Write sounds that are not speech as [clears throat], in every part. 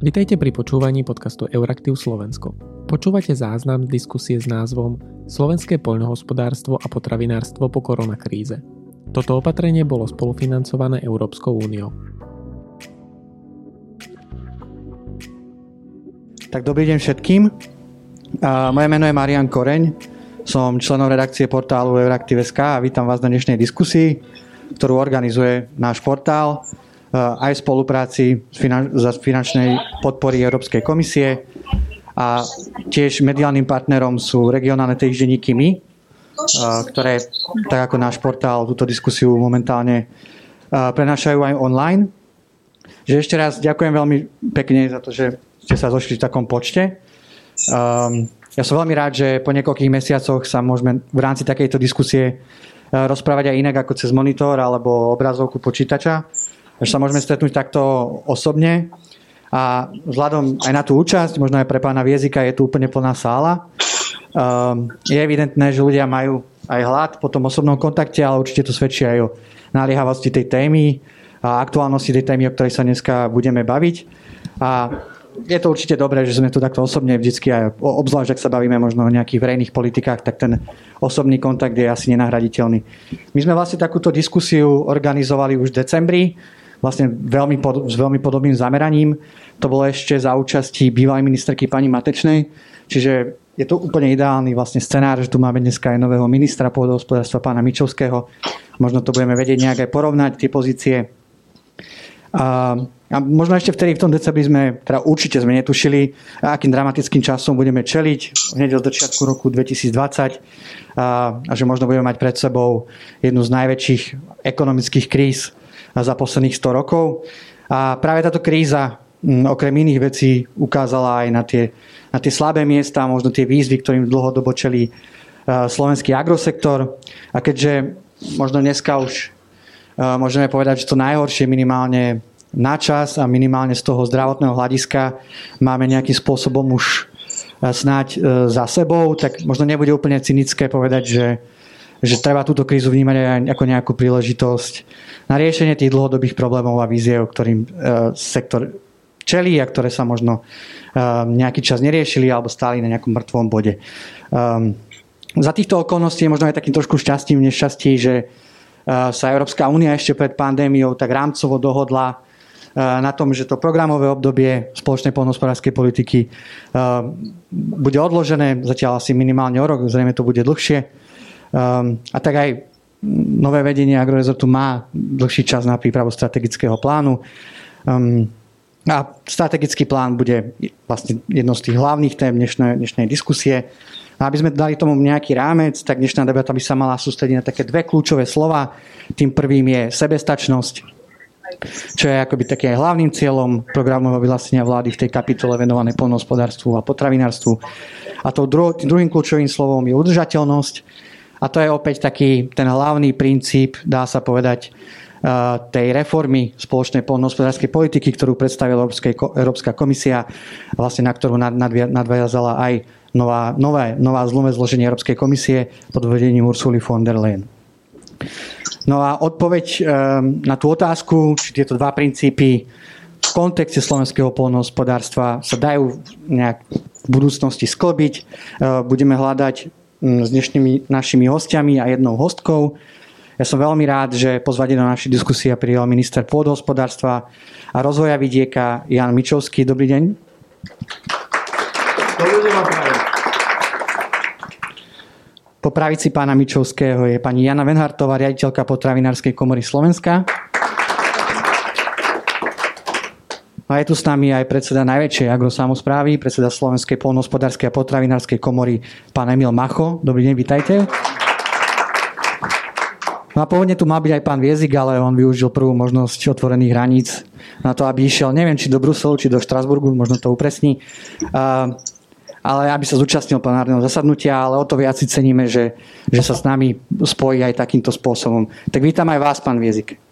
Vitajte pri počúvaní podcastu Euraktiv Slovensko. Počúvate záznam diskusie s názvom Slovenské poľnohospodárstvo a potravinárstvo po koronakríze. Toto opatrenie bolo spolufinancované Európskou úniou. Tak dobrý deň všetkým. Moje meno je Marian Koreň, som členom redakcie portálu Euraktiv.sk a vítam vás na dnešnej diskusii, ktorú organizuje náš portál aj v spolupráci za finančnej podpory Európskej komisie a tiež mediálnym partnerom sú regionálne týždenníky MY, eh, ktoré, tak ako náš portál, túto diskusiu momentálne eh, prenášajú aj online. Že ešte raz ďakujem veľmi pekne za to, že ste sa zošli v takom počte. Um, ja som veľmi rád, že po niekoľkých mesiacoch sa môžeme v rámci takejto diskusie rozprávať aj inak ako cez monitor alebo obrazovku počítača že sa môžeme stretnúť takto osobne. A vzhľadom aj na tú účasť, možno aj pre pána Viezika, je tu úplne plná sála. Um, je evidentné, že ľudia majú aj hlad po tom osobnom kontakte, ale určite to svedčí aj o naliehavosti tej témy a aktuálnosti tej témy, o ktorej sa dneska budeme baviť. A je to určite dobré, že sme tu takto osobne vždycky aj obzvlášť, ak sa bavíme možno o nejakých verejných politikách, tak ten osobný kontakt je asi nenahraditeľný. My sme vlastne takúto diskusiu organizovali už v decembri vlastne veľmi pod, s veľmi podobným zameraním. To bolo ešte za účasti bývalej ministerky pani Matečnej, čiže je to úplne ideálny vlastne scenár, že tu máme dneska aj nového ministra pôdohospodárstva pána Mičovského. Možno to budeme vedieť nejak aj porovnať, tie pozície. A, a možno ešte vtedy v tom decembri sme, teda určite sme netušili, akým dramatickým časom budeme čeliť hneď od začiatku roku 2020 a, a že možno budeme mať pred sebou jednu z najväčších ekonomických kríz za posledných 100 rokov. A práve táto kríza okrem iných vecí ukázala aj na tie, na tie slabé miesta, možno tie výzvy, ktorým dlhodobo čelí slovenský agrosektor. A keďže možno dneska už môžeme povedať, že to najhoršie minimálne na čas a minimálne z toho zdravotného hľadiska máme nejakým spôsobom už snáď e, za sebou, tak možno nebude úplne cynické povedať, že že treba túto krízu vnímať aj ako nejakú príležitosť na riešenie tých dlhodobých problémov a víziev, ktorým e, sektor čelí a ktoré sa možno e, nejaký čas neriešili alebo stáli na nejakom mŕtvom bode. Um, za týchto okolností je možno aj takým trošku šťastím, nešťastí, že e, sa Európska únia ešte pred pandémiou tak rámcovo dohodla na tom, že to programové obdobie spoločnej poľnohospodárskej politiky bude odložené, zatiaľ asi minimálne o rok, zrejme to bude dlhšie Um, a tak aj nové vedenie agrorezortu má dlhší čas na prípravu strategického plánu. Um, a strategický plán bude vlastne jednou z tých hlavných tém dnešnej, dnešnej diskusie. A aby sme dali tomu nejaký rámec, tak dnešná debata by sa mala sústrediť na také dve kľúčové slova. Tým prvým je sebestačnosť, čo je akoby také hlavným cieľom programového vyhlásenia vlády v tej kapitole venovanej polnohospodárstvu a potravinárstvu. A tou druhým kľúčovým slovom je udržateľnosť, a to je opäť taký ten hlavný princíp, dá sa povedať, eh, tej reformy spoločnej poľnohospodárskej politiky, ktorú predstavila Európska komisia, vlastne na ktorú nadviazala aj nová, nové, nová zlomé zloženie Európskej komisie pod vedením Ursuly von der Leyen. No a odpoveď eh, na tú otázku, či tieto dva princípy v kontexte slovenského poľnohospodárstva sa dajú nejak v budúcnosti sklbiť. Eh, budeme hľadať s dnešnými našimi hostiami a jednou hostkou. Ja som veľmi rád, že pozvanie do našej diskusie prijal minister pôdohospodárstva a rozvoja vidieka Jan Mičovský. Dobrý deň. Dobrý deň Po pravici pána Mičovského je pani Jana Venhartová, riaditeľka potravinárskej komory Slovenska. A je tu s nami aj predseda najväčšej agrosamosprávy, predseda Slovenskej polnohospodárskej a potravinárskej komory, pán Emil Macho. Dobrý deň, vítajte. No a pôvodne tu má byť aj pán Viezik, ale on využil prvú možnosť otvorených hraníc na to, aby išiel, neviem, či do Bruselu, či do Štrasburgu, možno to upresní, ale aby sa zúčastnil plenárneho zasadnutia, ale o to viac si ceníme, že, že sa s nami spojí aj takýmto spôsobom. Tak vítam aj vás, pán Viezik.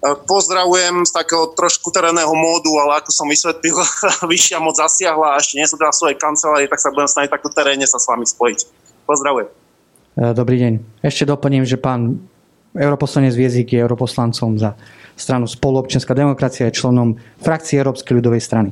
Pozdravujem z takého trošku terénneho módu, ale ako som vysvetlil, [laughs] vyššia moc zasiahla a ešte nie sú teda svoje kancelárie, tak sa budem snažiť takto terénne sa s vami spojiť. Pozdravujem. E, dobrý deň. Ešte doplním, že pán europoslanec Viezik je europoslancom za stranu Spoluobčianská demokracia je členom frakcie Európskej ľudovej strany.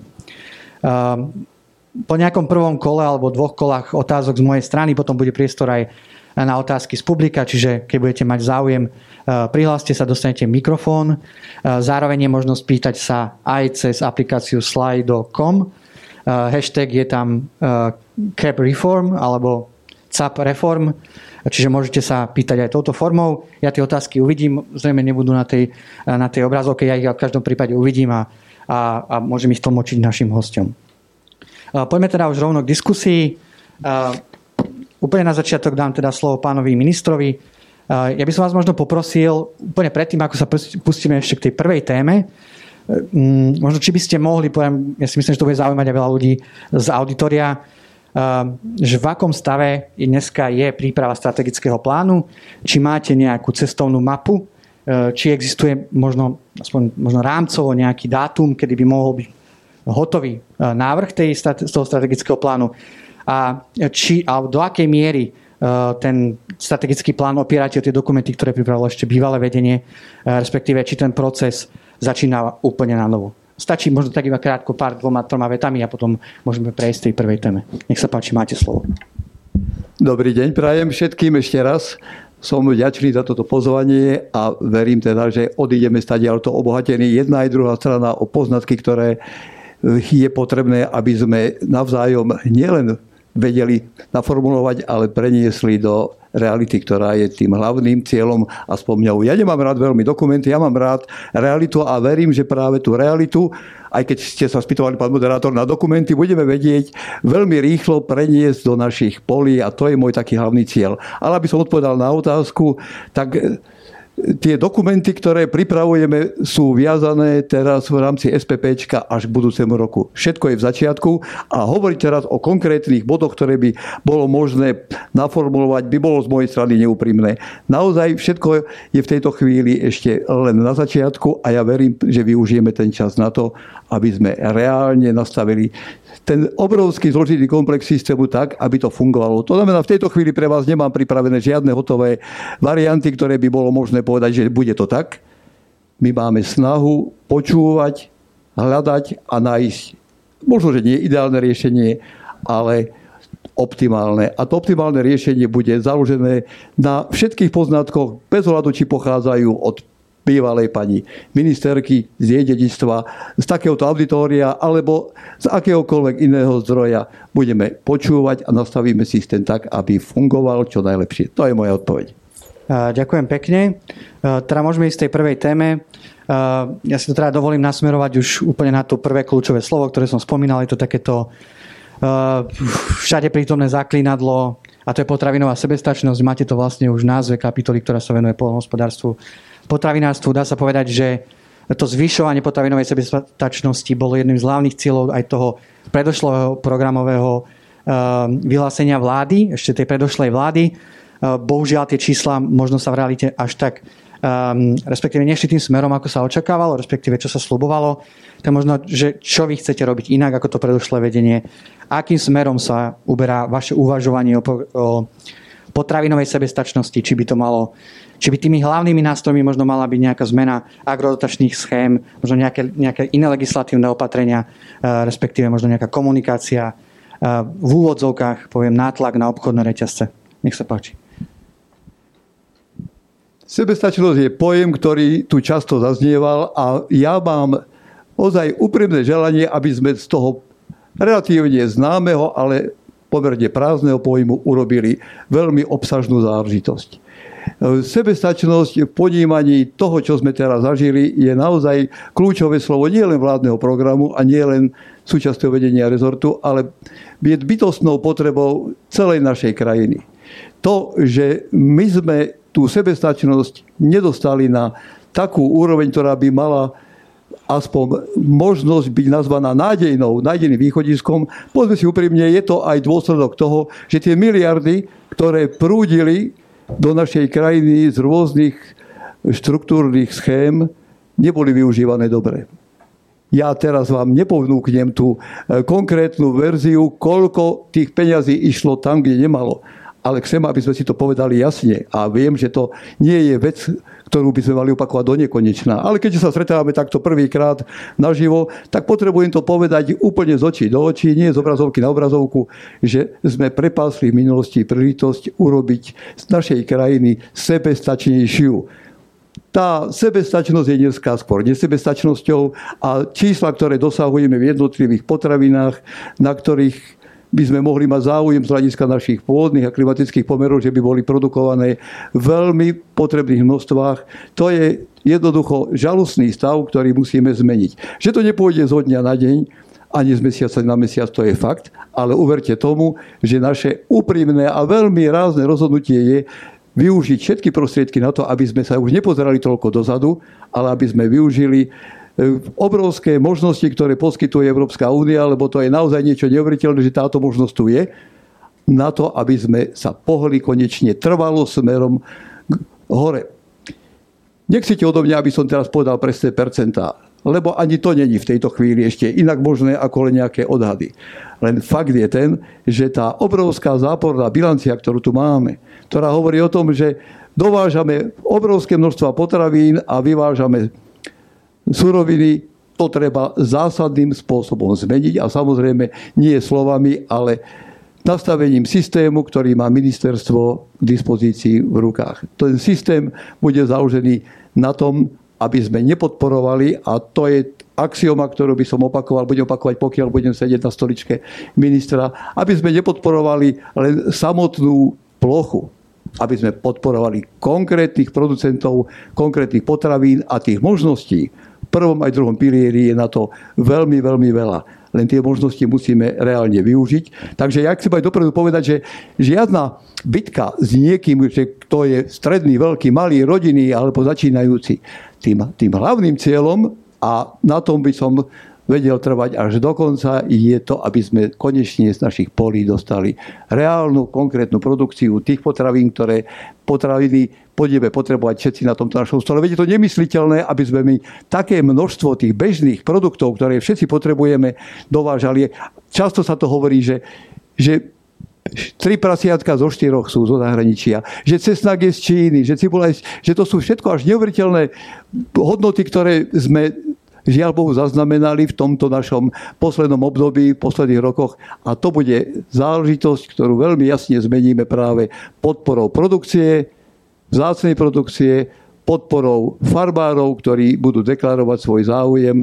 Po nejakom prvom kole alebo dvoch kolách otázok z mojej strany potom bude priestor aj na otázky z publika, čiže keď budete mať záujem, prihláste sa, dostanete mikrofón. Zároveň je možnosť pýtať sa aj cez aplikáciu slido.com. Hashtag je tam cap reform alebo cap reform, čiže môžete sa pýtať aj touto formou. Ja tie otázky uvidím, zrejme nebudú na tej, na tej obrazovke, ja ich v každom prípade uvidím a, a, a môžem ich tlmočiť našim hostom. Poďme teda už rovno k diskusii. Úplne na začiatok dám teda slovo pánovi ministrovi. Ja by som vás možno poprosil, úplne predtým, ako sa pustíme ešte k tej prvej téme, mm, možno či by ste mohli, poviem, ja si myslím, že to bude zaujímať aj veľa ľudí z auditoria, že v akom stave dneska je príprava strategického plánu, či máte nejakú cestovnú mapu, či existuje možno, aspoň, možno rámcovo nejaký dátum, kedy by mohol byť hotový e, návrh tej, toho strategického plánu a či a do akej miery e, ten strategický plán opierate o tie dokumenty, ktoré pripravilo ešte bývalé vedenie, e, respektíve či ten proces začína úplne na novo. Stačí možno tak iba krátko pár dvoma, troma vetami a potom môžeme prejsť tej prvej téme. Nech sa páči, máte slovo. Dobrý deň, prajem všetkým ešte raz. Som vďačný za toto pozvanie a verím teda, že odídeme stať to obohatení jedna aj druhá strana o poznatky, ktoré je potrebné, aby sme navzájom nielen vedeli naformulovať, ale preniesli do reality, ktorá je tým hlavným cieľom a spomňou. Ja nemám rád veľmi dokumenty, ja mám rád realitu a verím, že práve tú realitu, aj keď ste sa spýtovali, pán moderátor, na dokumenty, budeme vedieť veľmi rýchlo preniesť do našich polí a to je môj taký hlavný cieľ. Ale aby som odpovedal na otázku, tak tie dokumenty, ktoré pripravujeme, sú viazané teraz v rámci SPP až k budúcemu roku. Všetko je v začiatku a hovoriť teraz o konkrétnych bodoch, ktoré by bolo možné naformulovať, by bolo z mojej strany neúprimné. Naozaj všetko je v tejto chvíli ešte len na začiatku a ja verím, že využijeme ten čas na to, aby sme reálne nastavili ten obrovský zložitý komplex systému tak, aby to fungovalo. To znamená, v tejto chvíli pre vás nemám pripravené žiadne hotové varianty, ktoré by bolo možné povedať, že bude to tak. My máme snahu počúvať, hľadať a nájsť možno, že nie ideálne riešenie, ale optimálne. A to optimálne riešenie bude založené na všetkých poznatkoch, bez ohľadu, či pochádzajú od bývalej pani ministerky z jej dedičstva, z takéhoto auditória alebo z akéhokoľvek iného zdroja budeme počúvať a nastavíme systém tak, aby fungoval čo najlepšie. To je moja odpoveď. Ďakujem pekne. Teda môžeme ísť tej prvej téme. Ja si to teda dovolím nasmerovať už úplne na to prvé kľúčové slovo, ktoré som spomínal. Je to takéto všade prítomné zaklinadlo a to je potravinová sebestačnosť. Máte to vlastne už v názve kapitoly, ktorá sa venuje polnohospodárstvu potravinárstvu. Dá sa povedať, že to zvyšovanie potravinovej sebestačnosti bolo jedným z hlavných cieľov aj toho predošlého programového eh, vyhlásenia vlády, ešte tej predošlej vlády. Eh, bohužiaľ tie čísla možno sa v realite až tak um, respektíve nešli tým smerom, ako sa očakávalo, respektíve čo sa slubovalo. To možno, že čo vy chcete robiť inak ako to predošlé vedenie, akým smerom sa uberá vaše uvažovanie o, o potravinovej sebestačnosti, či by to malo či by tými hlavnými nástrojmi možno mala byť nejaká zmena agrodotačných schém, možno nejaké, nejaké iné legislatívne opatrenia, eh, respektíve možno nejaká komunikácia, eh, v úvodzovkách, poviem, nátlak na obchodné reťazce. Nech sa páči. Sebestačnosť je pojem, ktorý tu často zaznieval a ja mám ozaj úprimné želanie, aby sme z toho relatívne známeho, ale pomerne prázdneho pojmu urobili veľmi obsažnú záležitosť. Sebestačnosť v ponímaní toho, čo sme teraz zažili, je naozaj kľúčové slovo nie len vládneho programu a nie len súčasťou vedenia rezortu, ale je bytostnou potrebou celej našej krajiny. To, že my sme tú sebestačnosť nedostali na takú úroveň, ktorá by mala aspoň možnosť byť nazvaná nádejnou, nádejným východiskom. Povedzme si úprimne, je to aj dôsledok toho, že tie miliardy, ktoré prúdili do našej krajiny z rôznych štruktúrnych schém, neboli využívané dobre. Ja teraz vám nepovnúknem tú e, konkrétnu verziu, koľko tých peňazí išlo tam, kde nemalo. Ale chcem, aby sme si to povedali jasne. A viem, že to nie je vec, ktorú by sme mali opakovať do nekonečná. Ale keď sa stretávame takto prvýkrát naživo, tak potrebujem to povedať úplne z očí do očí, nie z obrazovky na obrazovku, že sme prepásli v minulosti príležitosť urobiť z našej krajiny sebestačnejšiu tá sebestačnosť je dneska skôr nesebestačnosťou a čísla, ktoré dosahujeme v jednotlivých potravinách, na ktorých by sme mohli mať záujem z hľadiska našich pôvodných a klimatických pomerov, že by boli produkované v veľmi potrebných množstvách. To je jednoducho žalostný stav, ktorý musíme zmeniť. Že to nepôjde zo dňa na deň, ani z mesiaca na mesiac, to je fakt, ale uverte tomu, že naše úprimné a veľmi rázne rozhodnutie je využiť všetky prostriedky na to, aby sme sa už nepozerali toľko dozadu, ale aby sme využili obrovské možnosti, ktoré poskytuje Európska únia, lebo to je naozaj niečo neuveriteľné, že táto možnosť tu je, na to, aby sme sa pohli konečne trvalo smerom hore. Nechcete odo mňa, aby som teraz povedal presné percentá, lebo ani to není v tejto chvíli ešte inak možné ako len nejaké odhady. Len fakt je ten, že tá obrovská záporná bilancia, ktorú tu máme, ktorá hovorí o tom, že dovážame obrovské množstva potravín a vyvážame suroviny, to treba zásadným spôsobom zmeniť a samozrejme nie slovami, ale nastavením systému, ktorý má ministerstvo k dispozícii v rukách. Ten systém bude založený na tom, aby sme nepodporovali, a to je axioma, ktorú by som opakoval, budem opakovať, pokiaľ budem sedieť na stoličke ministra, aby sme nepodporovali len samotnú plochu, aby sme podporovali konkrétnych producentov, konkrétnych potravín a tých možností prvom aj druhom pilieri je na to veľmi, veľmi veľa. Len tie možnosti musíme reálne využiť. Takže ja chcem aj dopredu povedať, že žiadna bitka s niekým, že kto je stredný, veľký, malý, rodinný alebo začínajúci, tým, tým hlavným cieľom a na tom by som vedel trvať až do konca, je to, aby sme konečne z našich polí dostali reálnu, konkrétnu produkciu tých potravín, ktoré potraviny budeme potrebovať všetci na tomto našom stole. Veď je to nemysliteľné, aby sme my také množstvo tých bežných produktov, ktoré všetci potrebujeme, dovážali. Často sa to hovorí, že, že tri prasiatka zo štyroch sú zo zahraničia, že cesnak je z Číny, že cibula je, že to sú všetko až neuveriteľné hodnoty, ktoré sme žiaľ Bohu zaznamenali v tomto našom poslednom období, v posledných rokoch a to bude záležitosť, ktorú veľmi jasne zmeníme práve podporou produkcie, vzácnej produkcie, podporou farbárov, ktorí budú deklarovať svoj záujem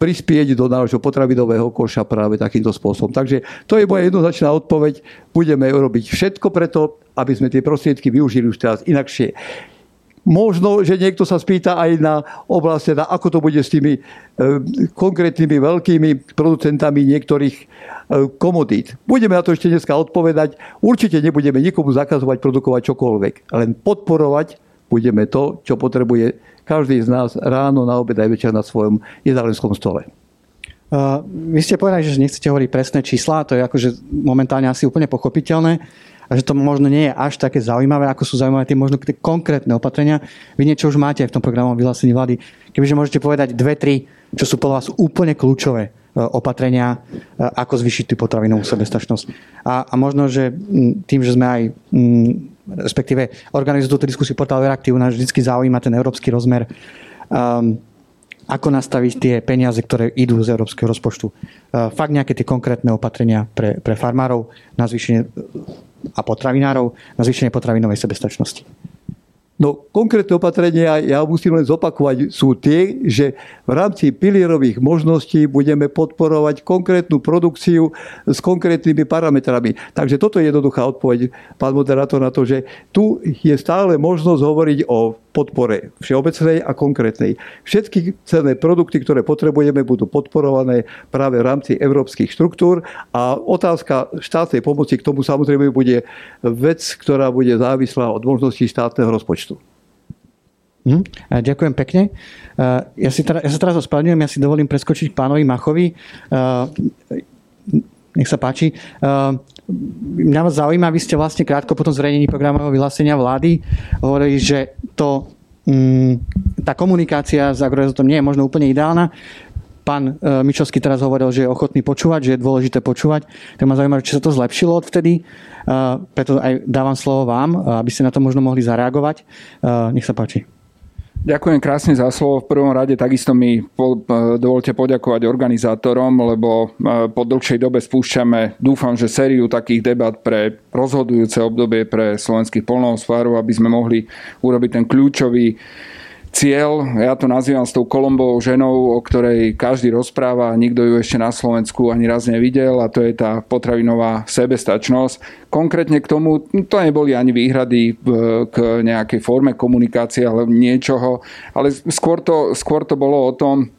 prispieť do nášho potravinového koša práve takýmto spôsobom. Takže to je moja jednoznačná odpoveď. Budeme robiť všetko preto, aby sme tie prostriedky využili už teraz inakšie. Možno, že niekto sa spýta aj na oblasti, teda ako to bude s tými e, konkrétnymi veľkými producentami niektorých e, komodít. Budeme na to ešte dneska odpovedať. Určite nebudeme nikomu zakazovať produkovať čokoľvek, len podporovať budeme to, čo potrebuje každý z nás ráno, na obed aj večer na svojom jedálenskom stole. Uh, vy ste povedali, že nechcete hovoriť presné čísla, to je akože momentálne asi úplne pochopiteľné a že to možno nie je až také zaujímavé, ako sú zaujímavé tie možno tie konkrétne opatrenia. Vy niečo už máte aj v tom programovom vyhlásení vlády. Kebyže môžete povedať dve, tri, čo sú podľa vás úplne kľúčové e, opatrenia, e, ako zvyšiť tú potravinovú sebestačnosť. A, a možno, že tým, že sme aj respektíve organizujú túto diskusiu portál Veraktív, nás vždy zaujíma ten európsky rozmer. Um, ako nastaviť tie peniaze, ktoré idú z európskeho rozpočtu. Uh, fakt nejaké tie konkrétne opatrenia pre, pre farmárov na zvýšenie a potravinárov na zvýšenie potravinovej sebestačnosti. No konkrétne opatrenia, ja musím len zopakovať, sú tie, že v rámci pilierových možností budeme podporovať konkrétnu produkciu s konkrétnymi parametrami. Takže toto je jednoduchá odpoveď, pán moderátor, na to, že tu je stále možnosť hovoriť o podpore všeobecnej a konkrétnej. Všetky cenné produkty, ktoré potrebujeme, budú podporované práve v rámci európskych štruktúr a otázka štátnej pomoci k tomu samozrejme bude vec, ktorá bude závislá od možností štátneho rozpočtu. Hm, ďakujem pekne. Ja, si teda, ja sa teraz ospravedlňujem, ja si dovolím preskočiť pánovi Machovi. Nech sa páči. Mňa vás zaujíma, vy ste vlastne krátko po tom zverejnení programového vyhlásenia vlády hovorili, že to, hm, tá komunikácia s agrorezotom nie je možno úplne ideálna. pán Mičovský teraz hovoril, že je ochotný počúvať, že je dôležité počúvať, tak ma zaujíma, či sa to zlepšilo odvtedy. Preto aj dávam slovo vám, aby ste na to možno mohli zareagovať. Nech sa páči. Ďakujem krásne za slovo. V prvom rade takisto mi po, e, dovolte poďakovať organizátorom, lebo e, po dlhšej dobe spúšťame, dúfam, že sériu takých debat pre rozhodujúce obdobie pre slovenských polnohospodárov, aby sme mohli urobiť ten kľúčový cieľ, ja to nazývam s tou Kolombovou ženou, o ktorej každý rozpráva, nikto ju ešte na Slovensku ani raz nevidel a to je tá potravinová sebestačnosť. Konkrétne k tomu, to neboli ani výhrady k nejakej forme komunikácie alebo niečoho, ale skôr to, skôr to bolo o tom,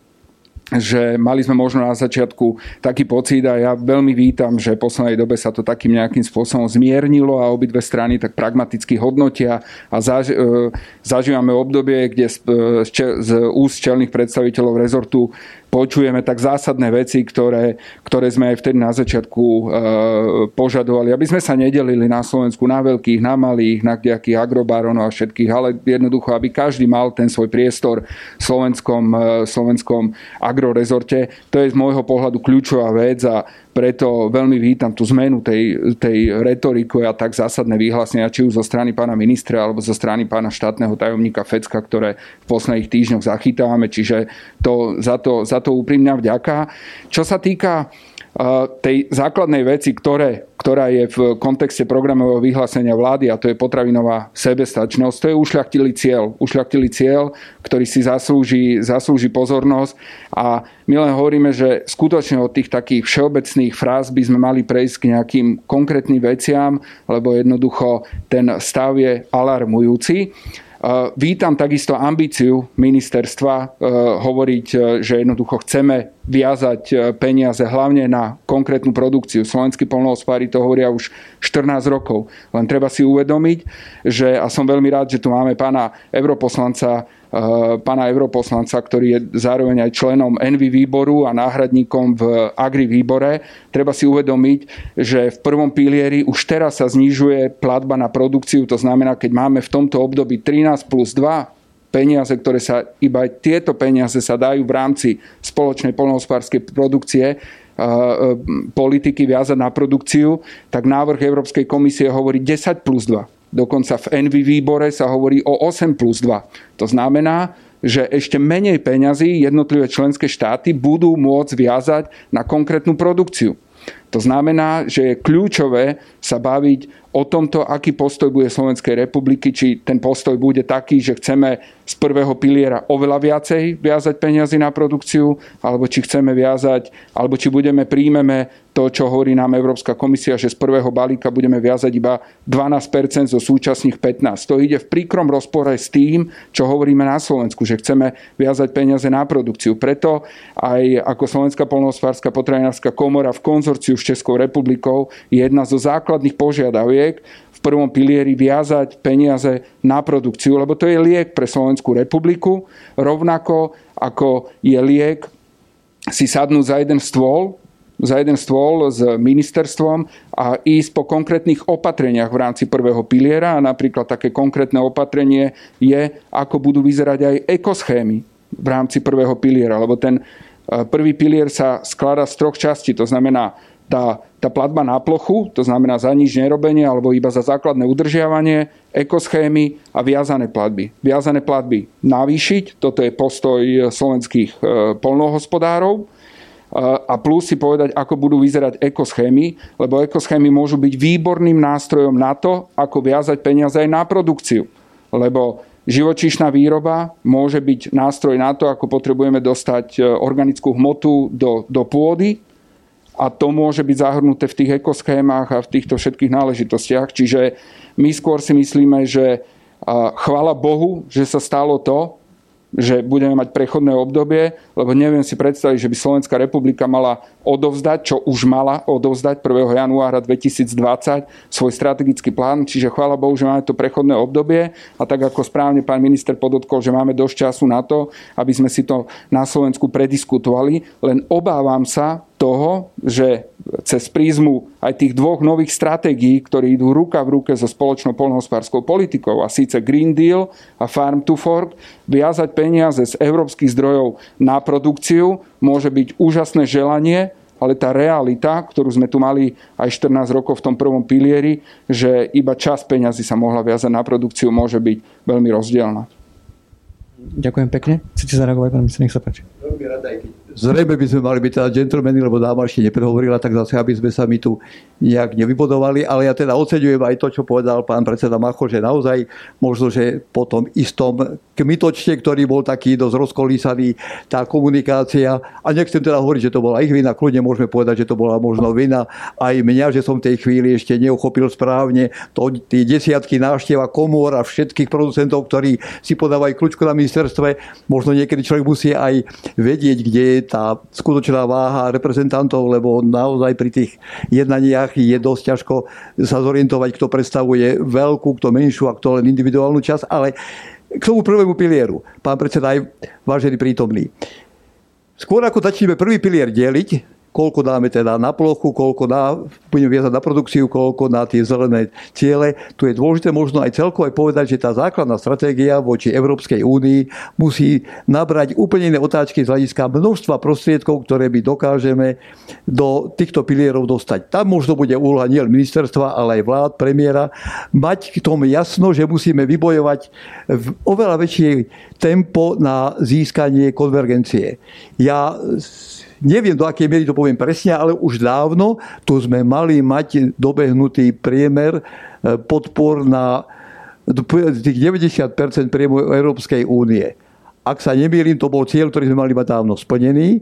že mali sme možno na začiatku taký pocit a ja veľmi vítam, že v poslednej dobe sa to takým nejakým spôsobom zmiernilo a obidve strany tak pragmaticky hodnotia a zaž, e, zažívame obdobie, kde z, z, z úst čelných predstaviteľov rezortu počujeme tak zásadné veci, ktoré, ktoré sme aj vtedy na začiatku e, požadovali, aby sme sa nedelili na Slovensku na veľkých, na malých, na nejakých agrobáronov a všetkých, ale jednoducho, aby každý mal ten svoj priestor v slovenskom, e, slovenskom agrorezorte. To je z môjho pohľadu kľúčová vec a preto veľmi vítam tú zmenu tej, tej retoriky a tak zásadné vyhlásenia, či už zo strany pána ministra alebo zo strany pána štátneho tajomníka Fecka, ktoré v posledných týždňoch zachytávame. Čiže to, za, to, za to úprimná vďaka. Čo sa týka tej základnej veci, ktoré, ktorá je v kontexte programového vyhlásenia vlády a to je potravinová sebestačnosť, to je ušľachtilý cieľ. Ušľachtilý cieľ, ktorý si zaslúži, zaslúži pozornosť a my len hovoríme, že skutočne od tých takých všeobecných fráz by sme mali prejsť k nejakým konkrétnym veciam, lebo jednoducho ten stav je alarmujúci. Vítam takisto ambíciu ministerstva e, hovoriť, e, že jednoducho chceme viazať e, peniaze hlavne na konkrétnu produkciu. Slovenskí polnohospodári to hovoria už 14 rokov. Len treba si uvedomiť, že, a som veľmi rád, že tu máme pána europoslanca pána europoslanca, ktorý je zároveň aj členom Envy výboru a náhradníkom v Agri výbore. Treba si uvedomiť, že v prvom pilieri už teraz sa znižuje platba na produkciu. To znamená, keď máme v tomto období 13 plus 2 peniaze, ktoré sa, iba tieto peniaze sa dajú v rámci spoločnej polnohospodárskej produkcie, eh, eh, politiky viazať na produkciu, tak návrh Európskej komisie hovorí 10 plus 2. Dokonca v Envy výbore sa hovorí o 8 plus 2. To znamená, že ešte menej peňazí jednotlivé členské štáty budú môcť viazať na konkrétnu produkciu. To znamená, že je kľúčové sa baviť o tomto, aký postoj bude Slovenskej republiky, či ten postoj bude taký, že chceme z prvého piliera oveľa viacej viazať peniazy na produkciu, alebo či chceme viazať, alebo či budeme príjmeme to, čo hovorí nám Európska komisia, že z prvého balíka budeme viazať iba 12% zo súčasných 15. To ide v príkrom rozpore s tým, čo hovoríme na Slovensku, že chceme viazať peniaze na produkciu. Preto aj ako Slovenská polnohospodárska potravinárska komora v konzorciu s Českou republikou je jedna zo základných požiadaviek v prvom pilieri viazať peniaze na produkciu, lebo to je liek pre Slovenskú republiku, rovnako ako je liek si sadnúť za jeden stôl, za jeden stôl s ministerstvom a ísť po konkrétnych opatreniach v rámci prvého piliera. A napríklad také konkrétne opatrenie je, ako budú vyzerať aj ekoschémy v rámci prvého piliera, lebo ten eh, prvý pilier sa skladá z troch častí, to znamená tá, tá platba na plochu, to znamená za nič nerobenie alebo iba za základné udržiavanie, ekoschémy a viazané platby. Viazané platby navýšiť, toto je postoj slovenských e, polnohospodárov a plus si povedať, ako budú vyzerať ekoschémy, lebo ekoschémy môžu byť výborným nástrojom na to, ako viazať peniaze aj na produkciu. Lebo živočíšna výroba môže byť nástroj na to, ako potrebujeme dostať e, organickú hmotu do, do pôdy, a to môže byť zahrnuté v tých ekoschémach a v týchto všetkých náležitostiach. Čiže my skôr si myslíme, že chvala Bohu, že sa stalo to, že budeme mať prechodné obdobie, lebo neviem si predstaviť, že by Slovenská republika mala odovzdať, čo už mala odovzdať 1. januára 2020 svoj strategický plán, čiže chvála Bohu, že máme to prechodné obdobie a tak ako správne pán minister podotkol, že máme dosť času na to, aby sme si to na Slovensku prediskutovali, len obávam sa toho, že cez prízmu aj tých dvoch nových stratégií, ktoré idú ruka v ruke so spoločnou polnohospodárskou politikou, a síce Green Deal a Farm to Fork, viazať peniaze z európskych zdrojov na produkciu môže byť úžasné želanie, ale tá realita, ktorú sme tu mali aj 14 rokov v tom prvom pilieri, že iba čas peňazí sa mohla viazať na produkciu, môže byť veľmi rozdielna. Ďakujem pekne. Chcete zareagovať, pán minister, nech sa páči. Veľmi rada, aj keď Zrejme by sme mali byť teda gentlemani, lebo dáma ešte neprehovorila, tak zase, aby sme sa mi tu nejak nevybodovali. Ale ja teda oceňujem aj to, čo povedal pán predseda Macho, že naozaj možno, že po tom istom kmitočte, ktorý bol taký dosť rozkolísaný, tá komunikácia, a nechcem teda hovoriť, že to bola ich vina, kľudne môžeme povedať, že to bola možno vina aj mňa, že som v tej chvíli ešte neuchopil správne to, tie desiatky návšteva komôr a všetkých producentov, ktorí si podávajú kľúčku na ministerstve. Možno niekedy človek musí aj vedieť, kde je tá skutočná váha reprezentantov, lebo naozaj pri tých jednaniach je dosť ťažko sa zorientovať, kto predstavuje veľkú, kto menšiu a kto len individuálnu časť. Ale k tomu prvému pilieru, pán predseda, aj vážený prítomný. Skôr ako začneme prvý pilier deliť, koľko dáme teda na plochu, koľko na, budeme viazať na produkciu, koľko na tie zelené ciele. Tu je dôležité možno aj celkovo aj povedať, že tá základná stratégia voči Európskej únii musí nabrať úplne iné otáčky z hľadiska množstva prostriedkov, ktoré my dokážeme do týchto pilierov dostať. Tam možno bude úloha nielen ministerstva, ale aj vlád, premiéra, mať k tomu jasno, že musíme vybojovať v oveľa väčšie tempo na získanie konvergencie. Ja Neviem, do akej miery to poviem presne, ale už dávno tu sme mali mať dobehnutý priemer e, podpor na tých 90% priemu Európskej únie. Ak sa nemýlim, to bol cieľ, ktorý sme mali mať dávno splnený.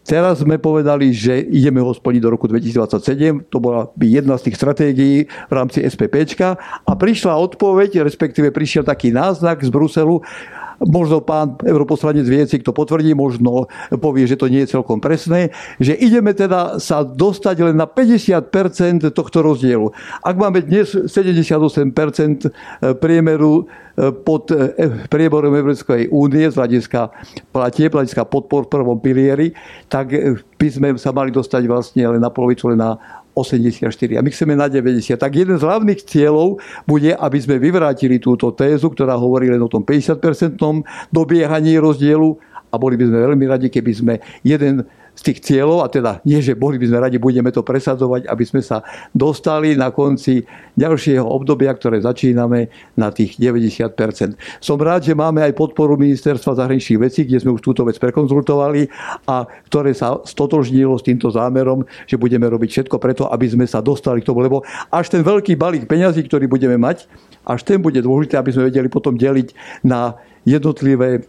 Teraz sme povedali, že ideme ho splniť do roku 2027. To bola jedna z tých stratégií v rámci SPPčka. A prišla odpoveď, respektíve prišiel taký náznak z Bruselu, Možno pán europoslanec vie, si kto potvrdí, možno povie, že to nie je celkom presné, že ideme teda sa dostať len na 50% tohto rozdielu. Ak máme dnes 78% priemeru e, pod e, priemerom Európskej únie z hľadiska platie, hľadiska podpor v prvom pilieri, tak by sme sa mali dostať vlastne len na polovicu, len na 84 a my chceme na 90. Tak jeden z hlavných cieľov bude, aby sme vyvrátili túto tézu, ktorá hovorí len o tom 50-percentnom dobiehaní rozdielu a boli by sme veľmi radi, keby sme jeden z tých cieľov, a teda nie, že boli by sme radi, budeme to presadzovať, aby sme sa dostali na konci ďalšieho obdobia, ktoré začíname na tých 90%. Som rád, že máme aj podporu Ministerstva zahraničných vecí, kde sme už túto vec prekonzultovali a ktoré sa stotožnilo s týmto zámerom, že budeme robiť všetko preto, aby sme sa dostali k tomu, lebo až ten veľký balík peňazí, ktorý budeme mať, až ten bude dôležité, aby sme vedeli potom deliť na jednotlivé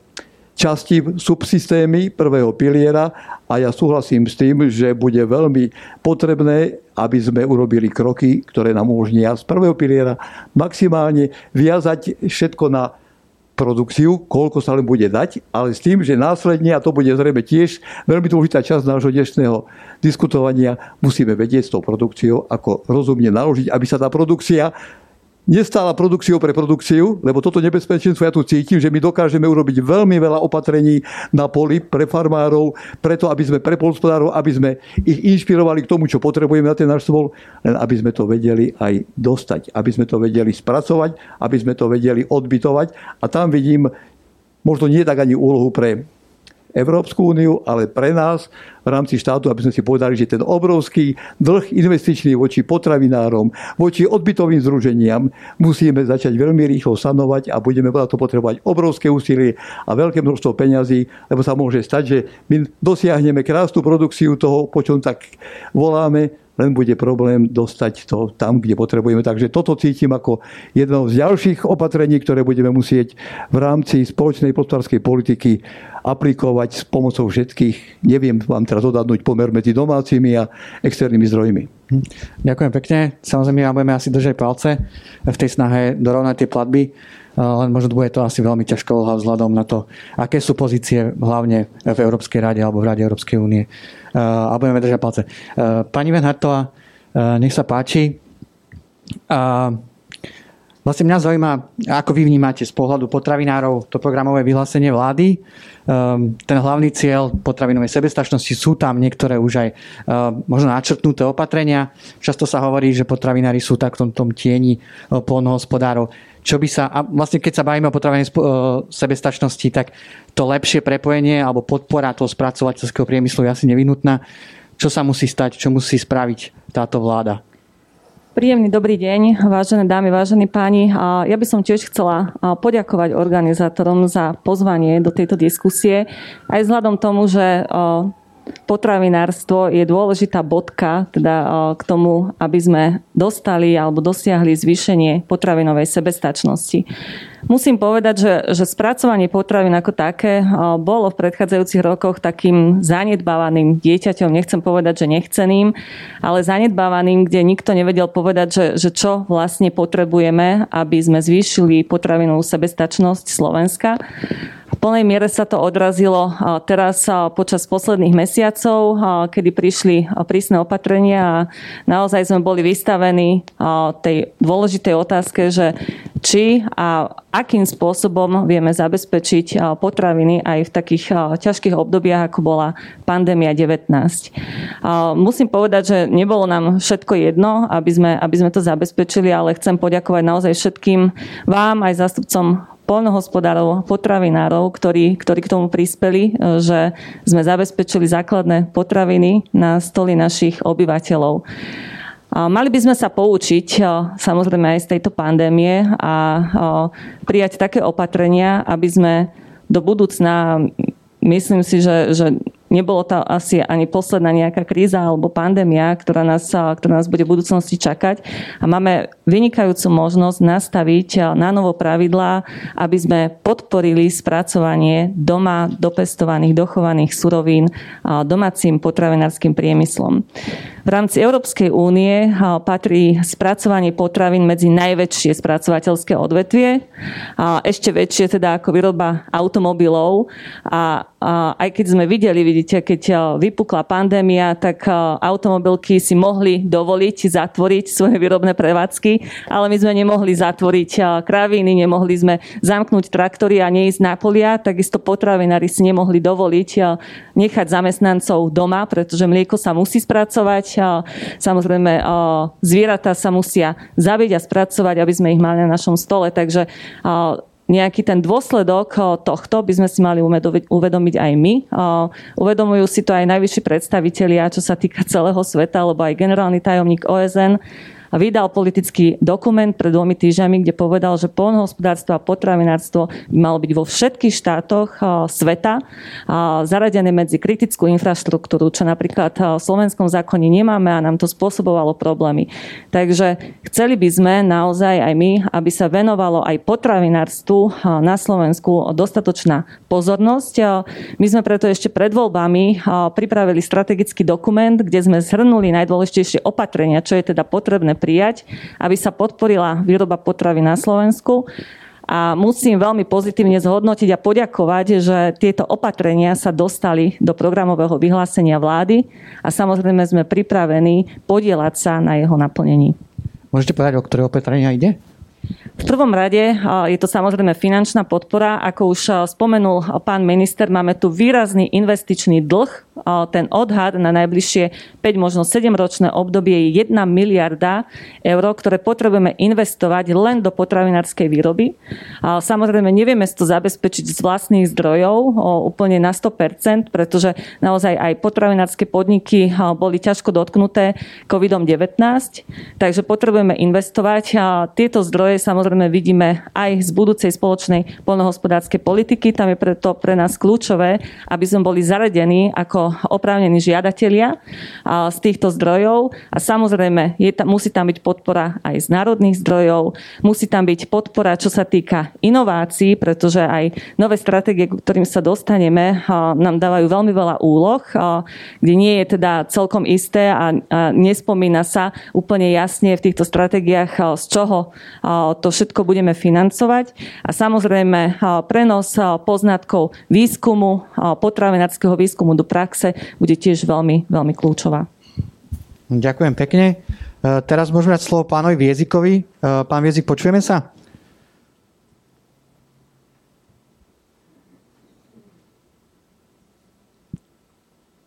časti subsystémy prvého piliera a ja súhlasím s tým, že bude veľmi potrebné, aby sme urobili kroky, ktoré nám umožnia z prvého piliera maximálne viazať všetko na produkciu, koľko sa len bude dať, ale s tým, že následne, a to bude zrejme tiež veľmi dôležitá časť nášho dnešného diskutovania, musíme vedieť s tou produkciou, ako rozumne naložiť, aby sa tá produkcia nestála produkciou pre produkciu, lebo toto nebezpečenstvo ja tu cítim, že my dokážeme urobiť veľmi veľa opatrení na poli pre farmárov, preto aby sme pre polspodárov, aby sme ich inšpirovali k tomu, čo potrebujeme na ten náš stôl, len aby sme to vedeli aj dostať, aby sme to vedeli spracovať, aby sme to vedeli odbytovať. A tam vidím možno nie tak ani úlohu pre Európsku úniu, ale pre nás v rámci štátu, aby sme si povedali, že ten obrovský dlh investičný voči potravinárom, voči odbytovým združeniam musíme začať veľmi rýchlo sanovať a budeme na to potrebovať obrovské úsilie a veľké množstvo peňazí, lebo sa môže stať, že my dosiahneme krásnu produkciu toho, po čom tak voláme, len bude problém dostať to tam, kde potrebujeme. Takže toto cítim ako jedno z ďalších opatrení, ktoré budeme musieť v rámci spoločnej hospodárskej politiky aplikovať s pomocou všetkých. Neviem vám teraz odhadnúť pomer medzi domácimi a externými zdrojmi. Hm. Ďakujem pekne. Samozrejme, ja budeme asi držať palce v tej snahe dorovnať tie platby len možno bude to asi veľmi ťažko vzhľadom na to, aké sú pozície hlavne v Európskej rade alebo v Rade Európskej únie a budeme držať palce. Pani Venhartová, nech sa páči. A Vlastne mňa zaujíma, ako vy vnímate z pohľadu potravinárov to programové vyhlásenie vlády. Um, ten hlavný cieľ potravinovej sebestačnosti sú tam niektoré už aj možno načrtnuté opatrenia. Často sa hovorí, že potravinári sú tak v tom, tom tieni polnohospodárov. Čo by sa, a vlastne keď sa bavíme o potravinovej uh, sebestačnosti, tak to lepšie prepojenie alebo podpora toho spracovateľského priemyslu je asi nevinutná. Čo sa musí stať, čo musí spraviť táto vláda? Príjemný dobrý deň, vážené dámy, vážení páni. Ja by som tiež chcela poďakovať organizátorom za pozvanie do tejto diskusie. Aj vzhľadom tomu, že potravinárstvo je dôležitá bodka teda k tomu, aby sme dostali alebo dosiahli zvýšenie potravinovej sebestačnosti. Musím povedať, že, že spracovanie potravín ako také bolo v predchádzajúcich rokoch takým zanedbávaným dieťaťom, nechcem povedať, že nechceným, ale zanedbávaným, kde nikto nevedel povedať, že, že čo vlastne potrebujeme, aby sme zvýšili potravinovú sebestačnosť Slovenska plnej miere sa to odrazilo teraz počas posledných mesiacov, kedy prišli prísne opatrenia a naozaj sme boli vystavení tej dôležitej otázke, že či a akým spôsobom vieme zabezpečiť potraviny aj v takých ťažkých obdobiach, ako bola pandémia 19. Musím povedať, že nebolo nám všetko jedno, aby sme, aby sme to zabezpečili, ale chcem poďakovať naozaj všetkým vám, aj zástupcom polnohospodárov, potravinárov, ktorí, ktorí k tomu prispeli, e, že sme zabezpečili základné potraviny na stoly našich obyvateľov. Mali by sme sa poučiť e, samozrejme aj z tejto pandémie a e, prijať také opatrenia, aby sme do budúcna, myslím si, že, že nebolo to asi ani posledná nejaká kríza alebo pandémia, ktorá nás, ktorá nás bude v budúcnosti čakať. A máme vynikajúcu možnosť nastaviť na novo pravidlá, aby sme podporili spracovanie doma dopestovaných, dochovaných surovín domácim potravinárskym priemyslom. V rámci Európskej únie patrí spracovanie potravín medzi najväčšie spracovateľské odvetvie. A ešte väčšie teda ako výroba automobilov. A, aj keď sme videli, vidíte, keď vypukla pandémia, tak automobilky si mohli dovoliť zatvoriť svoje výrobné prevádzky, ale my sme nemohli zatvoriť kraviny, nemohli sme zamknúť traktory a neísť na polia, takisto potravinári si nemohli dovoliť nechať zamestnancov doma, pretože mlieko sa musí spracovať, Samozrejme, zvieratá sa musia zabiť a spracovať, aby sme ich mali na našom stole. Takže nejaký ten dôsledok tohto by sme si mali uvedomiť aj my. Uvedomujú si to aj najvyšší predstavitelia, čo sa týka [laughs] celého sveta, lebo aj generálny tajomník OSN vydal politický dokument pred dvomi týždňami, kde povedal, že polnohospodárstvo a potravinárstvo by malo byť vo všetkých štátoch sveta zaradené medzi kritickú infraštruktúru, čo napríklad v slovenskom zákone nemáme a nám to spôsobovalo problémy. Takže chceli by sme naozaj aj my, aby sa venovalo aj potravinárstvu na Slovensku dostatočná pozornosť. My sme preto ešte pred voľbami pripravili strategický dokument, kde sme zhrnuli najdôležitejšie opatrenia, čo je teda potrebné prijať, aby sa podporila výroba potravy na Slovensku. A musím veľmi pozitívne zhodnotiť a poďakovať, že tieto opatrenia sa dostali do programového vyhlásenia vlády a samozrejme sme pripravení podielať sa na jeho naplnení. Môžete povedať, o ktoré opatrenia ide? V prvom rade je to samozrejme finančná podpora. Ako už spomenul pán minister, máme tu výrazný investičný dlh. Ten odhad na najbližšie 5, možno 7 ročné obdobie je 1 miliarda eur, ktoré potrebujeme investovať len do potravinárskej výroby. Samozrejme, nevieme to zabezpečiť z vlastných zdrojov úplne na 100%, pretože naozaj aj potravinárske podniky boli ťažko dotknuté COVID-19, takže potrebujeme investovať. Tieto zdroje samozrejme vidíme aj z budúcej spoločnej poľnohospodárskej politiky. Tam je preto pre nás kľúčové, aby sme boli zaradení ako oprávnení žiadatelia z týchto zdrojov. A samozrejme, je tam, musí tam byť podpora aj z národných zdrojov, musí tam byť podpora, čo sa týka inovácií, pretože aj nové stratégie, ktorým sa dostaneme, nám dávajú veľmi veľa úloh, kde nie je teda celkom isté a nespomína sa úplne jasne v týchto stratégiách, z čoho to všetko budeme financovať. A samozrejme prenos poznatkov výskumu, potravinárskeho výskumu do praxe bude tiež veľmi, veľmi kľúčová. Ďakujem pekne. teraz môžeme dať slovo pánovi Viezikovi. Pán Viezik, počujeme sa?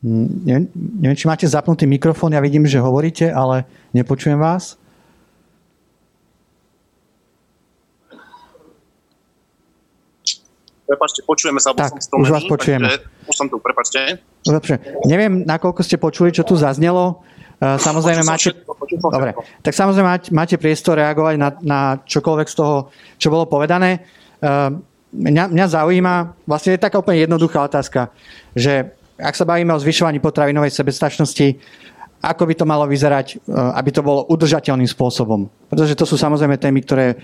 Hm, neviem, neviem, či máte zapnutý mikrofón, ja vidím, že hovoríte, ale nepočujem vás. Prepačte, počujeme sa, tak, som už vás počujeme. Takže, už som tu, prepačte. Dobre, neviem, nakoľko ste počuli, čo tu zaznelo. E, samozrejme máte... Dobre, tak samozrejme máte priestor reagovať na, na čokoľvek z toho, čo bolo povedané. E, mňa, mňa zaujíma, vlastne je taká úplne jednoduchá otázka, že ak sa bavíme o zvyšovaní potravinovej sebestačnosti, ako by to malo vyzerať, e, aby to bolo udržateľným spôsobom. Pretože to sú samozrejme témy, ktoré,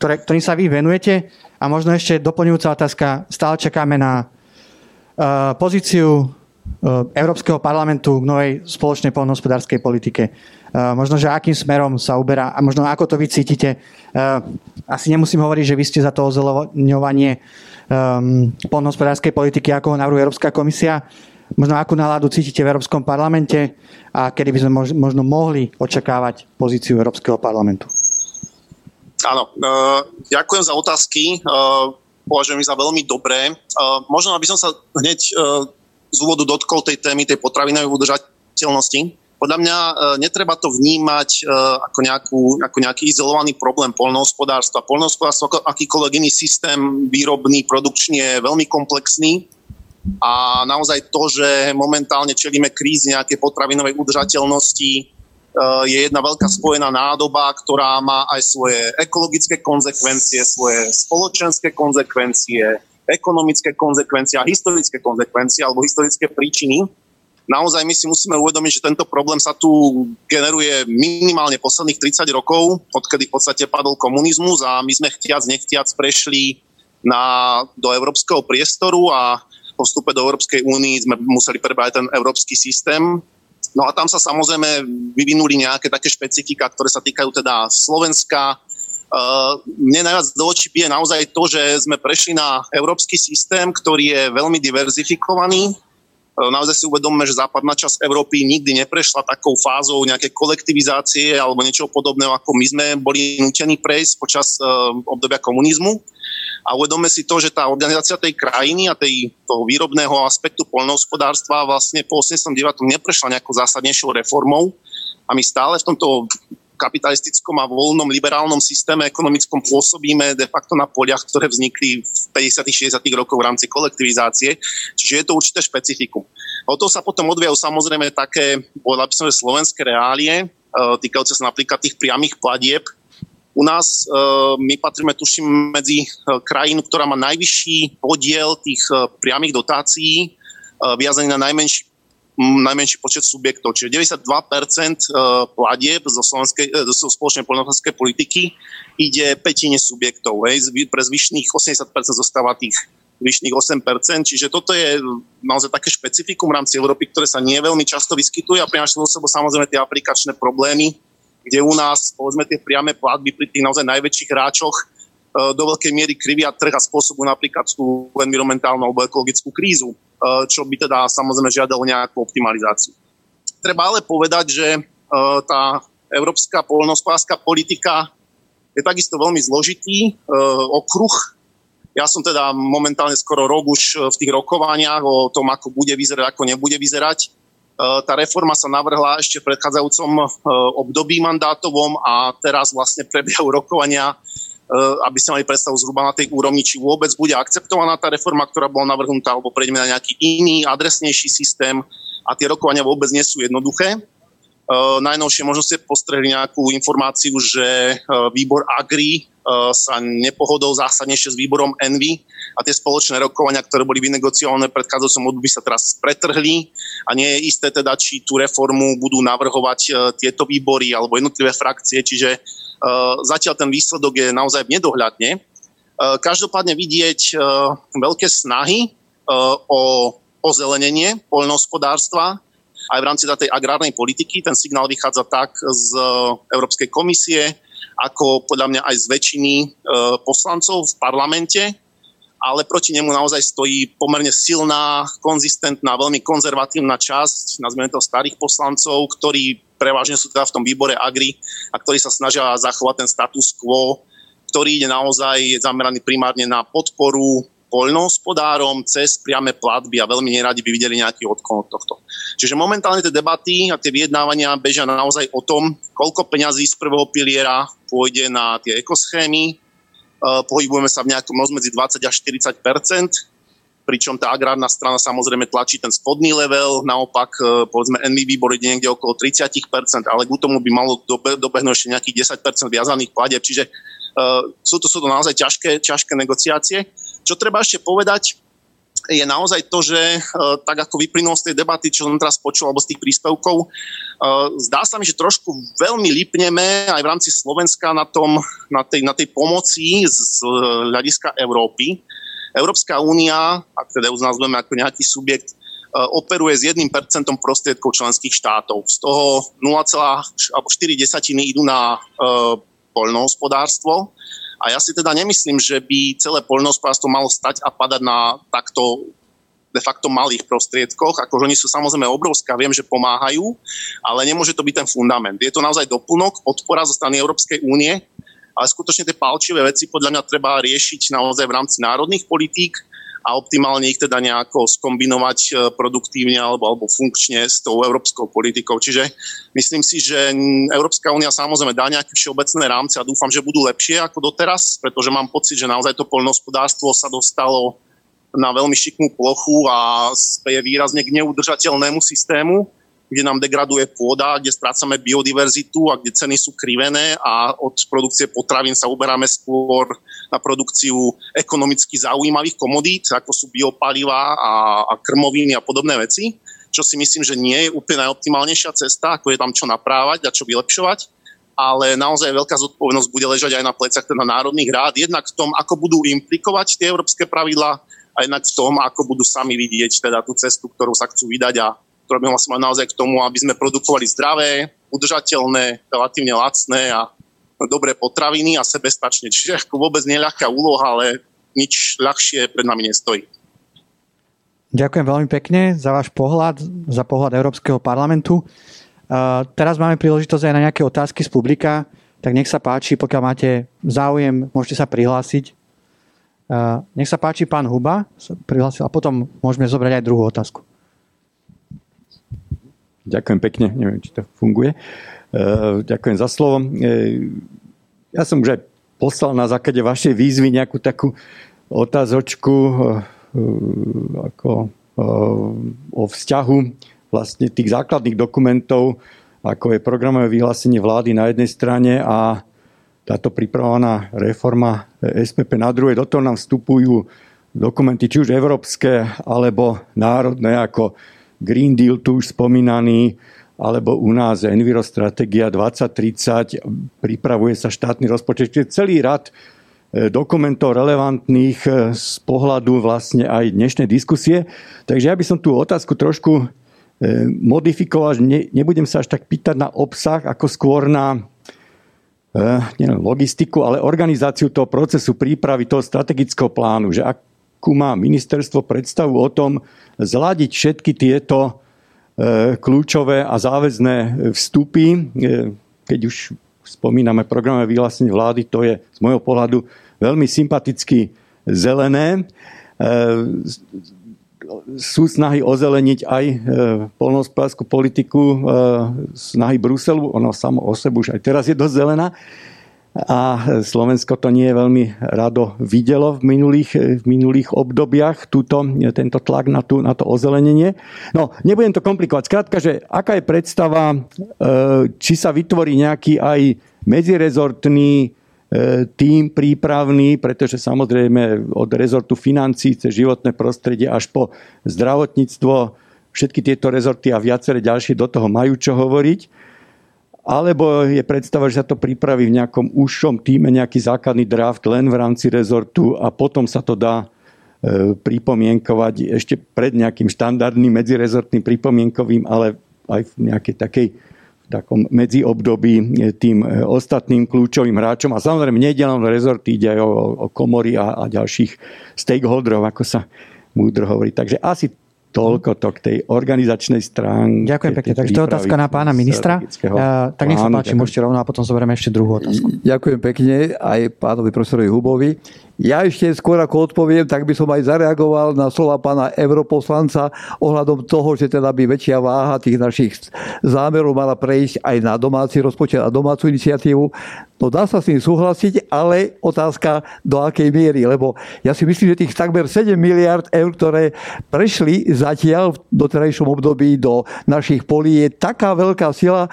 ktoré, ktorým sa vy venujete. A možno ešte doplňujúca otázka. Stále čakáme na uh, pozíciu uh, Európskeho parlamentu k novej spoločnej poľnohospodárskej politike. Uh, možno, že akým smerom sa uberá a možno ako to vy cítite. Asi nemusím hovoriť, že vy ste za to ozeleňovanie um, poľnohospodárskej politiky, ako ho navrhuje Európska komisia. Možno akú náladu cítite v Európskom parlamente a kedy by sme možno mohli očakávať pozíciu Európskeho parlamentu. Áno, uh, ďakujem za otázky. Uh, považujem ich za veľmi dobré. Uh, možno, aby som sa hneď uh, z úvodu dotkol tej témy, tej potravinovej udržateľnosti. Podľa mňa uh, netreba to vnímať uh, ako, nejakú, ako nejaký izolovaný problém polnohospodárstva. Polnohospodárstvo ako akýkoľvek iný systém výrobný, produkčný je veľmi komplexný a naozaj to, že momentálne čelíme krízi nejakej potravinovej udržateľnosti, je jedna veľká spojená nádoba, ktorá má aj svoje ekologické konsekvencie, svoje spoločenské konsekvencie, ekonomické konsekvencie a historické konsekvencie alebo historické príčiny. Naozaj my si musíme uvedomiť, že tento problém sa tu generuje minimálne posledných 30 rokov, odkedy v podstate padol komunizmus a my sme chtiac, nechtiac prešli na, do európskeho priestoru a po vstupe do Európskej únii sme museli prebrať ten európsky systém, No a tam sa samozrejme vyvinuli nejaké také špecifika, ktoré sa týkajú teda Slovenska. Uh, mne najviac do očí je naozaj to, že sme prešli na európsky systém, ktorý je veľmi diverzifikovaný. Uh, naozaj si uvedomme, že západná časť Európy nikdy neprešla takou fázou nejaké kolektivizácie alebo niečo podobného, ako my sme boli nutení prejsť počas uh, obdobia komunizmu a uvedome si to, že tá organizácia tej krajiny a tej, toho výrobného aspektu poľnohospodárstva vlastne po 89. neprešla nejakou zásadnejšou reformou a my stále v tomto kapitalistickom a voľnom liberálnom systéme ekonomickom pôsobíme de facto na poliach, ktoré vznikli v 50. 60. rokoch v rámci kolektivizácie. Čiže je to určité špecifikum. O to sa potom odvíjajú samozrejme také, povedal by som, že slovenské reálie, e, týkajúce sa napríklad tých priamých platieb, u nás e, my patríme, tuším, medzi e, krajinu, ktorá má najvyšší podiel tých e, priamých dotácií viazaný na najmenší, najmenší počet subjektov. Čiže 92% platieb zo, zo spoločnej poľnohospodárskej politiky ide petine subjektov. Hej. Pre zvyšných 80% zostáva tých vyšných 8%, čiže toto je naozaj také špecifikum v rámci Európy, ktoré sa nie veľmi často vyskytuje a prináša so sebou samozrejme tie aplikačné problémy, kde u nás, povedzme, tie priame platby pri tých naozaj najväčších hráčoch e, do veľkej miery krivia trh a spôsobu napríklad tú environmentálnu alebo ekologickú krízu, e, čo by teda samozrejme žiadalo nejakú optimalizáciu. Treba ale povedať, že e, tá európska poľnohospodárska politika je takisto veľmi zložitý okruh. Ja som teda momentálne skoro rok už v tých rokovaniach o tom, ako bude vyzerať, ako nebude vyzerať. E, tá reforma sa navrhla ešte v predchádzajúcom e, období mandátovom a teraz vlastne prebiehajú rokovania, e, aby ste mali predstavu zhruba na tej úrovni, či vôbec bude akceptovaná tá reforma, ktorá bola navrhnutá, alebo prejdeme na nejaký iný, adresnejší systém a tie rokovania vôbec nie sú jednoduché. Najnovšie možno ste postrehli nejakú informáciu, že výbor Agri sa nepohodol zásadnejšie s výborom Envy a tie spoločné rokovania, ktoré boli vynegociované pred predchádzajúcom období sa teraz pretrhli a nie je isté teda, či tú reformu budú navrhovať uh, tieto výbory alebo jednotlivé frakcie, čiže uh, zatiaľ ten výsledok je naozaj v nedohľadne. Uh, každopádne vidieť veľké snahy o ozelenenie poľnohospodárstva aj v rámci tej agrárnej politiky. Ten signál vychádza tak z Európskej komisie, ako podľa mňa aj z väčšiny poslancov v parlamente ale proti nemu naozaj stojí pomerne silná, konzistentná, veľmi konzervatívna časť, nazveme to starých poslancov, ktorí prevažne sú teda v tom výbore Agri a ktorí sa snažia zachovať ten status quo, ktorý je naozaj zameraný primárne na podporu poľnohospodárom cez priame platby a veľmi neradi by videli nejaký odklon od tohto. Čiže momentálne tie debaty a tie vyjednávania bežia naozaj o tom, koľko peňazí z prvého piliera pôjde na tie ekoschémy. E, pohybujeme sa v nejakom rozmedzi 20 až 40% pričom tá agrárna strana samozrejme tlačí ten spodný level, naopak e, povedzme NV výbor niekde okolo 30%, ale k tomu by malo dobe, dobehnúť ešte nejakých 10% viazaných pladeb, čiže uh, sú, to, sú to naozaj ťažké, ťažké negociácie. Čo treba ešte povedať, je naozaj to, že e, tak ako vyplynulo z tej debaty, čo som teraz počul, alebo z tých príspevkov, e, zdá sa mi, že trošku veľmi lipneme aj v rámci Slovenska na, tom, na, tej, na tej pomoci z, z hľadiska Európy. Európska únia, ak teda už nazveme ako nejaký subjekt, e, operuje s 1% prostriedkov členských štátov. Z toho 0,4 idú na poľnohospodárstvo a ja si teda nemyslím, že by celé poľnohospodárstvo malo stať a padať na takto de facto malých prostriedkoch, akože oni sú samozrejme obrovské a viem, že pomáhajú, ale nemôže to byť ten fundament. Je to naozaj doplnok, podpora zo strany Európskej únie, ale skutočne tie palčivé veci podľa mňa treba riešiť naozaj v rámci národných politík a optimálne ich teda nejako skombinovať e, produktívne alebo, alebo funkčne s tou európskou politikou. Čiže myslím si, že Európska únia samozrejme dá nejaké všeobecné rámce a dúfam, že budú lepšie ako doteraz, pretože mám pocit, že naozaj to poľnohospodárstvo sa dostalo na veľmi šikmú plochu a je výrazne k neudržateľnému systému kde nám degraduje pôda, kde strácame biodiverzitu a kde ceny sú krivené a od produkcie potravín sa uberáme skôr na produkciu ekonomicky zaujímavých komodít, ako sú biopaliva a, a krmoviny a podobné veci, čo si myslím, že nie je úplne najoptimálnejšia cesta, ako je tam čo naprávať a čo vylepšovať. Ale naozaj veľká zodpovednosť bude ležať aj na plecach teda národných rád, jednak v tom, ako budú implikovať tie európske pravidlá a jednak v tom, ako budú sami vidieť teda tú cestu, ktorú sa chcú vydať a ktoré by vlastne mať naozaj k tomu, aby sme produkovali zdravé, udržateľné, relatívne lacné a dobré potraviny a sebestačne. Čiže ako vôbec neľahká úloha, ale nič ľahšie pred nami nestojí. Ďakujem veľmi pekne za váš pohľad, za pohľad Európskeho parlamentu. Uh, teraz máme príležitosť aj na nejaké otázky z publika, tak nech sa páči, pokiaľ máte záujem, môžete sa prihlásiť. Uh, nech sa páči, pán Huba sa prihlásil a potom môžeme zobrať aj druhú otázku. Ďakujem pekne, neviem, či to funguje. E, ďakujem za slovo. E, ja som už aj poslal na základe vašej výzvy nejakú takú otázočku e, ako o vzťahu vlastne tých základných dokumentov, ako je programové vyhlásenie vlády na jednej strane a táto pripravovaná reforma SPP na druhej. Do toho nám vstupujú dokumenty, či už európske, alebo národné, ako Green Deal tu už spomínaný, alebo u nás Envirostrategia 2030, pripravuje sa štátny rozpočet. Čiže celý rad e, dokumentov relevantných e, z pohľadu vlastne aj dnešnej diskusie. Takže ja by som tú otázku trošku e, modifikoval, že nebudem sa až tak pýtať na obsah, ako skôr na nielen logistiku, ale organizáciu toho procesu prípravy toho strategického plánu. Že ak akú má ministerstvo predstavu o tom zladiť všetky tieto e, kľúčové a záväzné vstupy. E, keď už spomíname programové vyhlásenie vlády, to je z môjho pohľadu veľmi sympaticky zelené. E, sú snahy ozeleniť aj polnohospodárskú politiku, snahy Bruselu, ono samo o sebu už aj teraz je dosť zelená a Slovensko to nie veľmi rado videlo v minulých, v minulých obdobiach, túto, tento tlak na, tú, na to ozelenenie. No, nebudem to komplikovať. Skrátka, že aká je predstava, e, či sa vytvorí nejaký aj medzirezortný e, tým prípravný, pretože samozrejme od rezortu financí cez životné prostredie až po zdravotníctvo, všetky tieto rezorty a viaceré ďalšie do toho majú čo hovoriť alebo je predstava, že sa to pripraví v nejakom užšom týme, nejaký základný draft len v rámci rezortu a potom sa to dá e, pripomienkovať ešte pred nejakým štandardným medzirezortným pripomienkovým, ale aj v nejakej takej v takom medziobdobí e, tým e, ostatným kľúčovým hráčom. A samozrejme, nejde len rezorty, ide aj o, o komory a, a ďalších stakeholderov, ako sa múdro hovorí. Takže asi Toľko to k tej organizačnej stránke. Ďakujem pekne. Takže to je otázka na pána ministra. Uh, tak nech sa páči, môžete rovno a potom zoberieme ešte druhú otázku. Ďakujem pekne aj pánovi profesorovi Hubovi. Ja ešte skôr ako odpoviem, tak by som aj zareagoval na slova pána europoslanca ohľadom toho, že teda by väčšia váha tých našich zámerov mala prejsť aj na domáci rozpočet a domácu iniciatívu. No dá sa s tým súhlasiť, ale otázka do akej miery, lebo ja si myslím, že tých takmer 7 miliard eur, ktoré prešli zatiaľ v doterajšom období do našich polí, je taká veľká sila,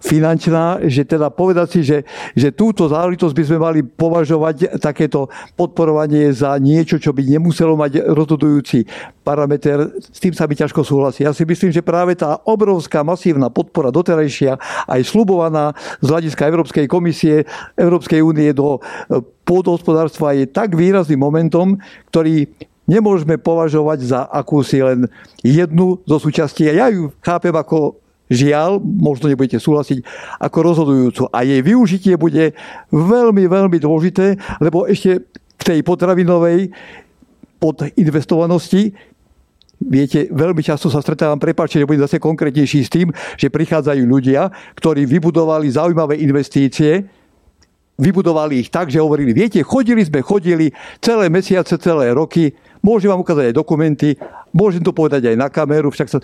finančná, že teda povedať si, že, že túto záležitosť by sme mali považovať takéto podporovanie za niečo, čo by nemuselo mať rozhodujúci parameter, s tým sa by ťažko súhlasí. Ja si myslím, že práve tá obrovská masívna podpora doterajšia, aj slubovaná z hľadiska Európskej komisie, Európskej únie do e, pôdohospodárstva je tak výrazným momentom, ktorý nemôžeme považovať za akúsi len jednu zo súčastí. Ja ju chápem ako žiaľ, možno nebudete súhlasiť, ako rozhodujúcu. A jej využitie bude veľmi, veľmi dôležité, lebo ešte k tej potravinovej podinvestovanosti Viete, veľmi často sa stretávam, prepáčte, budem zase konkrétnejší s tým, že prichádzajú ľudia, ktorí vybudovali zaujímavé investície, vybudovali ich tak, že hovorili, viete, chodili sme, chodili celé mesiace, celé roky, môžem vám ukázať aj dokumenty, môžem to povedať aj na kameru, však sa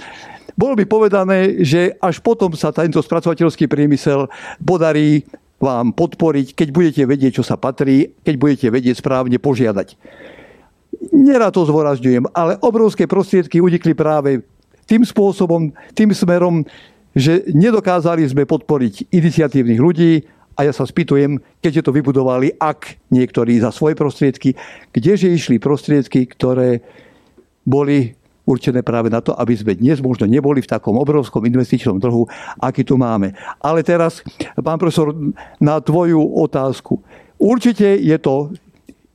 bolo by povedané, že až potom sa tento spracovateľský priemysel podarí vám podporiť, keď budete vedieť, čo sa patrí, keď budete vedieť správne požiadať. Nerad to zvorazňujem, ale obrovské prostriedky unikli práve tým spôsobom, tým smerom, že nedokázali sme podporiť iniciatívnych ľudí a ja sa spýtujem, keďže to vybudovali, ak niektorí za svoje prostriedky, kdeže išli prostriedky, ktoré boli určené práve na to, aby sme dnes možno neboli v takom obrovskom investičnom trhu, aký tu máme. Ale teraz, pán profesor, na tvoju otázku. Určite je to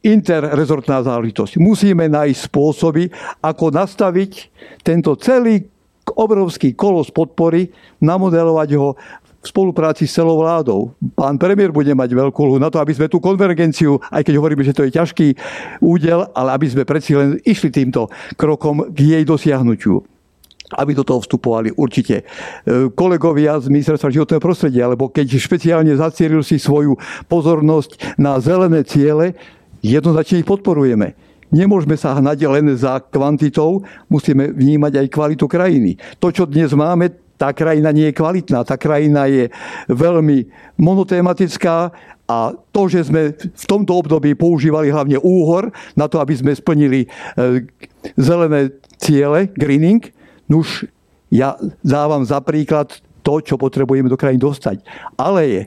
interrezortná záležitosť. Musíme nájsť spôsoby, ako nastaviť tento celý obrovský kolos podpory, namodelovať ho v spolupráci s celou vládou. Pán premiér bude mať veľkú úlohu na to, aby sme tú konvergenciu, aj keď hovoríme, že to je ťažký údel, ale aby sme predsi len išli týmto krokom k jej dosiahnutiu aby do toho vstupovali určite e, kolegovia z Ministerstva životného prostredia, lebo keď špeciálne zacieril si svoju pozornosť na zelené ciele, jednoznačne ich podporujeme. Nemôžeme sa hnať len za kvantitou, musíme vnímať aj kvalitu krajiny. To, čo dnes máme, tá krajina nie je kvalitná, tá krajina je veľmi monotematická a to, že sme v tomto období používali hlavne úhor na to, aby sme splnili e, zelené ciele, greening, nuž ja dávam za príklad to, čo potrebujeme do krajiny dostať. Ale je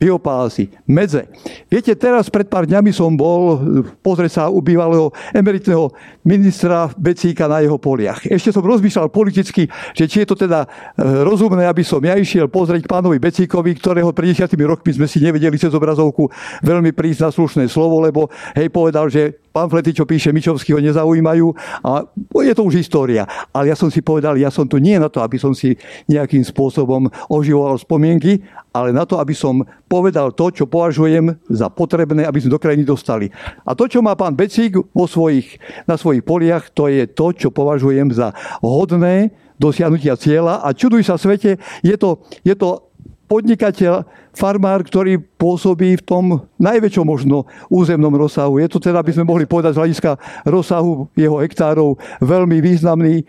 biopásy, medze. Viete, teraz pred pár dňami som bol pozrieť sa u bývalého emeritného ministra Becíka na jeho poliach. Ešte som rozmýšľal politicky, že či je to teda e, rozumné, aby som ja išiel pozrieť pánovi Becíkovi, ktorého pred desiatými rokmi sme si nevedeli cez obrazovku veľmi prísť na slušné slovo, lebo hej, povedal, že pamflety, čo píše Mičovský, ho nezaujímajú a je to už história. Ale ja som si povedal, ja som tu nie na to, aby som si nejakým spôsobom oživoval spomienky, ale na to, aby som povedal to, čo považujem za potrebné, aby sme do krajiny dostali. A to, čo má pán Becík vo svojich, na svojich poliach, to je to, čo považujem za hodné dosiahnutia cieľa a čuduj sa svete, je to, je to podnikateľ, farmár, ktorý pôsobí v tom najväčšom možno územnom rozsahu. Je to teda, aby sme mohli povedať z hľadiska rozsahu jeho hektárov veľmi významný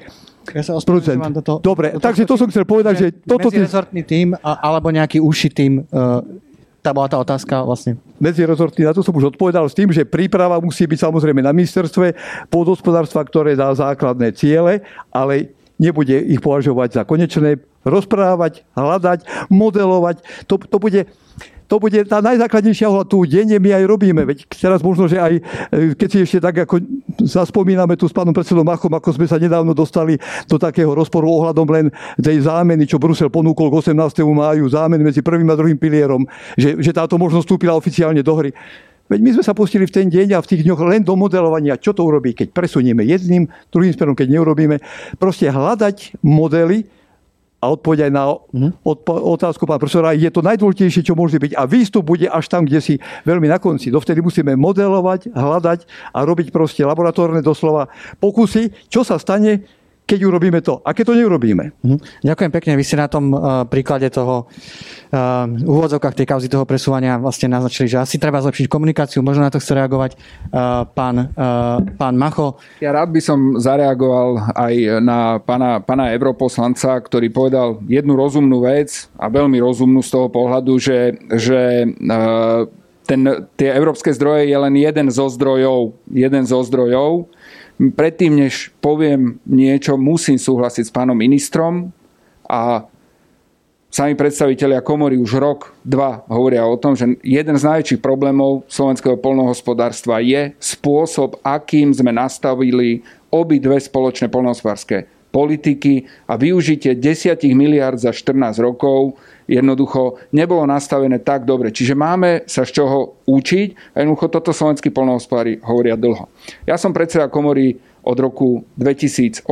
ja sa producent. Toto, Dobre, toto, takže to som chcel povedať, že, toto... Medzirezortný tým alebo nejaký uši tým uh, tá bola tá otázka vlastne. Medzirezortný, na to som už odpovedal s tým, že príprava musí byť samozrejme na ministerstve podhospodárstva, ktoré dá základné ciele, ale nebude ich považovať za konečné rozprávať, hľadať, modelovať. To, to bude to bude tá najzákladnejšia úloha. Tu denne my aj robíme. Veď teraz možno, že aj e, keď si ešte tak ako zaspomíname tu s pánom predsedom Machom, ako sme sa nedávno dostali do takého rozporu ohľadom len tej zámeny, čo Brusel ponúkol k 18. máju, zámen medzi prvým a druhým pilierom, že, že táto možnosť vstúpila oficiálne do hry. Veď my sme sa pustili v ten deň a v tých dňoch len do modelovania, čo to urobí, keď presunieme jedným, druhým smerom, keď neurobíme. Proste hľadať modely, a odpoveď aj na mhm. odpo- otázku pána profesora, je to najdôležitejšie, čo môže byť. A výstup bude až tam, kde si veľmi na konci. Dovtedy musíme modelovať, hľadať a robiť proste laboratórne doslova pokusy, čo sa stane, keď urobíme to a keď to neurobíme. Mhm. Ďakujem pekne. Vy ste na tom uh, príklade toho uh, úvodzovkách tej kauzy toho presúvania vlastne naznačili, že asi treba zlepšiť komunikáciu. Možno na to chce reagovať uh, pán, uh, pán Macho. Ja rád by som zareagoval aj na pána, pána europoslanca, ktorý povedal jednu rozumnú vec a veľmi rozumnú z toho pohľadu, že, že uh, ten, tie európske zdroje je len jeden zo zdrojov. Jeden zo zdrojov. Predtým, než poviem niečo, musím súhlasiť s pánom ministrom a sami predstavitelia komory už rok, dva hovoria o tom, že jeden z najväčších problémov slovenského polnohospodárstva je spôsob, akým sme nastavili obidve spoločné polnohospodárske politiky a využitie 10 miliard za 14 rokov jednoducho nebolo nastavené tak dobre. Čiže máme sa z čoho učiť a jednoducho toto slovenskí polnohospodári hovoria dlho. Ja som predseda komory od roku 2018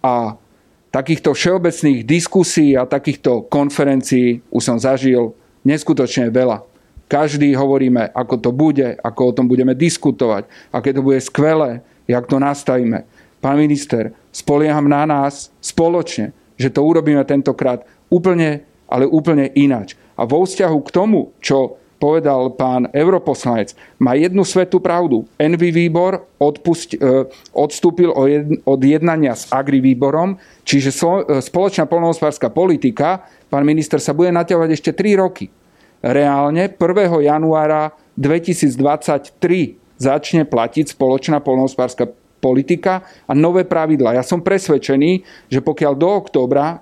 a takýchto všeobecných diskusí a takýchto konferencií už som zažil neskutočne veľa. Každý hovoríme, ako to bude, ako o tom budeme diskutovať, aké to bude skvelé, jak to nastavíme. Pán minister, spolieham na nás spoločne, že to urobíme tentokrát úplne ale úplne ináč. A vo vzťahu k tomu, čo povedal pán europoslanec, má jednu svetú pravdu. Envy výbor odpust, e, odstúpil od jednania s Agri výborom, čiže e, spoločná polnohospodárska politika, pán minister, sa bude naťahovať ešte 3 roky. Reálne 1. januára 2023 začne platiť spoločná polnohospodárska politika a nové pravidla. Ja som presvedčený, že pokiaľ do októbra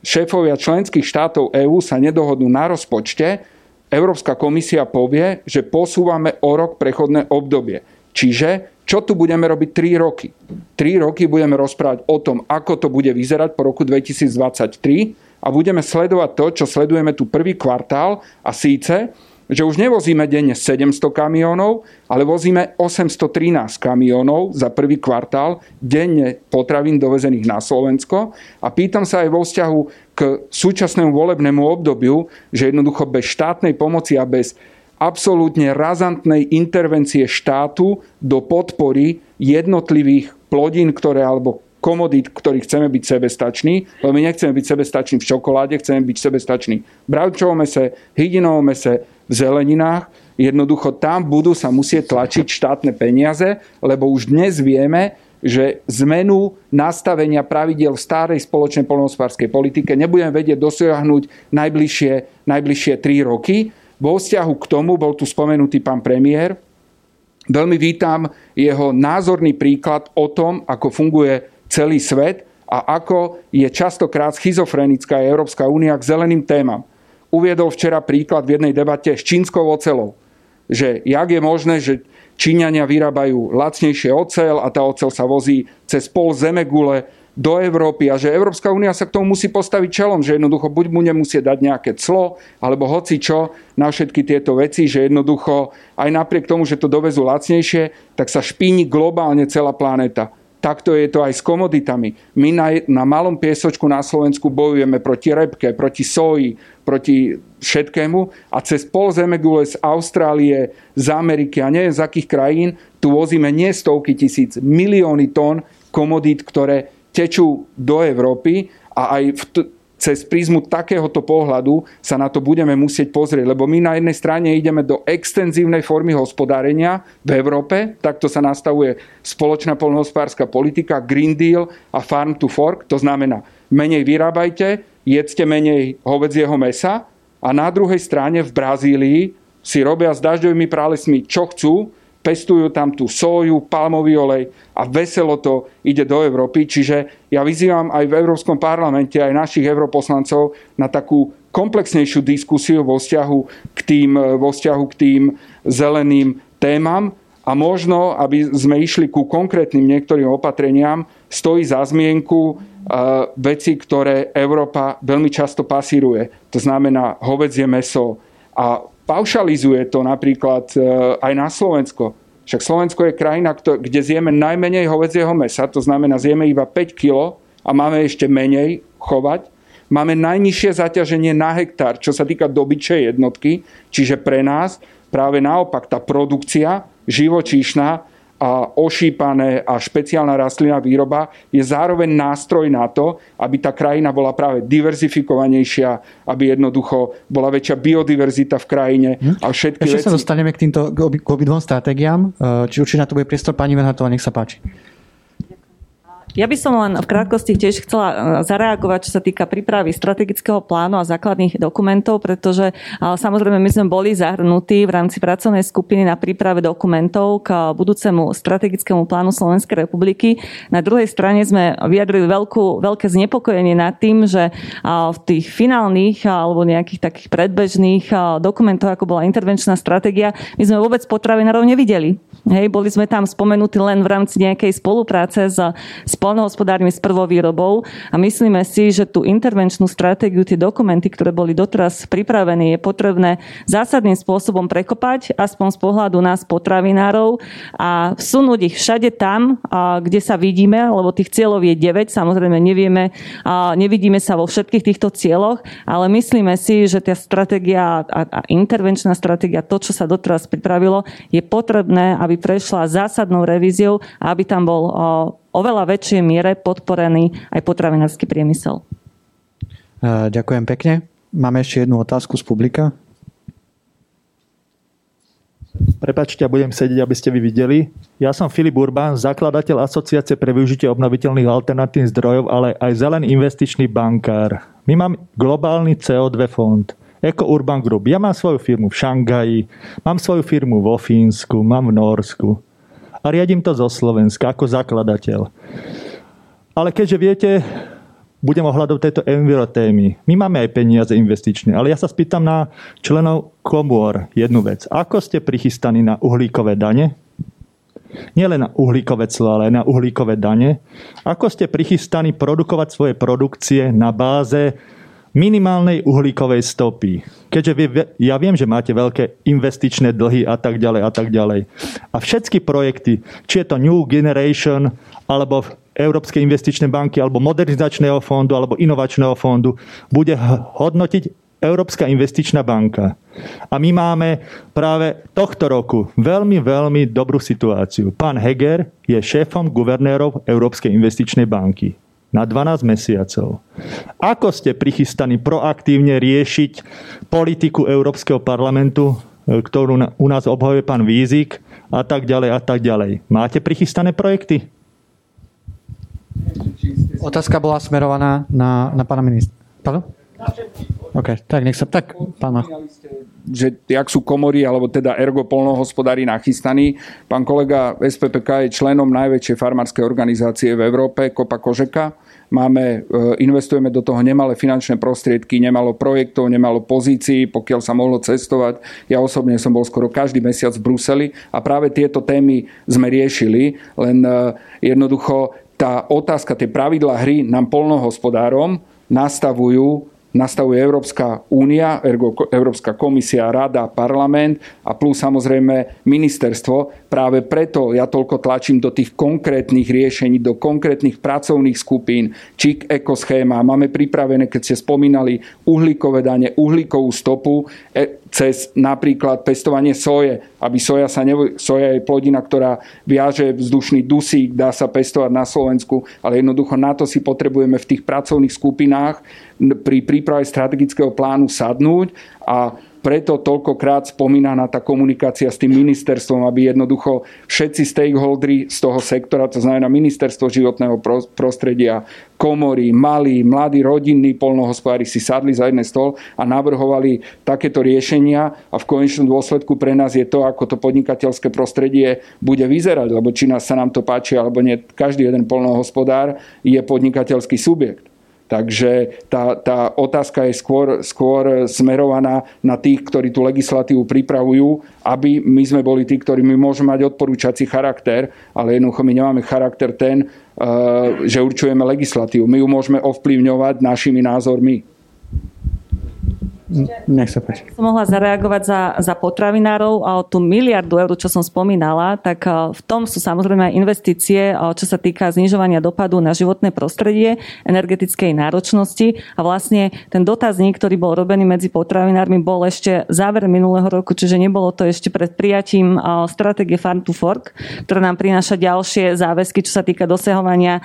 šéfovia členských štátov EÚ sa nedohodnú na rozpočte, Európska komisia povie, že posúvame o rok prechodné obdobie. Čiže čo tu budeme robiť 3 roky? 3 roky budeme rozprávať o tom, ako to bude vyzerať po roku 2023 a budeme sledovať to, čo sledujeme tu prvý kvartál a síce, že už nevozíme denne 700 kamionov, ale vozíme 813 kamionov za prvý kvartál denne potravín dovezených na Slovensko. A pýtam sa aj vo vzťahu k súčasnému volebnému obdobiu, že jednoducho bez štátnej pomoci a bez absolútne razantnej intervencie štátu do podpory jednotlivých plodín, ktoré alebo komodít, ktorých chceme byť sebestační, lebo my nechceme byť sebestační v čokoláde, chceme byť sebestační v bravčovom mese, hydinovom mese, v zeleninách. Jednoducho tam budú sa musieť tlačiť štátne peniaze, lebo už dnes vieme, že zmenu nastavenia pravidel v starej spoločnej polnohospodárskej politike nebudeme vedieť dosiahnuť najbližšie, najbližšie 3 roky. Vo vzťahu k tomu bol tu spomenutý pán premiér. Veľmi vítam jeho názorný príklad o tom, ako funguje celý svet a ako je častokrát schizofrenická Európska únia k zeleným témam uviedol včera príklad v jednej debate s čínskou ocelou. Že jak je možné, že Číňania vyrábajú lacnejšie ocel a tá ocel sa vozí cez pol zemegule do Európy a že Európska únia sa k tomu musí postaviť čelom, že jednoducho buď mu nemusie dať nejaké clo, alebo hoci čo na všetky tieto veci, že jednoducho aj napriek tomu, že to dovezú lacnejšie, tak sa špíni globálne celá planéta. Takto je to aj s komoditami. My na, na malom piesočku na Slovensku bojujeme proti repke, proti soji, proti všetkému a cez pol zemegule z Austrálie, z Ameriky a neviem z akých krajín tu vozíme nie stovky tisíc, milióny tón komodít, ktoré tečú do Európy a aj v t- cez prízmu takéhoto pohľadu sa na to budeme musieť pozrieť, lebo my na jednej strane ideme do extenzívnej formy hospodárenia v Európe, takto sa nastavuje spoločná polnohospodárska politika, Green Deal a Farm to Fork, to znamená menej vyrábajte, jedzte menej hovedzieho mesa a na druhej strane v Brazílii si robia s dažďovými pralesmi čo chcú, pestujú tam tú soju, palmový olej a veselo to ide do Európy. Čiže ja vyzývam aj v Európskom parlamente, aj našich europoslancov na takú komplexnejšiu diskusiu vo vzťahu k tým, vo vzťahu k tým zeleným témam a možno, aby sme išli ku konkrétnym niektorým opatreniam, stojí za zmienku uh, veci, ktoré Európa veľmi často pasíruje. To znamená hovedzie meso a paušalizuje to napríklad e, aj na Slovensko. Však Slovensko je krajina, kde zjeme najmenej hovedzieho mesa, to znamená zjeme iba 5 kg a máme ešte menej chovať. Máme najnižšie zaťaženie na hektár, čo sa týka dobyčej jednotky, čiže pre nás práve naopak tá produkcia živočíšna a ošípané a špeciálna rastlinná výroba je zároveň nástroj na to, aby tá krajina bola práve diverzifikovanejšia, aby jednoducho bola väčšia biodiverzita v krajine a všetky Ešte veci... sa dostaneme k týmto k obi- k obidvom stratégiám, e, či určite na to bude priestor. Pani Verhatová, nech sa páči. Ja by som len v krátkosti tiež chcela e, zareagovať, čo sa týka prípravy strategického plánu a základných dokumentov, pretože e, samozrejme my sme boli zahrnutí v rámci pracovnej skupiny na príprave dokumentov k budúcemu strategickému plánu Slovenskej republiky. Na druhej strane sme vyjadrili veľkú, veľké znepokojenie nad tým, že e, v tých finálnych alebo nejakých takých predbežných dokumentoch, ako bola intervenčná stratégia, my sme vôbec potravinárov nevideli. Hej, boli sme tam spomenutí len v rámci nejakej spolupráce s, s polnohospodármi s prvovýrobou a myslíme si, že tú intervenčnú stratégiu, tie dokumenty, ktoré boli doteraz pripravené, je potrebné zásadným spôsobom prekopať, aspoň z pohľadu nás potravinárov a vsunúť ich všade tam, kde sa vidíme, lebo tých cieľov je 9, samozrejme nevieme, nevidíme sa vo všetkých týchto cieľoch, ale myslíme si, že tá stratégia a intervenčná stratégia, to, čo sa doteraz pripravilo, je potrebné, aby prešla zásadnou revíziou a aby tam bol oveľa väčšej miere podporený aj potravinársky priemysel. Ďakujem pekne. Máme ešte jednu otázku z publika. Prepačte, ja budem sedieť, aby ste vy videli. Ja som Filip Urbán, zakladateľ Asociácie pre využitie obnoviteľných alternatívnych zdrojov, ale aj zelený investičný bankár. My máme globálny CO2 fond. Eco Urban Group. Ja mám svoju firmu v Šangaji, mám svoju firmu vo Fínsku, mám v Norsku. A riadím to zo Slovenska ako zakladateľ. Ale keďže viete, budem ohľadom tejto enviro témy. My máme aj peniaze investičné, ale ja sa spýtam na členov komôr jednu vec. Ako ste prichystaní na uhlíkové dane? Nielen na uhlíkové clo, ale aj na uhlíkové dane. Ako ste prichystaní produkovať svoje produkcie na báze minimálnej uhlíkovej stopy. Keďže vy, ja viem, že máte veľké investičné dlhy a tak ďalej a tak ďalej. A všetky projekty, či je to New Generation, alebo Európskej investičnej banky, alebo Modernizačného fondu, alebo Inovačného fondu, bude hodnotiť Európska investičná banka. A my máme práve tohto roku veľmi, veľmi dobrú situáciu. Pán Heger je šéfom guvernérov Európskej investičnej banky na 12 mesiacov. Ako ste prichystaní proaktívne riešiť politiku Európskeho parlamentu, e, ktorú u nás obhajuje pán Vízik a tak ďalej a tak ďalej. Máte prichystané projekty? Otázka bola smerovaná na, na pána ministra. Pardon? OK, tak nech sa... Tak, pána že jak sú komory, alebo teda ergo polnohospodári nachystaní. Pán kolega SPPK je členom najväčšej farmárskej organizácie v Európe, Kopa Kožeka. Máme, e, investujeme do toho nemalé finančné prostriedky, nemalo projektov, nemalo pozícií, pokiaľ sa mohlo cestovať. Ja osobne som bol skoro každý mesiac v Bruseli a práve tieto témy sme riešili, len e, jednoducho tá otázka, tie pravidlá hry nám polnohospodárom nastavujú nastavuje Európska únia, Európska komisia, rada, parlament a plus samozrejme ministerstvo. Práve preto ja toľko tlačím do tých konkrétnych riešení, do konkrétnych pracovných skupín, či ekoschéma. Máme pripravené, keď ste spomínali, uhlíkové dane, uhlíkovú stopu, e, cez napríklad pestovanie soje, aby soja sa nevo... soja je plodina, ktorá viaže vzdušný dusík, dá sa pestovať na Slovensku, ale jednoducho na to si potrebujeme v tých pracovných skupinách pri príprave strategického plánu sadnúť a preto toľkokrát spomínaná tá komunikácia s tým ministerstvom, aby jednoducho všetci stakeholderi z toho sektora, to znamená ministerstvo životného prostredia, komory, malí, mladí, rodinní polnohospodári si sadli za jeden stôl a navrhovali takéto riešenia a v konečnom dôsledku pre nás je to, ako to podnikateľské prostredie bude vyzerať, lebo či nás sa nám to páči alebo nie, každý jeden polnohospodár je podnikateľský subjekt. Takže tá, tá otázka je skôr, skôr smerovaná na tých, ktorí tú legislatívu pripravujú, aby my sme boli tí, ktorí my môžeme mať odporúčací charakter, ale jednoducho my nemáme charakter ten, eh, že určujeme legislatívu. My ju môžeme ovplyvňovať našimi názormi. Nech sa páči. Som mohla zareagovať za, za potravinárov a o tú miliardu eur, čo som spomínala, tak e, v tom sú samozrejme aj investície, e, čo sa týka znižovania dopadu na životné prostredie, energetickej náročnosti a vlastne ten dotazník, ktorý bol robený medzi potravinármi, bol ešte záver minulého roku, čiže nebolo to ešte pred prijatím e, stratégie Farm to Fork, ktorá nám prináša ďalšie záväzky, čo sa týka dosahovania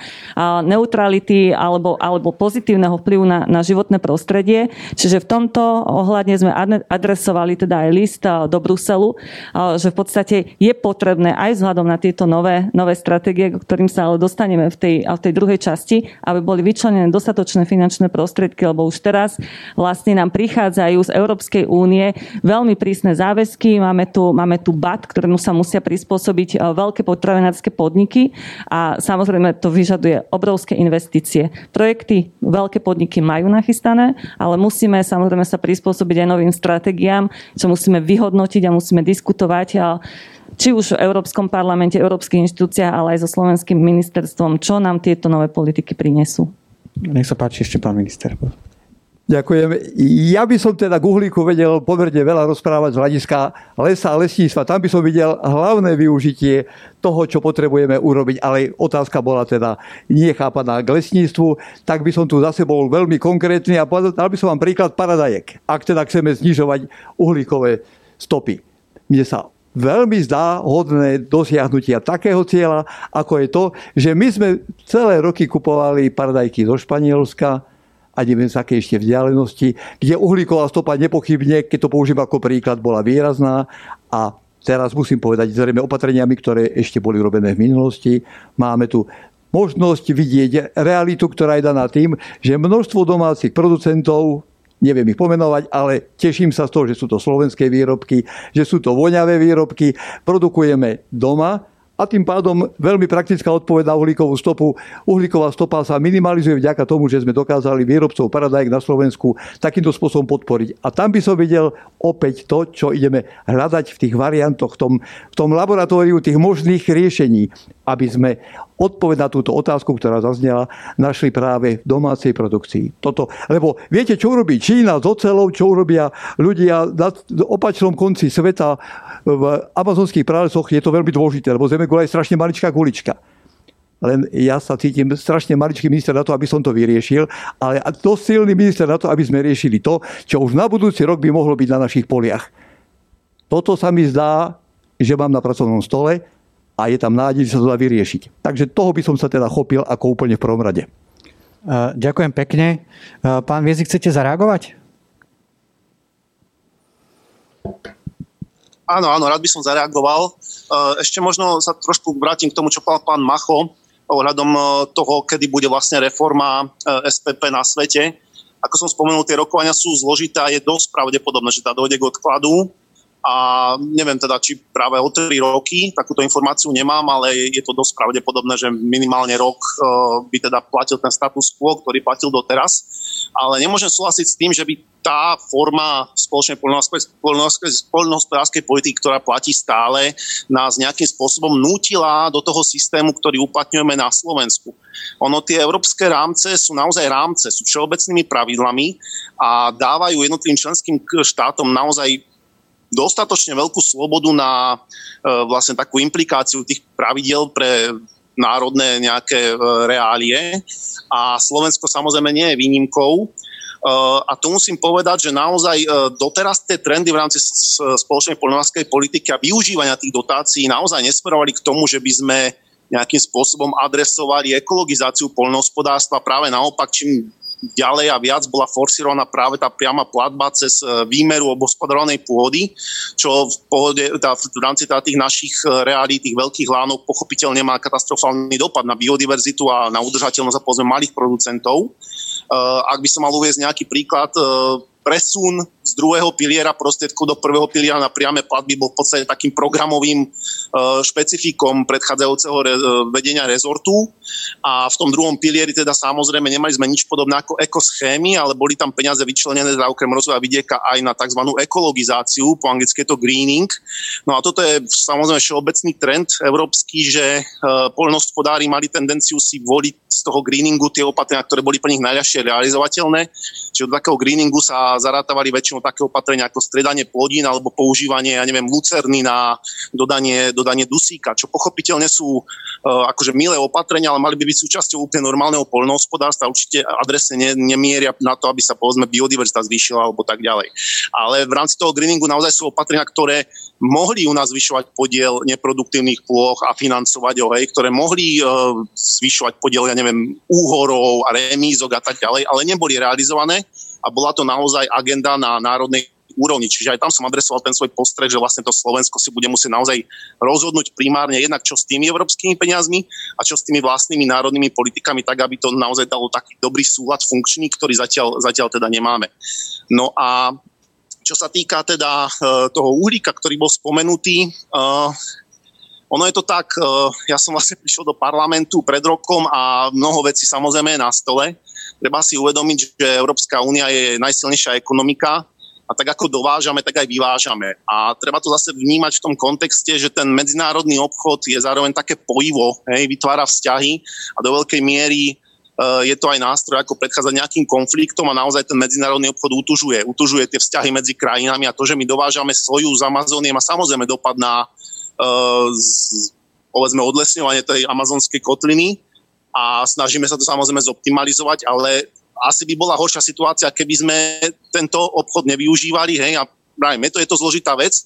neutrality alebo, alebo pozitívneho vplyvu na, na životné prostredie. Čiže v tomto ohľadne sme adresovali teda aj list do Bruselu, že v podstate je potrebné aj vzhľadom na tieto nové, nové stratégie, k ktorým sa ale dostaneme v tej, v tej druhej časti, aby boli vyčlenené dostatočné finančné prostriedky, lebo už teraz vlastne nám prichádzajú z Európskej únie veľmi prísne záväzky. Máme tu, máme tu BAT, ktorému sa musia prispôsobiť veľké potravinárske podniky a samozrejme to vyžaduje obrovské investície. Projekty veľké podniky majú nachystané, ale musíme samozrejme sa prispôsobiť aj novým stratégiám, čo musíme vyhodnotiť a musíme diskutovať či už v Európskom parlamente, Európskych inštitúciách, ale aj so slovenským ministerstvom, čo nám tieto nové politiky prinesú. Nech sa páči ešte pán minister. Ďakujem. Ja by som teda k uhlíku vedel pomerne veľa rozprávať z hľadiska lesa a lesníctva. Tam by som videl hlavné využitie toho, čo potrebujeme urobiť, ale otázka bola teda nie chápaná k lesníctvu, tak by som tu zase bol veľmi konkrétny a dal by som vám príklad paradajek, ak teda chceme znižovať uhlíkové stopy. Mne sa veľmi zdá hodné dosiahnutia takého cieľa, ako je to, že my sme celé roky kupovali paradajky zo Španielska, a neviem z akej ešte vzdialenosti, kde uhlíková stopa nepochybne, keď to použijem ako príklad, bola výrazná. A teraz musím povedať, zrejme opatreniami, ktoré ešte boli robené v minulosti, máme tu možnosť vidieť realitu, ktorá je daná tým, že množstvo domácich producentov neviem ich pomenovať, ale teším sa z toho, že sú to slovenské výrobky, že sú to voňavé výrobky, produkujeme doma a tým pádom veľmi praktická odpoveď na uhlíkovú stopu. Uhlíková stopa sa minimalizuje vďaka tomu, že sme dokázali výrobcov paradajk na Slovensku takýmto spôsobom podporiť. A tam by som videl opäť to, čo ideme hľadať v tých variantoch, v tom, v tom laboratóriu tých možných riešení, aby sme odpoveď na túto otázku, ktorá zaznela, našli práve v domácej produkcii. Toto, lebo viete, čo urobí Čína s ocelou, čo urobia ľudia na opačnom konci sveta v amazonských pralesoch, je to veľmi dôležité, lebo Zemegula je strašne maličká gulička. Len ja sa cítim strašne maličký minister na to, aby som to vyriešil, ale dosť silný minister na to, aby sme riešili to, čo už na budúci rok by mohlo byť na našich poliach. Toto sa mi zdá, že mám na pracovnom stole a je tam nádej, že sa to dá vyriešiť. Takže toho by som sa teda chopil ako úplne v prvom rade. Ďakujem pekne. Pán Viezik, chcete zareagovať? Áno, áno, rád by som zareagoval. Ešte možno sa trošku vrátim k tomu, čo povedal pán Macho ohľadom toho, kedy bude vlastne reforma SPP na svete. Ako som spomenul, tie rokovania sú zložité a je dosť pravdepodobné, že tá dojde k odkladu a neviem teda, či práve o 3 roky, takúto informáciu nemám, ale je to dosť pravdepodobné, že minimálne rok e, by teda platil ten status quo, ktorý platil doteraz. Ale nemôžem súhlasiť s tým, že by tá forma spoločnej poľnohospodárskej politiky, ktorá platí stále, nás nejakým spôsobom nútila do toho systému, ktorý uplatňujeme na Slovensku. Ono tie európske rámce sú naozaj rámce, sú všeobecnými pravidlami a dávajú jednotlivým členským štátom naozaj dostatočne veľkú slobodu na e, vlastne takú implikáciu tých pravidel pre národné nejaké e, reálie a Slovensko samozrejme nie je výnimkou. E, a tu musím povedať, že naozaj doteraz tie trendy v rámci spoločnej poľnohospodárskej politiky a využívania tých dotácií naozaj nesmerovali k tomu, že by sme nejakým spôsobom adresovali ekologizáciu poľnohospodárstva. Práve naopak, čím ďalej a viac bola forsírovaná práve tá priama platba cez e, výmeru obospodarovanej pôdy, čo v, pohode, tá, v rámci tá tých našich e, reálí, tých veľkých lánov pochopiteľne má katastrofálny dopad na biodiverzitu a na udržateľnosť a povedzme malých producentov. Uh, ak by som mal uvieť nejaký príklad, presun z druhého piliera prostriedkov do prvého piliera na priame platby bol v podstate takým programovým e, špecifikom predchádzajúceho re, e, vedenia rezortu a v tom druhom pilieri teda samozrejme nemali sme nič podobné ako ekoschémy, ale boli tam peniaze vyčlenené za okrem rozvoja vidieka aj na tzv. ekologizáciu, po anglicky je to greening. No a toto je samozrejme všeobecný trend európsky, že e, poľnohospodári mali tendenciu si voliť z toho greeningu tie opatrenia, ktoré boli pre nich najľahšie realizovateľné. Čiže do takého greeningu sa a zarátavali väčšinou také opatrenia ako stredanie plodín alebo používanie, ja neviem, lucerny na dodanie, dodanie dusíka, čo pochopiteľne sú uh, akože milé opatrenia, ale mali by byť súčasťou úplne normálneho poľnohospodárstva. Určite adresne ne, nemieria na to, aby sa povedzme biodiverzita zvýšila alebo tak ďalej. Ale v rámci toho greeningu naozaj sú opatrenia, ktoré mohli u nás zvyšovať podiel neproduktívnych plôch a financovať ho, hej, ktoré mohli uh, zvyšovať podiel, ja neviem, úhorov a remízok a tak ďalej, ale neboli realizované a bola to naozaj agenda na národnej úrovni. Čiže aj tam som adresoval ten svoj postreh, že vlastne to Slovensko si bude musieť naozaj rozhodnúť primárne jednak čo s tými európskymi peniazmi a čo s tými vlastnými národnými politikami, tak aby to naozaj dalo taký dobrý súlad funkčný, ktorý zatiaľ, zatiaľ teda nemáme. No a čo sa týka teda e, toho uhlíka, ktorý bol spomenutý, e, ono je to tak, e, ja som vlastne prišiel do parlamentu pred rokom a mnoho vecí samozrejme je na stole. Treba si uvedomiť, že Európska únia je najsilnejšia ekonomika a tak ako dovážame, tak aj vyvážame. A treba to zase vnímať v tom kontexte, že ten medzinárodný obchod je zároveň také pojivo, hej, vytvára vzťahy a do veľkej miery Eh, je to aj nástroj, ako predchádzať nejakým konfliktom a naozaj ten medzinárodný obchod utužuje. Utužuje tie vzťahy medzi krajinami a to, že my dovážame soju z Amazónie má samozrejme dopad na z, povedzme odlesňovanie tej amazonskej kotliny a snažíme sa to samozrejme zoptimalizovať, ale asi by bola horšia situácia, keby sme tento obchod nevyužívali, hej, a pravím, je to, je to zložitá vec,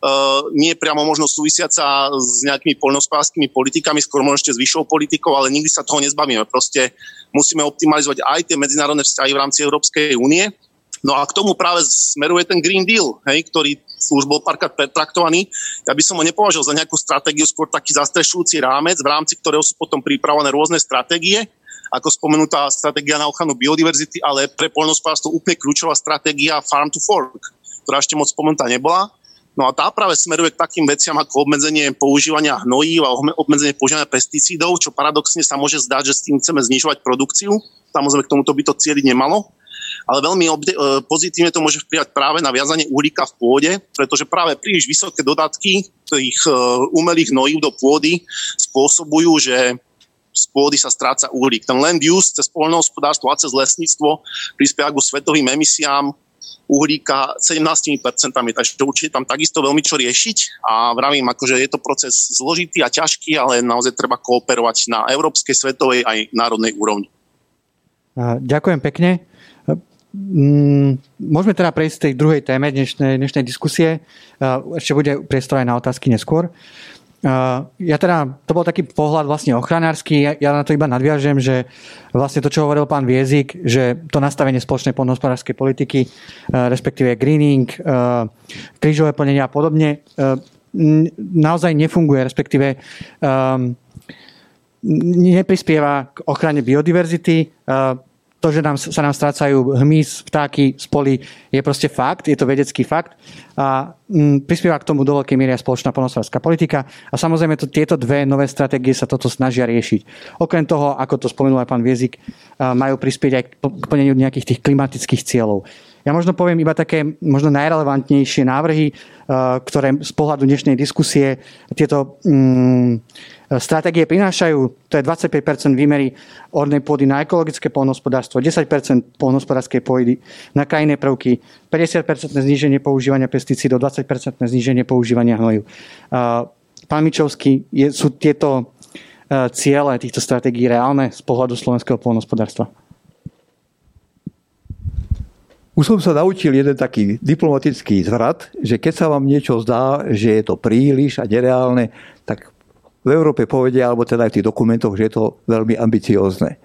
Uh, nie priamo možno súvisiaca s nejakými poľnohospodárskymi politikami, skôr možno ešte s vyššou politikou, ale nikdy sa toho nezbavíme. Proste musíme optimalizovať aj tie medzinárodné vzťahy v rámci Európskej únie. No a k tomu práve smeruje ten Green Deal, hej, ktorý už bol párkrát pretraktovaný. Ja by som ho nepovažoval za nejakú stratégiu, skôr taký zastrešujúci rámec, v rámci ktorého sú potom pripravené rôzne stratégie, ako spomenutá stratégia na ochranu biodiverzity, ale pre poľnohospodárstvo úplne kľúčová stratégia Farm to Fork, ktorá ešte moc spomenutá nebola. No a tá práve smeruje k takým veciam ako obmedzenie používania hnojív a obmedzenie používania pesticídov, čo paradoxne sa môže zdať, že s tým chceme znižovať produkciu. Samozrejme, k tomuto by to cieliť nemalo. Ale veľmi obde- e, pozitívne to môže vplyvať práve na viazanie uhlíka v pôde, pretože práve príliš vysoké dodatky tých e, umelých hnojív do pôdy spôsobujú, že z pôdy sa stráca uhlík. Ten land use cez poľnohospodárstvo a cez lesníctvo prispieva ku svetovým emisiám uhlíka 17%, takže určite tam takisto veľmi čo riešiť a vravím, akože je to proces zložitý a ťažký, ale naozaj treba kooperovať na európskej, svetovej aj národnej úrovni. Ďakujem pekne. Mm, môžeme teda prejsť tej druhej téme dnešnej, dnešnej diskusie. Ešte bude priestor aj na otázky neskôr. Ja teda, to bol taký pohľad vlastne ochranársky, ja, na to iba nadviažem, že vlastne to, čo hovoril pán Viezik, že to nastavenie spoločnej poľnohospodárskej politiky, respektíve greening, krížové plnenia a podobne, naozaj nefunguje, respektíve neprispieva k ochrane biodiverzity, to, že nám, sa nám strácajú hmyz, vtáky z je proste fakt, je to vedecký fakt a mm, prispieva k tomu do veľkej miery spoločná polnospodárska politika a samozrejme to, tieto dve nové stratégie sa toto snažia riešiť. Okrem toho, ako to spomenul aj pán Viezik, majú prispieť aj k plneniu nejakých tých klimatických cieľov. Ja možno poviem iba také možno najrelevantnejšie návrhy, ktoré z pohľadu dnešnej diskusie tieto mm, stratégie prinášajú. To je 25% výmery ornej pôdy na ekologické polnohospodárstvo, 10% polnohospodárskej pôdy na krajinné prvky, 50% zníženie používania pesticídov, 20% zníženie používania hnoju. Pán Mičovský, sú tieto ciele týchto stratégií reálne z pohľadu slovenského polnohospodárstva? Už som sa naučil jeden taký diplomatický zvrat, že keď sa vám niečo zdá, že je to príliš a nereálne, v Európe povedia, alebo teda aj v tých dokumentoch, že je to veľmi ambiciózne.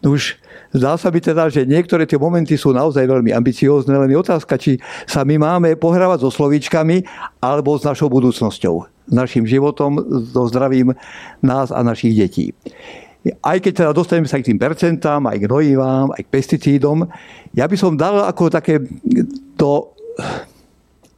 No už zdá sa mi teda, že niektoré tie momenty sú naozaj veľmi ambiciózne, len je otázka, či sa my máme pohrávať so slovíčkami alebo s našou budúcnosťou, s našim životom, so zdravím nás a našich detí aj keď teda dostaneme sa k tým percentám, aj k hnojivám, aj k pesticídom, ja by som dal ako také do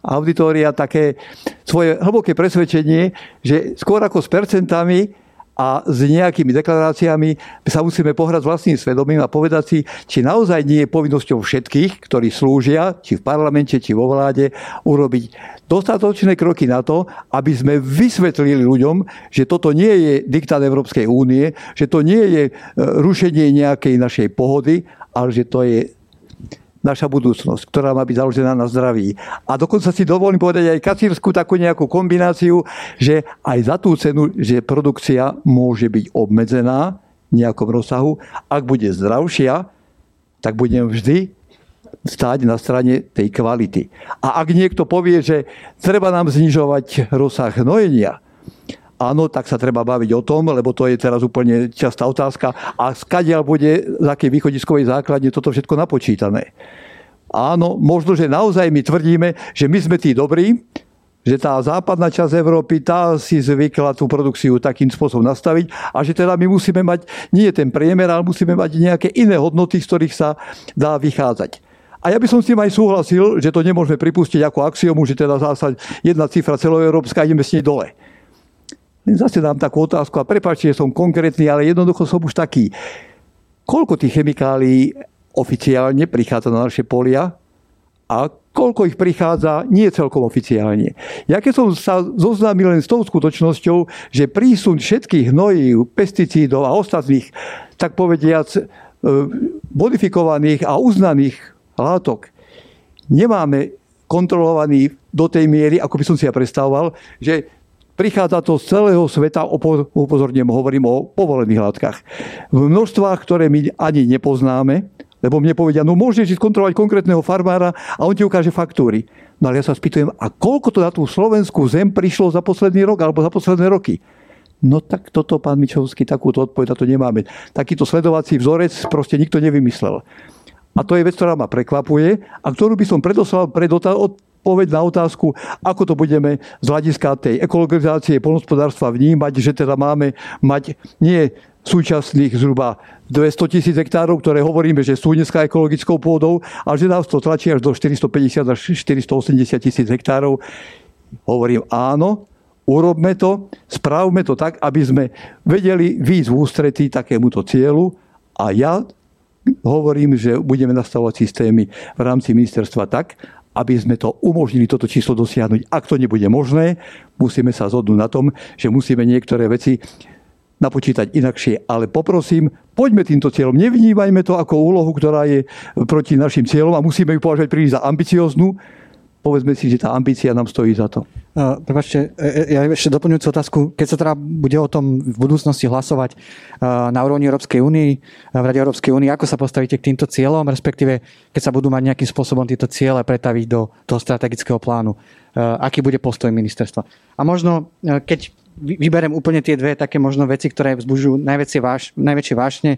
auditoria také svoje hlboké presvedčenie, že skôr ako s percentami a s nejakými deklaráciami sa musíme pohrať s vlastným svedomím a povedať si, či naozaj nie je povinnosťou všetkých, ktorí slúžia, či v parlamente, či vo vláde, urobiť dostatočné kroky na to, aby sme vysvetlili ľuďom, že toto nie je diktát Európskej únie, že to nie je e, rušenie nejakej našej pohody, ale že to je naša budúcnosť, ktorá má byť založená na zdraví. A dokonca si dovolím povedať aj kacírskú takú nejakú kombináciu, že aj za tú cenu, že produkcia môže byť obmedzená v nejakom rozsahu, ak bude zdravšia, tak budem vždy stáť na strane tej kvality. A ak niekto povie, že treba nám znižovať rozsah hnojenia, áno, tak sa treba baviť o tom, lebo to je teraz úplne častá otázka. A skadiaľ bude, z akej východiskovej základne toto všetko napočítané. Áno, možno, že naozaj my tvrdíme, že my sme tí dobrí, že tá západná časť Európy, tá si zvykla tú produkciu takým spôsobom nastaviť a že teda my musíme mať nie ten priemer, ale musíme mať nejaké iné hodnoty, z ktorých sa dá vychádzať. A ja by som s tým aj súhlasil, že to nemôžeme pripustiť ako axiomu, že teda zásať jedna cifra celoeurópska ideme s nej dole. Zase dám takú otázku a prepáčte, že som konkrétny, ale jednoducho som už taký. Koľko tých chemikálií oficiálne prichádza na naše polia a koľko ich prichádza nie celkom oficiálne. Ja keď som sa zoznámil len s tou skutočnosťou, že prísun všetkých hnojív, pesticídov a ostatných, tak povediac, e, modifikovaných a uznaných látok nemáme kontrolovaný do tej miery, ako by som si ja predstavoval, že prichádza to z celého sveta, upozorňujem, hovorím o povolených látkach. V množstvách, ktoré my ani nepoznáme, lebo mne povedia, no môžeš ísť kontrolovať konkrétneho farmára a on ti ukáže faktúry. No ale ja sa spýtujem, a koľko to na tú slovenskú zem prišlo za posledný rok alebo za posledné roky? No tak toto, pán Mičovský, takúto odpoveď na to nemáme. Takýto sledovací vzorec proste nikto nevymyslel. A to je vec, ktorá ma prekvapuje a ktorú by som predoslal pred odpoveď na otázku, ako to budeme z hľadiska tej ekologizácie polnospodárstva vnímať, že teda máme mať nie súčasných zhruba 200 tisíc hektárov, ktoré hovoríme, že sú dneska ekologickou pôdou, ale že nás to tlačí až do 450 až 480 tisíc hektárov. Hovorím áno, urobme to, správme to tak, aby sme vedeli výjsť v ústretí takémuto cieľu a ja hovorím, že budeme nastavovať systémy v rámci ministerstva tak, aby sme to umožnili toto číslo dosiahnuť. Ak to nebude možné, musíme sa zhodnúť na tom, že musíme niektoré veci napočítať inakšie. Ale poprosím, poďme týmto cieľom. Nevnímajme to ako úlohu, ktorá je proti našim cieľom a musíme ju považovať príliš za ambicioznú, povedzme si, že tá ambícia nám stojí za to. Uh, prepačte, e, e, ja ešte doplňujúcu otázku. Keď sa teda bude o tom v budúcnosti hlasovať na úrovni Európskej únie, v Rade Európskej únie, ako sa postavíte k týmto cieľom, respektíve keď sa budú mať nejakým spôsobom tieto ciele pretaviť do toho strategického plánu, aký bude postoj ministerstva. A možno, keď vyberiem úplne tie dve také možno veci, ktoré vzbužujú najväčšie, váš, najväčšie vášne,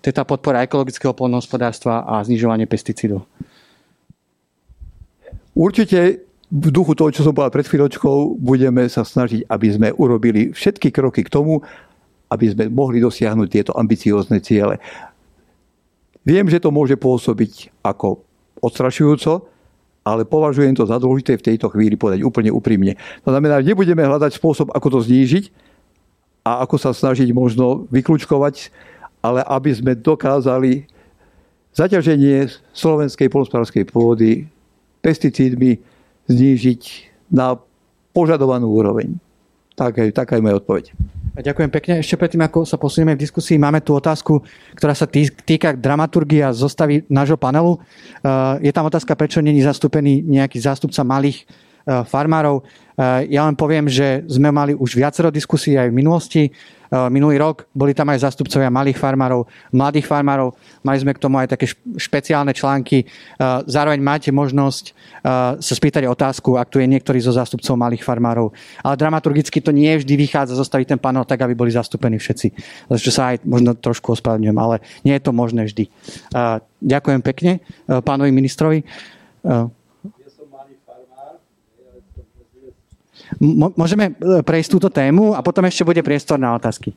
to je tá podpora ekologického poľnohospodárstva a znižovanie pesticídov. Určite v duchu toho, čo som povedal pred chvíľočkou, budeme sa snažiť, aby sme urobili všetky kroky k tomu, aby sme mohli dosiahnuť tieto ambiciózne ciele. Viem, že to môže pôsobiť ako odstrašujúco, ale považujem to za dôležité v tejto chvíli povedať úplne úprimne. To znamená, že nebudeme hľadať spôsob, ako to znížiť a ako sa snažiť možno vyklúčkovať, ale aby sme dokázali zaťaženie slovenskej polnospodárskej pôdy pesticídmi znížiť na požadovanú úroveň. Tak, taká je moja odpoveď. Ďakujem pekne. Ešte predtým, ako sa posunieme v diskusii, máme tu otázku, ktorá sa týka dramaturgie a zostavy nášho panelu. Je tam otázka, prečo není zastúpený nejaký zástupca malých Eh, farmárov. Eh, ja len poviem, že sme mali už viacero diskusí aj v minulosti. Eh, minulý rok boli tam aj zastupcovia malých farmárov, mladých farmárov. Mali sme k tomu aj také špeciálne články. Zároveň máte možnosť sa spýtať otázku, ak tu je niektorý zo zástupcov malých farmárov. Ale dramaturgicky to nie vždy vychádza zostaviť ten panel tak, aby boli zastúpení všetci. Čo sa aj možno trošku ospravedlňujem, ale nie je to možné vždy. Ďakujem pekne pánovi ministrovi. Môžeme e, prejsť túto tému a potom ešte bude priestor na otázky.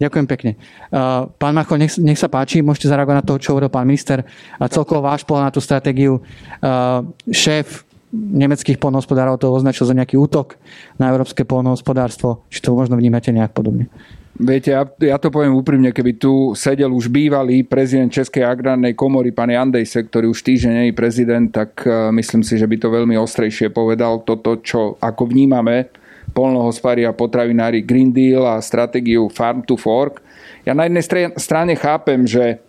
Ďakujem pekne. E, pán Macho, nech, nech sa páči, môžete zareagovať na to, čo hovoril pán minister a celkovo váš pohľad na tú stratégiu. E, šéf nemeckých polnohospodárov to označil za nejaký útok na európske polnohospodárstvo. Či to možno vnímate nejak podobne? Viete, ja, ja to poviem úprimne, keby tu sedel už bývalý prezident Českej agrárnej komory, pán Jandejse, ktorý už týždeň nie je prezident, tak uh, myslím si, že by to veľmi ostrejšie povedal toto, čo ako vnímame polnohospodári a potravinári Green Deal a stratégiu Farm to Fork. Ja na jednej strane chápem, že,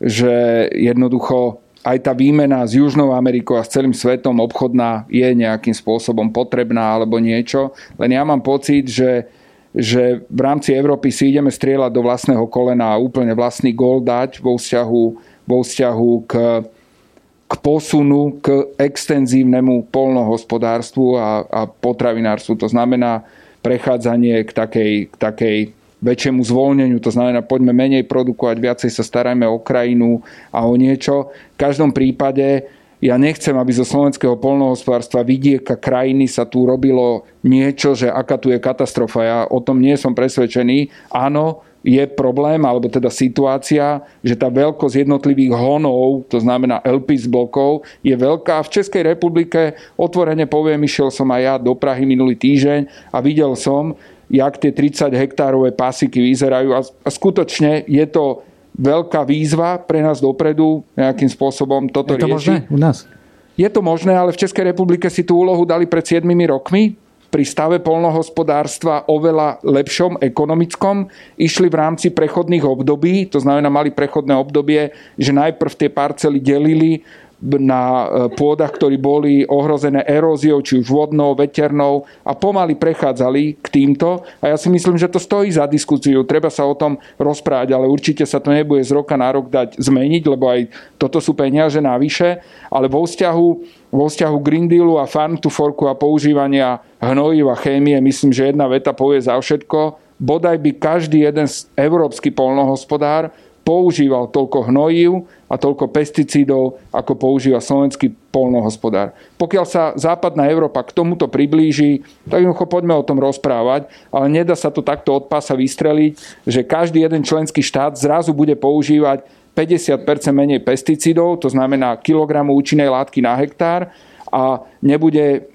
že jednoducho aj tá výmena s Južnou Amerikou a s celým svetom obchodná je nejakým spôsobom potrebná alebo niečo. Len ja mám pocit, že, že v rámci Európy si ideme strieľať do vlastného kolena a úplne vlastný gól dať vo vzťahu, vo vzťahu k, k posunu, k extenzívnemu polnohospodárstvu a, a potravinárstvu. To znamená prechádzanie k takej, k takej väčšiemu zvolneniu, to znamená, poďme menej produkovať, viacej sa starajme o krajinu a o niečo. V každom prípade ja nechcem, aby zo slovenského polnohospodárstva vidieka krajiny sa tu robilo niečo, že aká tu je katastrofa. Ja o tom nie som presvedčený. Áno, je problém, alebo teda situácia, že tá veľkosť jednotlivých honov, to znamená LPS blokov, je veľká. V Českej republike otvorene poviem, išiel som aj ja do Prahy minulý týždeň a videl som, jak tie 30 hektárové pasiky vyzerajú a skutočne je to veľká výzva pre nás dopredu nejakým spôsobom toto Je to riešiť. možné u nás? Je to možné, ale v Českej republike si tú úlohu dali pred 7 rokmi pri stave polnohospodárstva oveľa lepšom ekonomickom. Išli v rámci prechodných období, to znamená mali prechodné obdobie, že najprv tie parcely delili na e, pôdach, ktorí boli ohrozené eróziou, či už vodnou, veternou a pomaly prechádzali k týmto. A ja si myslím, že to stojí za diskusiu. Treba sa o tom rozprávať, ale určite sa to nebude z roka na rok dať zmeniť, lebo aj toto sú peniaze navyše. Ale vo vzťahu, vo vzťahu Green Dealu a Farm to Forku a používania hnojiv a chémie, myslím, že jedna veta povie za všetko. Bodaj by každý jeden európsky polnohospodár používal toľko hnojív a toľko pesticídov, ako používa slovenský polnohospodár. Pokiaľ sa západná Európa k tomuto priblíži, tak jednoducho poďme o tom rozprávať, ale nedá sa to takto od pása vystreliť, že každý jeden členský štát zrazu bude používať 50% menej pesticídov, to znamená kilogramu účinnej látky na hektár a nebude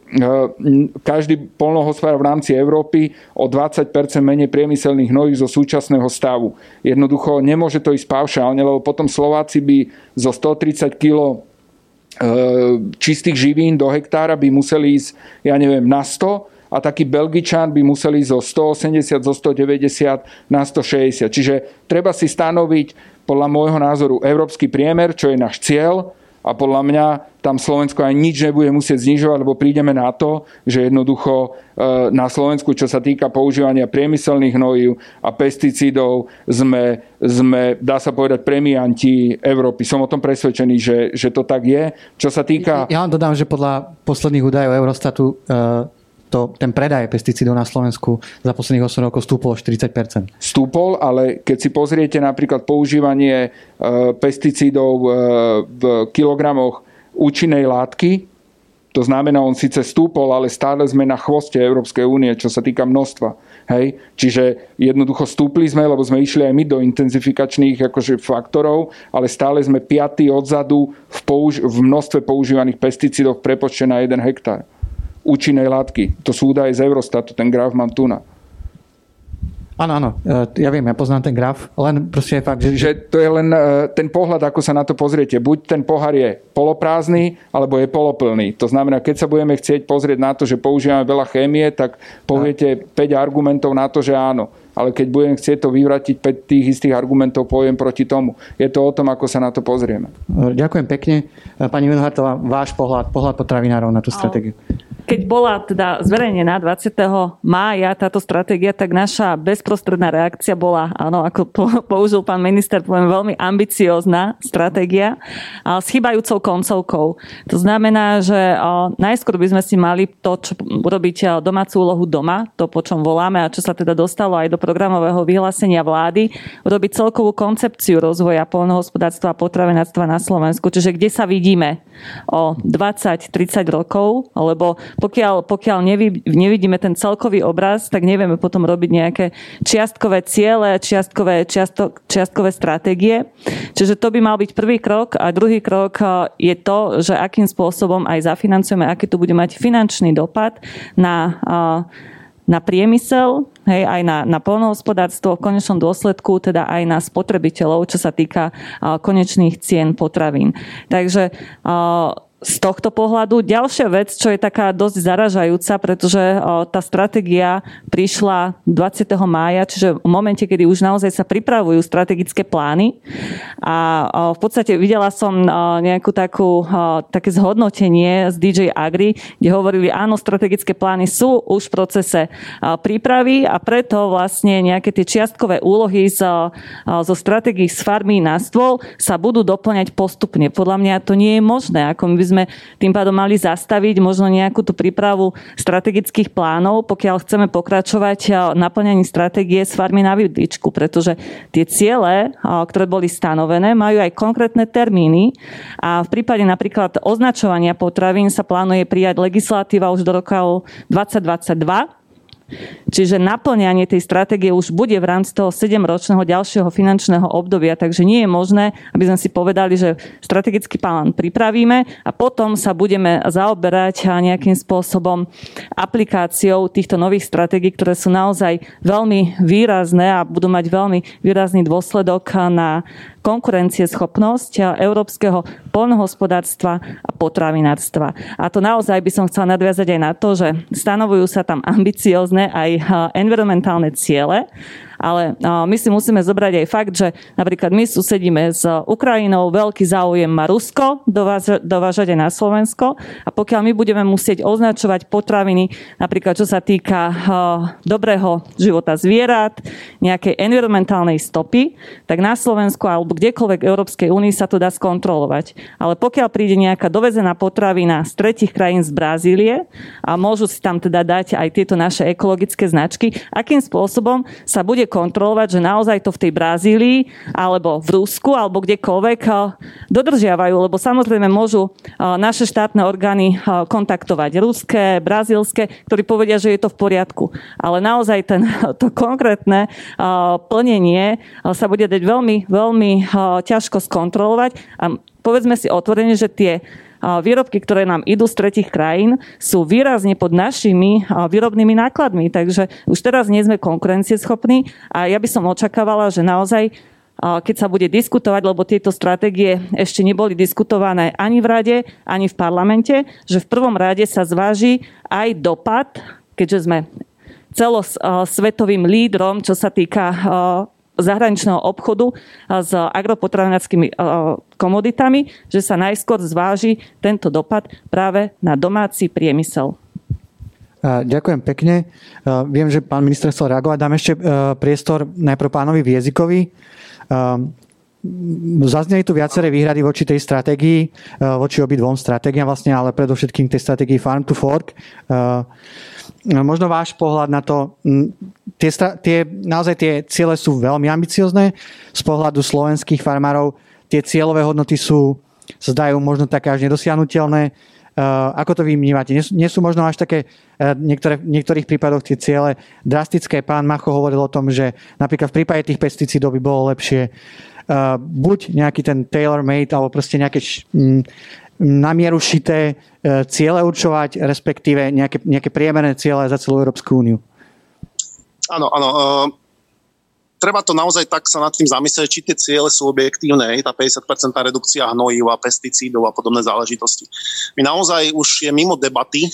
každý polnohospodár v rámci Európy o 20% menej priemyselných hnojív zo súčasného stavu. Jednoducho nemôže to ísť paušálne, lebo potom Slováci by zo 130 kg čistých živín do hektára by museli ísť, ja neviem, na 100 a taký Belgičan by museli ísť zo 180, zo 190 na 160. Čiže treba si stanoviť podľa môjho názoru európsky priemer, čo je náš cieľ, a podľa mňa tam Slovensko aj nič nebude musieť znižovať, lebo prídeme na to, že jednoducho e, na Slovensku, čo sa týka používania priemyselných hnojív a pesticídov, sme, sme dá sa povedať, premianti Európy. Som o tom presvedčený, že, že to tak je. Čo sa týka... Ja vám dodám, že podľa posledných údajov Eurostatu e, to, ten predaj pesticídov na Slovensku za posledných 8 rokov stúpol o 40% Stúpol, ale keď si pozriete napríklad používanie e, pesticídov e, v kilogramoch účinnej látky, to znamená, on síce stúpol, ale stále sme na chvoste Európskej únie, čo sa týka množstva. Hej? Čiže jednoducho stúpli sme, lebo sme išli aj my do intenzifikačných akože, faktorov, ale stále sme piatý odzadu v, použ- v množstve používaných pesticídov v prepočte na 1 hektár účinnej látky. To sú údaje z Eurostatu, ten graf mám tu na. Áno, áno, e, ja viem, ja poznám ten graf, len proste je fakt, že... že to je len e, ten pohľad, ako sa na to pozriete. Buď ten pohár je poloprázdny, alebo je poloplný. To znamená, keď sa budeme chcieť pozrieť na to, že používame veľa chémie, tak poviete 5 argumentov na to, že áno. Ale keď budem chcieť to vyvratiť 5 tých istých argumentov, poviem proti tomu. Je to o tom, ako sa na to pozrieme. Ďakujem pekne. Pani Vilhartová, váš pohľad, pohľad potravinárov na tú stratégiu keď bola teda zverejnená 20. mája táto stratégia, tak naša bezprostredná reakcia bola, áno, ako použil pán minister, poviem, veľmi ambiciózna stratégia s chybajúcou koncovkou. To znamená, že najskôr by sme si mali to, čo urobiť domácu úlohu doma, to, po čom voláme a čo sa teda dostalo aj do programového vyhlásenia vlády, urobiť celkovú koncepciu rozvoja poľnohospodárstva a potravinárstva na Slovensku. Čiže kde sa vidíme o 20-30 rokov, lebo pokiaľ, pokiaľ nevidíme ten celkový obraz, tak nevieme potom robiť nejaké čiastkové ciele, čiastkové, čiasto, čiastkové stratégie. Čiže to by mal byť prvý krok a druhý krok eh, je to, že akým spôsobom aj zafinancujeme, aký to bude mať finančný dopad na eh, na priemysel, hej, aj na, na polnohospodárstvo, v konečnom dôsledku teda aj na spotrebiteľov, čo sa týka uh, konečných cien potravín. Takže z tohto pohľadu. Ďalšia vec, čo je taká dosť zaražajúca, pretože tá stratégia prišla 20. mája, čiže v momente, kedy už naozaj sa pripravujú strategické plány. A v podstate videla som nejakú takú, také zhodnotenie z DJ Agri, kde hovorili, áno, strategické plány sú už v procese prípravy a preto vlastne nejaké tie čiastkové úlohy zo, zo stratégií z farmy na stôl sa budú doplňať postupne. Podľa mňa to nie je možné. Ako my sme tým pádom mali zastaviť možno nejakú tú prípravu strategických plánov, pokiaľ chceme pokračovať naplňaní stratégie s farmy na vidličku, pretože tie ciele, ktoré boli stanovené, majú aj konkrétne termíny. A v prípade napríklad označovania potravín sa plánuje prijať legislatíva už do roka 2022 Čiže naplňanie tej stratégie už bude v rámci toho 7-ročného ďalšieho finančného obdobia, takže nie je možné, aby sme si povedali, že strategický plán pripravíme a potom sa budeme zaoberať nejakým spôsobom aplikáciou týchto nových stratégií, ktoré sú naozaj veľmi výrazné a budú mať veľmi výrazný dôsledok na konkurencieschopnosť európskeho polnohospodárstva a potravinárstva. A to naozaj by som chcela nadviazať aj na to, že stanovujú sa tam [laughs] ambiciózne aj environmentálne ciele, ale my si musíme zobrať aj fakt, že napríklad my susedíme s Ukrajinou, veľký záujem má Rusko dovážať aj na Slovensko a pokiaľ my budeme musieť označovať potraviny, napríklad čo sa týka dobrého života zvierat, nejakej environmentálnej stopy, tak na Slovensku alebo kdekoľvek Európskej únii sa to dá skontrolovať. Ale pokiaľ príde nejaká dovezená potravina z tretich krajín z Brazílie a môžu si tam teda dať aj tieto naše ekologické značky, akým spôsobom sa bude kontrolovať, že naozaj to v tej Brazílii alebo v Rusku alebo kdekoľvek eh, dodržiavajú, lebo samozrejme môžu eh, naše štátne orgány eh, kontaktovať ruské, brazílske, ktorí povedia, že je to v poriadku. Ale naozaj ten, [laughs] to konkrétne plnenie sa bude dať veľmi, veľmi ťažko skontrolovať a povedzme si otvorene, že tie výrobky, ktoré nám idú z tretich krajín, sú výrazne pod našimi výrobnými nákladmi. Takže už teraz nie sme konkurencieschopní a ja by som očakávala, že naozaj keď sa bude diskutovať, lebo tieto stratégie ešte neboli diskutované ani v rade, ani v parlamente, že v prvom rade sa zváži aj dopad, keďže sme celosvetovým lídrom, čo sa týka zahraničného obchodu s agropotravinárskymi komoditami, že sa najskôr zváži tento dopad práve na domáci priemysel. Ďakujem pekne. Viem, že pán minister chcel reagovať. Dám ešte priestor najprv pánovi Viezikovvi. Zazneli tu viaceré výhrady voči tej stratégii, voči obidvom stratégiám vlastne, ale predovšetkým tej stratégii Farm to Fork. Možno váš pohľad na to, tie, tie, naozaj tie ciele sú veľmi ambiciozne. Z pohľadu slovenských farmárov tie cieľové hodnoty sú, zdajú možno také až nedosiahnutelné. Uh, ako to vy vnímate? Nie, nie sú možno až také uh, niektoré, v niektorých prípadoch tie ciele drastické. Pán Macho hovoril o tom, že napríklad v prípade tých pesticídov by bolo lepšie uh, buď nejaký ten tailor-made alebo proste nejaké na mieru šité ciele určovať, respektíve nejaké, nejaké priemerné ciele za celú Európsku úniu. Áno, áno. Treba to naozaj tak sa nad tým zamyslieť, či tie ciele sú objektívne, tá 50% redukcia hnojív a pesticídov a podobné záležitosti. My naozaj už je mimo debaty,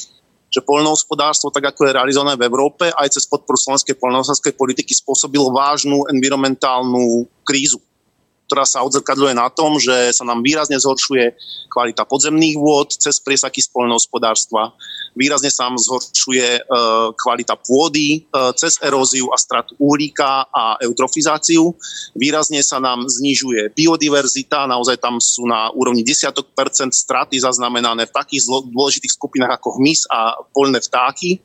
že poľnohospodárstvo, tak ako je realizované v Európe, aj cez podporu slovenskej poľnohospodárskej politiky spôsobilo vážnu environmentálnu krízu ktorá sa odzrkadľuje na tom, že sa nám výrazne zhoršuje kvalita podzemných vôd cez priesaky spolnohospodárstva, výrazne sa nám zhoršuje e, kvalita pôdy e, cez eróziu a stratu uhlíka a eutrofizáciu, výrazne sa nám znižuje biodiverzita, naozaj tam sú na úrovni desiatok percent straty zaznamenané v takých dôležitých skupinách ako hmyz a poľné vtáky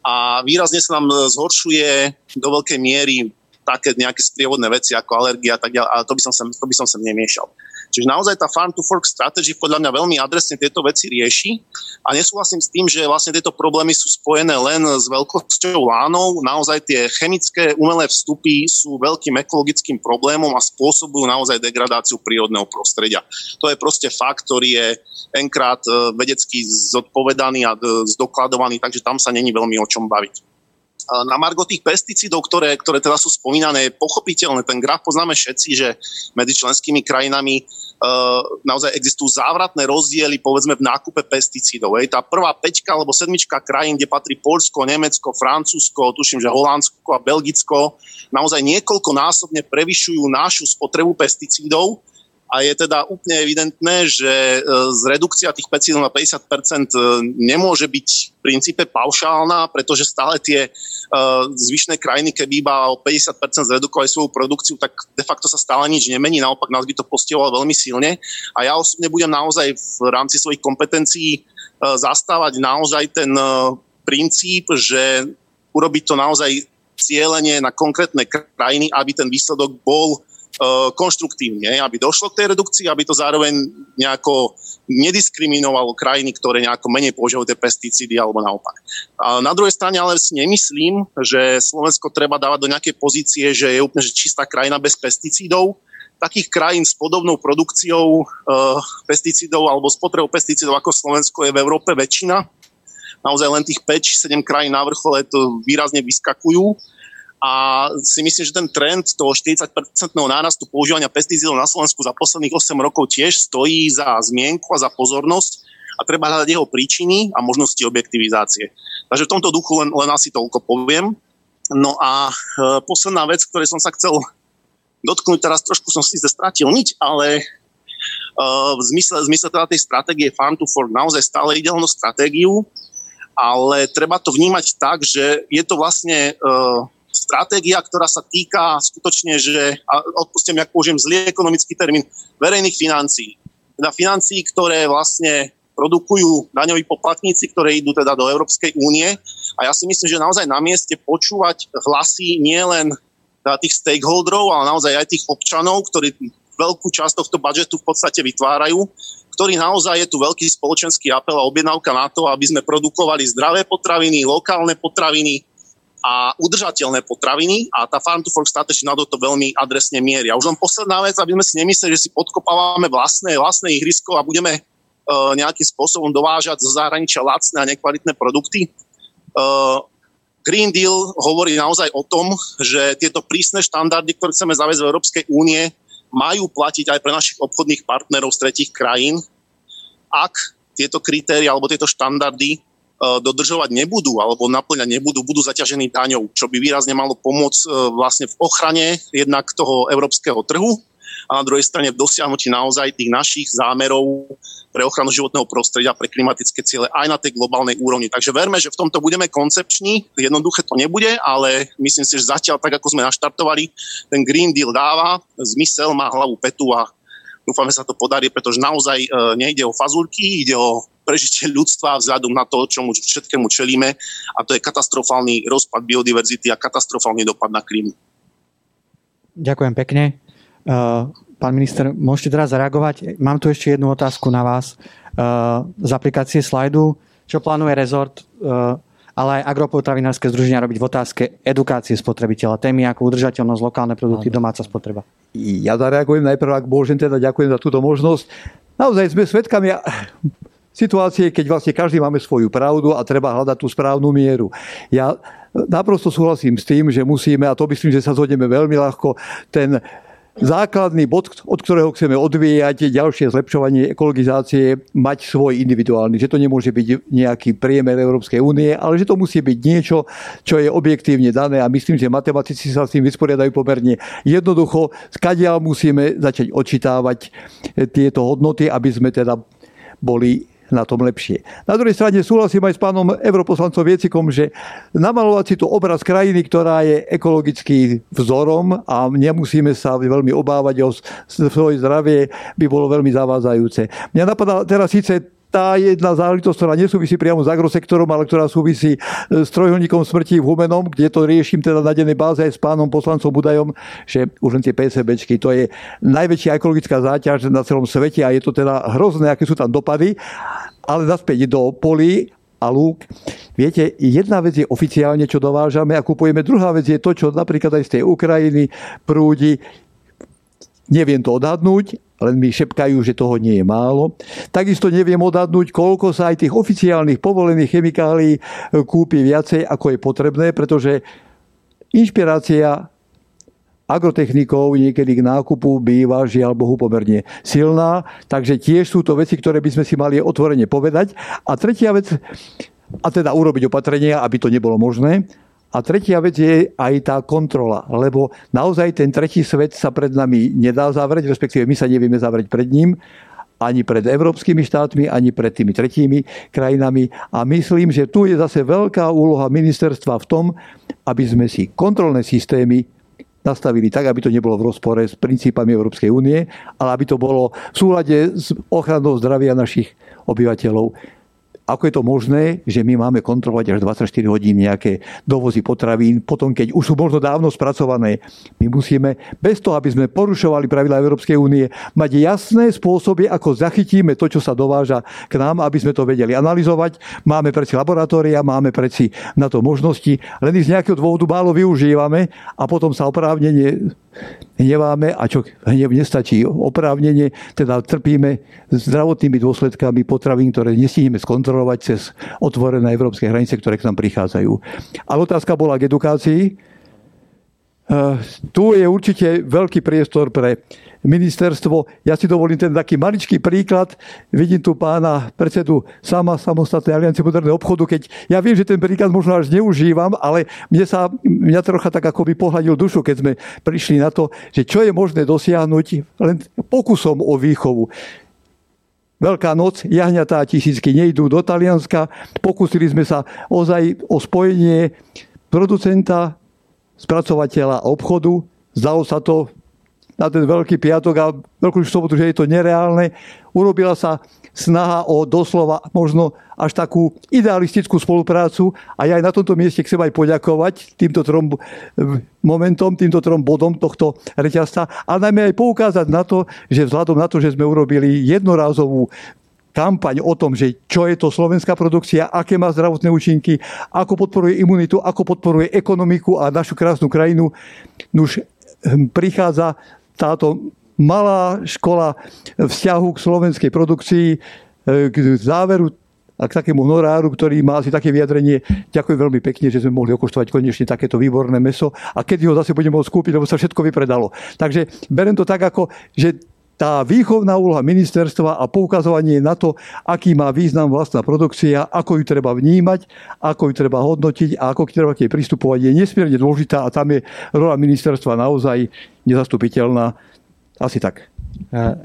a výrazne sa nám zhoršuje do veľkej miery také nejaké sprievodné veci ako alergia a tak ďalej, ale to by som sem, to by som sem nemiešal. Čiže naozaj tá Farm to Fork strategy podľa mňa veľmi adresne tieto veci rieši a nesúhlasím s tým, že vlastne tieto problémy sú spojené len s veľkosťou lánov. Naozaj tie chemické umelé vstupy sú veľkým ekologickým problémom a spôsobujú naozaj degradáciu prírodného prostredia. To je proste fakt, ktorý je enkrát e, vedecky zodpovedaný a zdokladovaný, takže tam sa není veľmi o čom baviť. Na margo tých pesticídov, ktoré, ktoré teda sú spomínané, je pochopiteľné. Ten graf poznáme všetci, že medzi členskými krajinami uh, naozaj existujú závratné rozdiely, povedzme, v nákupe pesticídov. Hej. Tá prvá peťka alebo sedmička krajín, kde patrí Polsko, Nemecko, Francúzsko, tuším, že Holandsko a Belgicko, naozaj niekoľkonásobne prevyšujú našu spotrebu pesticídov a je teda úplne evidentné, že e, z redukcia tých pesticídov na 50% e, nemôže byť v princípe paušálna, pretože stále tie e, zvyšné krajiny, keby iba o 50% zredukovali svoju produkciu, tak de facto sa stále nič nemení, naopak nás by to postihovalo veľmi silne. A ja osobne budem naozaj v rámci svojich kompetencií zastávať naozaj ten princíp, že urobiť to naozaj cieľenie na konkrétne krajiny, aby ten výsledok bol konštruktívne, aby došlo k tej redukcii, aby to zároveň nejako nediskriminovalo krajiny, ktoré nejako menej používajú tie pesticídy alebo naopak. A na druhej strane ale si nemyslím, že Slovensko treba dávať do nejakej pozície, že je úplne že čistá krajina bez pesticídov. Takých krajín s podobnou produkciou e, pesticídov alebo spotrebou pesticídov ako Slovensko je v Európe väčšina. Naozaj len tých 5-7 krajín na vrchole to výrazne vyskakujú a si myslím, že ten trend toho 40-percentného nárastu používania pesticídov na Slovensku za posledných 8 rokov tiež stojí za zmienku a za pozornosť a treba hľadať jeho príčiny a možnosti objektivizácie. Takže v tomto duchu len, len asi toľko poviem. No a e, posledná vec, ktorej som sa chcel dotknúť, teraz trošku som si stratil nič, ale e, v zmysle, v zmysle teda tej stratégie Farm to Fork naozaj stále ideálnu stratégiu, ale treba to vnímať tak, že je to vlastne e, stratégia, ktorá sa týka skutočne, že, a odpustím, ak použijem zlý ekonomický termín, verejných financií. Teda financií, ktoré vlastne produkujú daňoví poplatníci, ktoré idú teda do Európskej únie. A ja si myslím, že naozaj na mieste počúvať hlasy nielen teda tých stakeholderov, ale naozaj aj tých občanov, ktorí veľkú časť tohto budžetu v podstate vytvárajú, ktorý naozaj je tu veľký spoločenský apel a objednávka na to, aby sme produkovali zdravé potraviny, lokálne potraviny, a udržateľné potraviny a tá Farm to Fork Strategy na to veľmi adresne mierí. A už len posledná vec, aby sme si nemysleli, že si podkopávame vlastné, vlastné ihrisko a budeme uh, nejakým spôsobom dovážať zo zahraničia lacné a nekvalitné produkty. Uh, Green Deal hovorí naozaj o tom, že tieto prísne štandardy, ktoré chceme zaviesť v Európskej únie, majú platiť aj pre našich obchodných partnerov z tretich krajín, ak tieto kritéria alebo tieto štandardy E, dodržovať nebudú alebo naplňať nebudú, budú zaťažení daňou, čo by výrazne malo pomôcť e, vlastne v ochrane jednak toho európskeho trhu a na druhej strane v dosiahnutí naozaj tých našich zámerov pre ochranu životného prostredia, pre klimatické ciele aj na tej globálnej úrovni. Takže verme, že v tomto budeme koncepční, jednoduché to nebude, ale myslím si, že zatiaľ tak, ako sme naštartovali, ten Green Deal dáva zmysel, má hlavu petu a dúfame sa to podarí, pretože naozaj e, nejde o fazulky, ide o prežitie ľudstva vzhľadom na to, čomu všetkému čelíme a to je katastrofálny rozpad biodiverzity a katastrofálny dopad na klímu. Ďakujem pekne. Uh, pán minister, môžete teraz zareagovať. Mám tu ešte jednu otázku na vás. Uh, z aplikácie slajdu, čo plánuje rezort, uh, ale aj agropotravinárske združenia robiť v otázke edukácie spotrebiteľa, témy ako udržateľnosť, lokálne produkty, domáca spotreba. Ja zareagujem najprv, ak môžem teda, ďakujem za túto možnosť. Naozaj sme svedkami situácie, keď vlastne každý máme svoju pravdu a treba hľadať tú správnu mieru. Ja naprosto súhlasím s tým, že musíme, a to myslím, že sa zhodneme veľmi ľahko, ten základný bod, od ktorého chceme odvíjať ďalšie zlepšovanie ekologizácie, mať svoj individuálny. Že to nemôže byť nejaký priemer Európskej únie, ale že to musí byť niečo, čo je objektívne dané a myslím, že matematici sa s tým vysporiadajú pomerne jednoducho. Skadiaľ musíme začať odčítávať tieto hodnoty, aby sme teda boli na tom lepšie. Na druhej strane súhlasím aj s pánom europoslancom Viecikom, že namalovať si tu obraz krajiny, ktorá je ekologicky vzorom a nemusíme sa veľmi obávať o svoje zdravie, by bolo veľmi zavádzajúce. Mňa napadá teraz síce tá jedna záležitosť, ktorá nesúvisí priamo s agrosektorom, ale ktorá súvisí e, s trojholníkom smrti v Humenom, kde to riešim teda na dennej báze aj s pánom poslancom Budajom, že už len tie PCBčky, to je najväčšia ekologická záťaž na celom svete a je to teda hrozné, aké sú tam dopady. Ale naspäť do polí a lúk. Viete, jedna vec je oficiálne, čo dovážame a kupujeme, druhá vec je to, čo napríklad aj z tej Ukrajiny prúdi Neviem to odhadnúť, len mi šepkajú, že toho nie je málo. Takisto neviem odhadnúť, koľko sa aj tých oficiálnych povolených chemikálií kúpi viacej, ako je potrebné, pretože inšpirácia agrotechnikov niekedy k nákupu býva, žiaľ Bohu, pomerne silná. Takže tiež sú to veci, ktoré by sme si mali otvorene povedať. A tretia vec, a teda urobiť opatrenia, aby to nebolo možné. A tretia vec je aj tá kontrola, lebo naozaj ten tretí svet sa pred nami nedá zavrieť, respektíve my sa nevieme zavrieť pred ním, ani pred európskymi štátmi, ani pred tými tretími krajinami. A myslím, že tu je zase veľká úloha ministerstva v tom, aby sme si kontrolné systémy nastavili tak, aby to nebolo v rozpore s princípami Európskej únie, ale aby to bolo v súlade s ochranou zdravia našich obyvateľov. Ako je to možné, že my máme kontrolovať až 24 hodín nejaké dovozy potravín, potom keď už sú možno dávno spracované. My musíme, bez toho, aby sme porušovali pravidla Európskej únie, mať jasné spôsoby, ako zachytíme to, čo sa dováža k nám, aby sme to vedeli analyzovať. Máme preci laboratória, máme preci na to možnosti, len ich z nejakého dôvodu málo využívame a potom sa oprávnenie hneváme a čo hnev nestačí oprávnenie, teda trpíme zdravotnými dôsledkami potravín, ktoré nestihneme skontrolovať cez otvorené európske hranice, ktoré k nám prichádzajú. Ale otázka bola k edukácii. Eh, tu je určite veľký priestor pre ministerstvo. Ja si dovolím ten taký maličký príklad. Vidím tu pána predsedu sama samostatnej aliancie moderného obchodu, keď ja viem, že ten príklad možno až neužívam, ale mne sa, mňa trocha tak ako by pohľadil dušu, keď sme prišli na to, že čo je možné dosiahnuť len pokusom o výchovu. Veľká noc, jahňatá tisícky nejdú do Talianska. Pokúsili sme sa ozaj o spojenie producenta, spracovateľa obchodu. Zdalo sa to na ten Veľký piatok a Veľkú sobotu, že je to nereálne. Urobila sa snaha o doslova možno až takú idealistickú spoluprácu a ja aj na tomto mieste chcem aj poďakovať týmto trom momentom, týmto trom bodom tohto reťazca, ale najmä aj poukázať na to, že vzhľadom na to, že sme urobili jednorázovú kampaň o tom, že čo je to slovenská produkcia, aké má zdravotné účinky, ako podporuje imunitu, ako podporuje ekonomiku a našu krásnu krajinu. Už hm, prichádza táto malá škola vzťahu k slovenskej produkcii e, k záveru a k takému honoráru, ktorý má asi také vyjadrenie. Ďakujem veľmi pekne, že sme mohli okoštovať konečne takéto výborné meso a kedy ho zase budeme môcť kúpiť, lebo sa všetko vypredalo. Takže berem to tak ako, že tá výchovná úloha ministerstva a poukazovanie na to, aký má význam vlastná produkcia, ako ju treba vnímať, ako ju treba hodnotiť a ako treba k nej pristupovať, je nesmierne dôležitá a tam je rola ministerstva naozaj nezastupiteľná. Asi tak.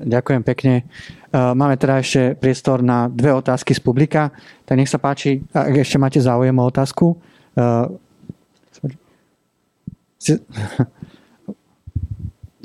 Ďakujem pekne. Máme teda ešte priestor na dve otázky z publika. Tak nech sa páči, ak ešte máte záujem o otázku. [laughs]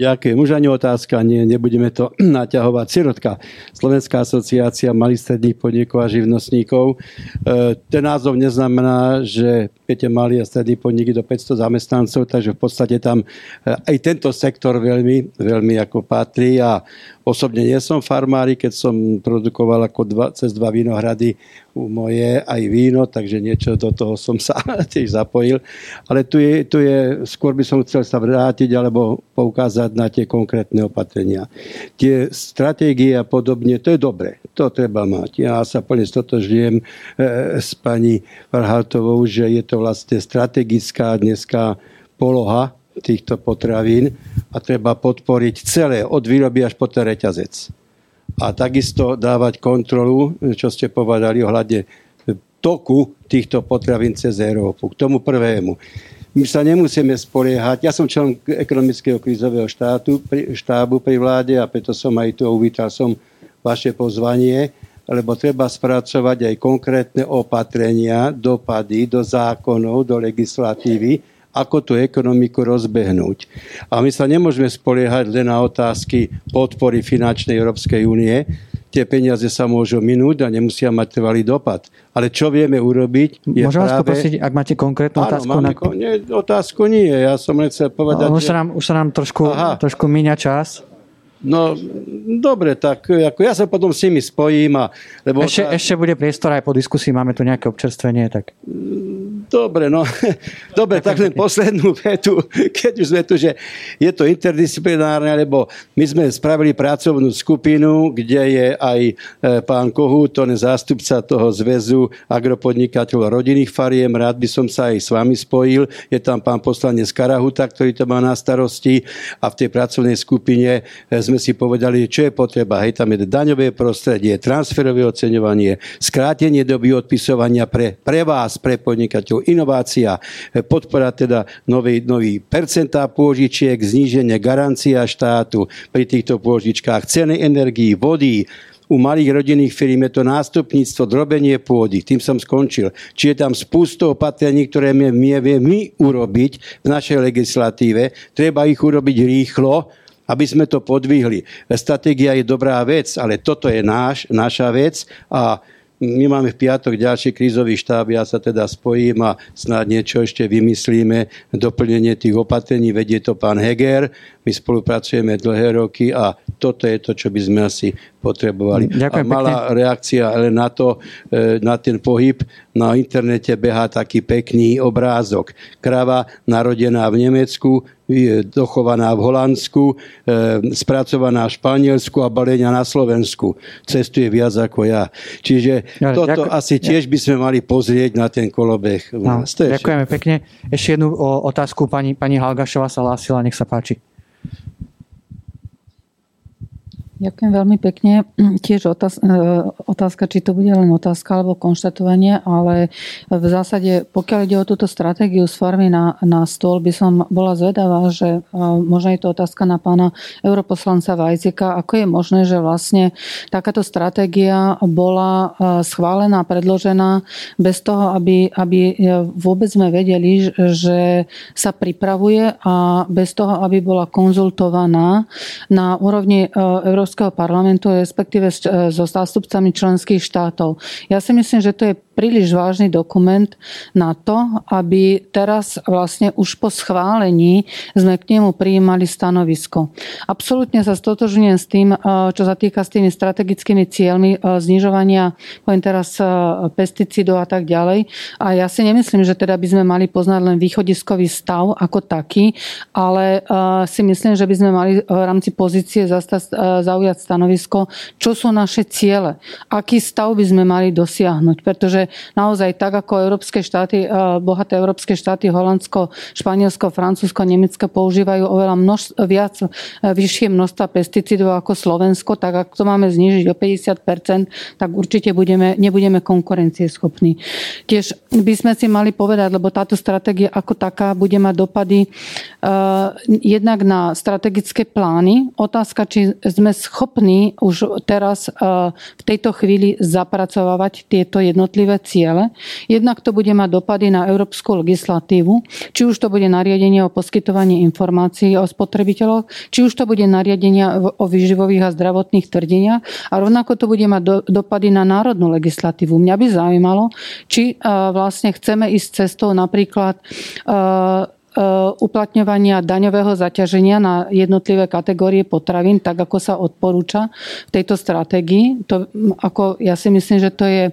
Ďakujem. Už ani otázka, nie, nebudeme to [clears throat] naťahovať. Sirotka, Slovenská asociácia malých stredných podnikov a živnostníkov. E, ten názov neznamená, že viete, malý a stredný podniky do 500 zamestnancov, takže v podstate tam e, aj tento sektor veľmi, veľmi ako patrí a Osobne nie som farmári, keď som produkoval ako dva, cez dva vinohrady u moje aj víno, takže niečo do toho som sa [laughs] tiež zapojil. Ale tu je, tu je, skôr by som chcel sa vrátiť alebo poukázať na tie konkrétne opatrenia. Tie stratégie a podobne, to je dobre, to treba mať. Ja sa plne stotožujem e, s pani Varhaltovou, že je to vlastne strategická dneska poloha týchto potravín a treba podporiť celé, od výroby až po ten reťazec. A takisto dávať kontrolu, čo ste povedali ohľadne toku týchto potravín cez Európu. K tomu prvému. My sa nemusíme spoliehať. Ja som člen ekonomického krízového štátu, štábu pri vláde a preto som aj tu uvítal som vaše pozvanie, lebo treba spracovať aj konkrétne opatrenia, dopady do zákonov, do legislatívy, ako tú ekonomiku rozbehnúť. A my sa nemôžeme spoliehať len na otázky podpory finančnej Európskej únie. Tie peniaze sa môžu minúť a nemusia mať trvalý dopad. Ale čo vieme urobiť? Je Môžem práve... vás poprosiť, ak máte konkrétnu Áno, otázku? Máme, na... nie, otázku nie. Ja som len chcel povedať... No, už, sa nám, už sa nám trošku, trošku míňa čas. No, dobre, tak ako ja sa potom s nimi spojím. A, lebo ešte, tá... ešte bude priestor aj po diskusii, máme tu nejaké občerstvenie. Tak... Dobre, no. [laughs] Dobre, tak len poslednú [laughs] vetu, keď už sme tu, že je to interdisciplinárne, lebo my sme spravili pracovnú skupinu, kde je aj e, pán Kohút, on je zástupca toho zväzu agropodnikateľov rodinných fariem. Rád by som sa aj s vami spojil. Je tam pán poslanec Karahuta, ktorý to má na starosti a v tej pracovnej skupine e, sme si povedali, čo je potreba. Hej, tam je daňové prostredie, transferové oceňovanie, skrátenie doby odpisovania pre, pre vás, pre podnikateľov, inovácia, podpora teda nový, nový percentá pôžičiek, zníženie garancia štátu pri týchto pôžičkách, ceny energií, vody, u malých rodinných firm je to nástupníctvo, drobenie pôdy. Tým som skončil. Či je tam spusto opatrení, ktoré my vieme my urobiť v našej legislatíve. Treba ich urobiť rýchlo, aby sme to podvihli. Stratégia je dobrá vec, ale toto je náš, naša vec a my máme v piatok ďalší krízový štáb, ja sa teda spojím a snáď niečo ešte vymyslíme, doplnenie tých opatrení, vedie to pán Heger, my spolupracujeme dlhé roky a toto je to, čo by sme asi potrebovali. Ďakujem a malá pekne. reakcia len na to, e, na ten pohyb. Na internete behá taký pekný obrázok. Krava narodená v Nemecku, je dochovaná v Holandsku, e, spracovaná v Španielsku a balenia na Slovensku. Cestuje viac ako ja. Čiže Ja, toto ďakujem. asi tiež by sme mali pozrieť na ten kolobeh. No, ďakujeme pekne. Ešte jednu otázku pani, pani Halgašová sa hlásila, nech sa páči. Ďakujem veľmi pekne. Tiež otáz, e, otázka, či to bude len otázka alebo konštatovanie, ale v zásade, pokiaľ ide o túto stratégiu z farmy na, na stôl, by som bola zvedavá, že e, možno je to otázka na pána europoslanca Vajcika, ako je možné, že vlastne takáto stratégia bola e, schválená, predložená bez toho, aby, aby vôbec sme vedeli, že sa pripravuje a bez toho, aby bola konzultovaná na úrovni Európskej Európskeho parlamentu, respektíve so zástupcami členských štátov. Ja si myslím, že to je príliš vážny dokument na to, aby teraz vlastne už po schválení sme k nemu prijímali stanovisko. Absolútne sa stotožňujem s tým, čo sa týka s tými strategickými cieľmi znižovania, poviem teraz pesticídov a tak ďalej. A ja si nemyslím, že teda by sme mali poznať len východiskový stav ako taký, ale si myslím, že by sme mali v rámci pozície zaujať stanovisko, čo sú naše ciele, aký stav by sme mali dosiahnuť, pretože naozaj tak, ako európske štáty, bohaté európske štáty, Holandsko, Španielsko, Francúzsko, Nemecko používajú oveľa množ, viac, vyššie množstva pesticídov ako Slovensko, tak ak to máme znižiť o 50%, tak určite budeme, nebudeme konkurencieschopní. Tiež by sme si mali povedať, lebo táto stratégia ako taká bude mať dopady uh, jednak na strategické plány. Otázka, či sme schopní už teraz uh, v tejto chvíli zapracovávať tieto jednotlivé ciele. Jednak to bude mať dopady na európsku legislatívu, či už to bude nariadenie o poskytovaní informácií o spotrebiteľoch, či už to bude nariadenie o výživových a zdravotných tvrdeniach a rovnako to bude mať do, dopady na národnú legislatívu. Mňa by zaujímalo, či uh, vlastne chceme ísť cestou napríklad uh, uplatňovania daňového zaťaženia na jednotlivé kategórie potravín, tak ako sa odporúča v tejto stratégii. To, ako, ja si myslím, že to je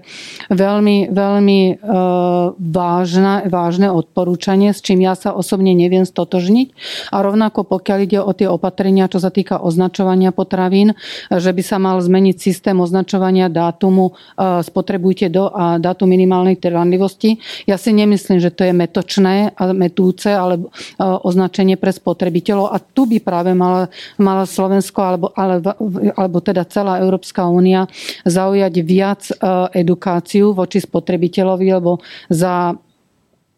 veľmi, veľmi vážna, vážne odporúčanie, s čím ja sa osobne neviem stotožniť. A rovnako pokiaľ ide o tie opatrenia, čo sa týka označovania potravín, že by sa mal zmeniť systém označovania dátumu spotrebujte do a dátum minimálnej trvanlivosti. Ja si nemyslím, že to je metočné a metúce, alebo označenie pre spotrebiteľov. A tu by práve mala, mala Slovensko alebo, ale, alebo teda celá Európska únia zaujať viac edukáciu voči spotrebiteľovi, lebo za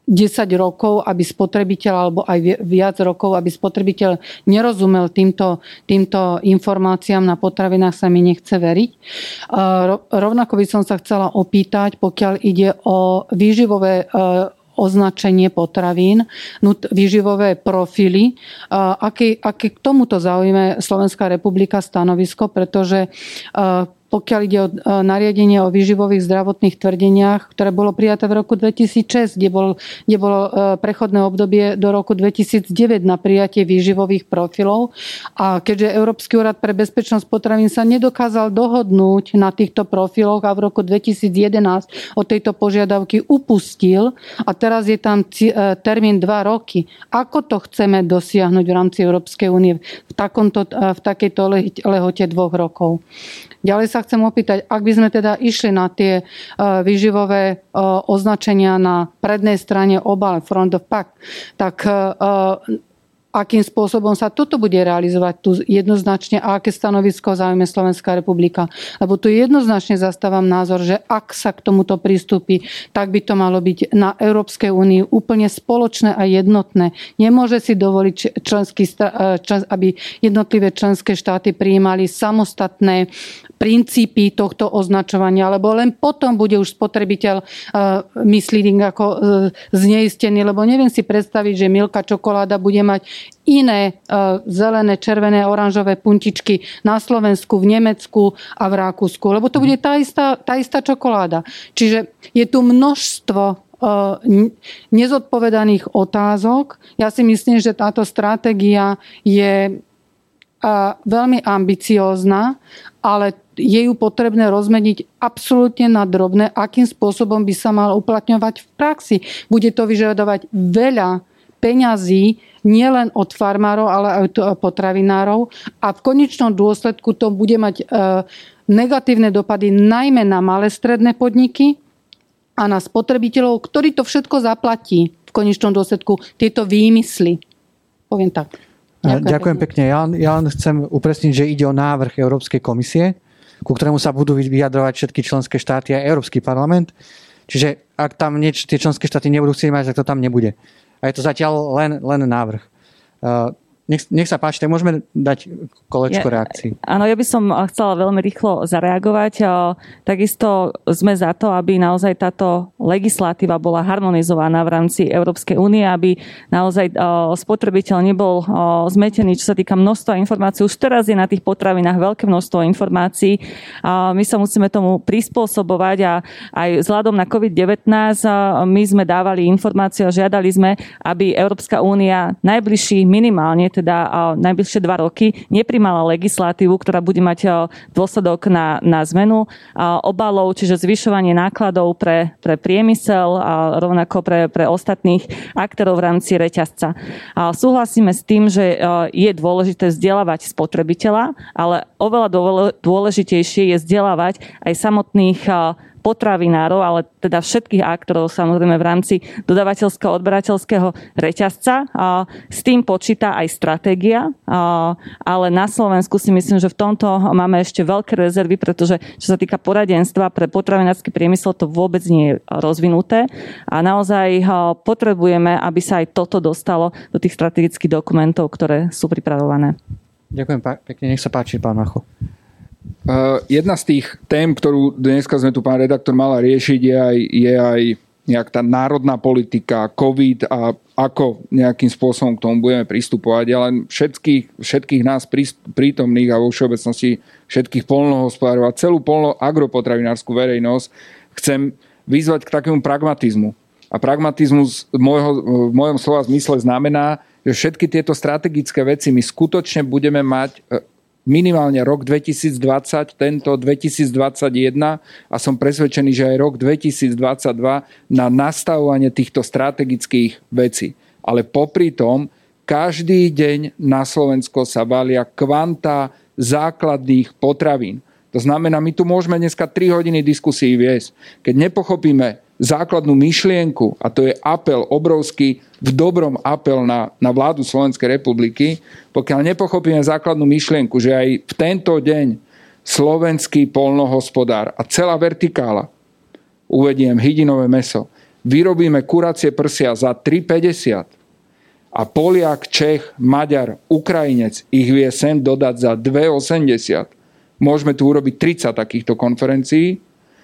10 rokov, aby spotrebiteľ, alebo aj viac rokov, aby spotrebiteľ nerozumel týmto, týmto informáciám na potravinách, sa mi nechce veriť. Rovnako by som sa chcela opýtať, pokiaľ ide o výživové označenie potravín, výživové profily. Aké, aké k tomuto zaujíme Slovenská republika stanovisko, pretože pokiaľ ide o nariadenie o výživových zdravotných tvrdeniach, ktoré bolo prijaté v roku 2006, kde, bol, kde bolo e, prechodné obdobie do roku 2009 na prijatie výživových profilov. A keďže Európsky úrad pre bezpečnosť potravín sa nedokázal dohodnúť na týchto profiloch a v roku 2011 od tejto požiadavky upustil a teraz je tam e, termín 2 roky. Ako to chceme dosiahnuť v rámci Európskej únie v, takomto, e, v takejto lehote dvoch rokov? Ďalej sa chcem opýtať, ak by sme teda išli na tie e, výživové e, označenia na prednej strane obal Front of Pack, tak e, akým spôsobom sa toto bude realizovať tu jednoznačne a aké stanovisko zaujme Slovenská republika. Lebo tu jednoznačne zastávam názor, že ak sa k tomuto prístupí, tak by to malo byť na Európskej únii úplne spoločné a jednotné. Nemôže si dovoliť, členský, aby jednotlivé členské štáty prijímali samostatné princípy tohto označovania, lebo len potom bude už spotrebiteľ misleading ako e, zneistený, lebo neviem si predstaviť, že milka čokoláda bude mať iné e, zelené, červené, oranžové puntičky na Slovensku, v Nemecku a v Rakúsku. Lebo to bude tá istá, tá istá čokoláda. Čiže je tu množstvo e, nezodpovedaných otázok. Ja si myslím, že táto stratégia je e, veľmi ambiciózna, ale je ju potrebné rozmeniť absolútne na drobné, akým spôsobom by sa mal uplatňovať v praxi. Bude to vyžadovať veľa peňazí nielen od farmárov, ale aj od potravinárov a v konečnom dôsledku to bude mať e, negatívne dopady najmä na malé stredné podniky a na spotrebiteľov, ktorí to všetko zaplatí v konečnom dôsledku tieto výmysly. Poviem tak. Ďakujem, Ďakujem pekne. Ja, ja len chcem upresniť, že ide o návrh Európskej komisie, ku ktorému sa budú vyjadrovať všetky členské štáty a Európsky parlament. Čiže ak tam nieč, tie členské štáty nebudú chcieť mať, tak to tam nebude. A je to zatiaľ len, len návrh. Uh, nech, nech sa páči, tak môžeme dať kolečko ja, reakcií. Áno, ja by som chcela veľmi rýchlo zareagovať. Takisto sme za to, aby naozaj táto legislatíva bola harmonizovaná v rámci Európskej únie, aby naozaj spotrebiteľ nebol zmetený, čo sa týka množstva informácií. Už teraz je na tých potravinách veľké množstvo informácií. My sa musíme tomu prispôsobovať a aj vzhľadom na COVID-19 my sme dávali informácie a žiadali sme, aby Európska únia najbližší minimálne teda najbližšie dva roky neprimala legislatívu, ktorá bude mať dôsledok na, na zmenu obalov, čiže zvyšovanie nákladov pre, pre priemysel a rovnako pre, pre ostatných aktérov v rámci reťazca. A súhlasíme s tým, že je dôležité vzdelávať spotrebiteľa, ale oveľa dôležitejšie je vzdelávať aj samotných potravinárov, ale teda všetkých aktorov samozrejme v rámci dodavateľského odberateľského reťazca. S tým počíta aj stratégia, ale na Slovensku si myslím, že v tomto máme ešte veľké rezervy, pretože čo sa týka poradenstva pre potravinársky priemysel, to vôbec nie je rozvinuté a naozaj potrebujeme, aby sa aj toto dostalo do tých strategických dokumentov, ktoré sú pripravované. Ďakujem pekne, nech sa páči, pán Macho. Uh, jedna z tých tém, ktorú dneska sme tu pán redaktor mala riešiť, je aj, je aj nejak tá národná politika, COVID a ako nejakým spôsobom k tomu budeme pristupovať. Ja len všetkých, všetkých nás prítomných a vo všeobecnosti všetkých polnohospodárov a celú polno agropotravinárskú verejnosť chcem vyzvať k takému pragmatizmu. A pragmatizmus v, môjho, v mojom slova zmysle znamená, že všetky tieto strategické veci my skutočne budeme mať minimálne rok 2020, tento 2021 a som presvedčený, že aj rok 2022 na nastavovanie týchto strategických vecí. Ale popri tom, každý deň na Slovensko sa valia kvanta základných potravín. To znamená, my tu môžeme dneska 3 hodiny diskusí viesť. Keď nepochopíme základnú myšlienku, a to je apel obrovský, v dobrom apel na, na vládu Slovenskej republiky, pokiaľ nepochopíme základnú myšlienku, že aj v tento deň slovenský polnohospodár a celá vertikála, uvediem hydinové meso, vyrobíme kuracie prsia za 3,50 a Poliak, Čech, Maďar, Ukrajinec ich vie sem dodať za 2,80. Môžeme tu urobiť 30 takýchto konferencií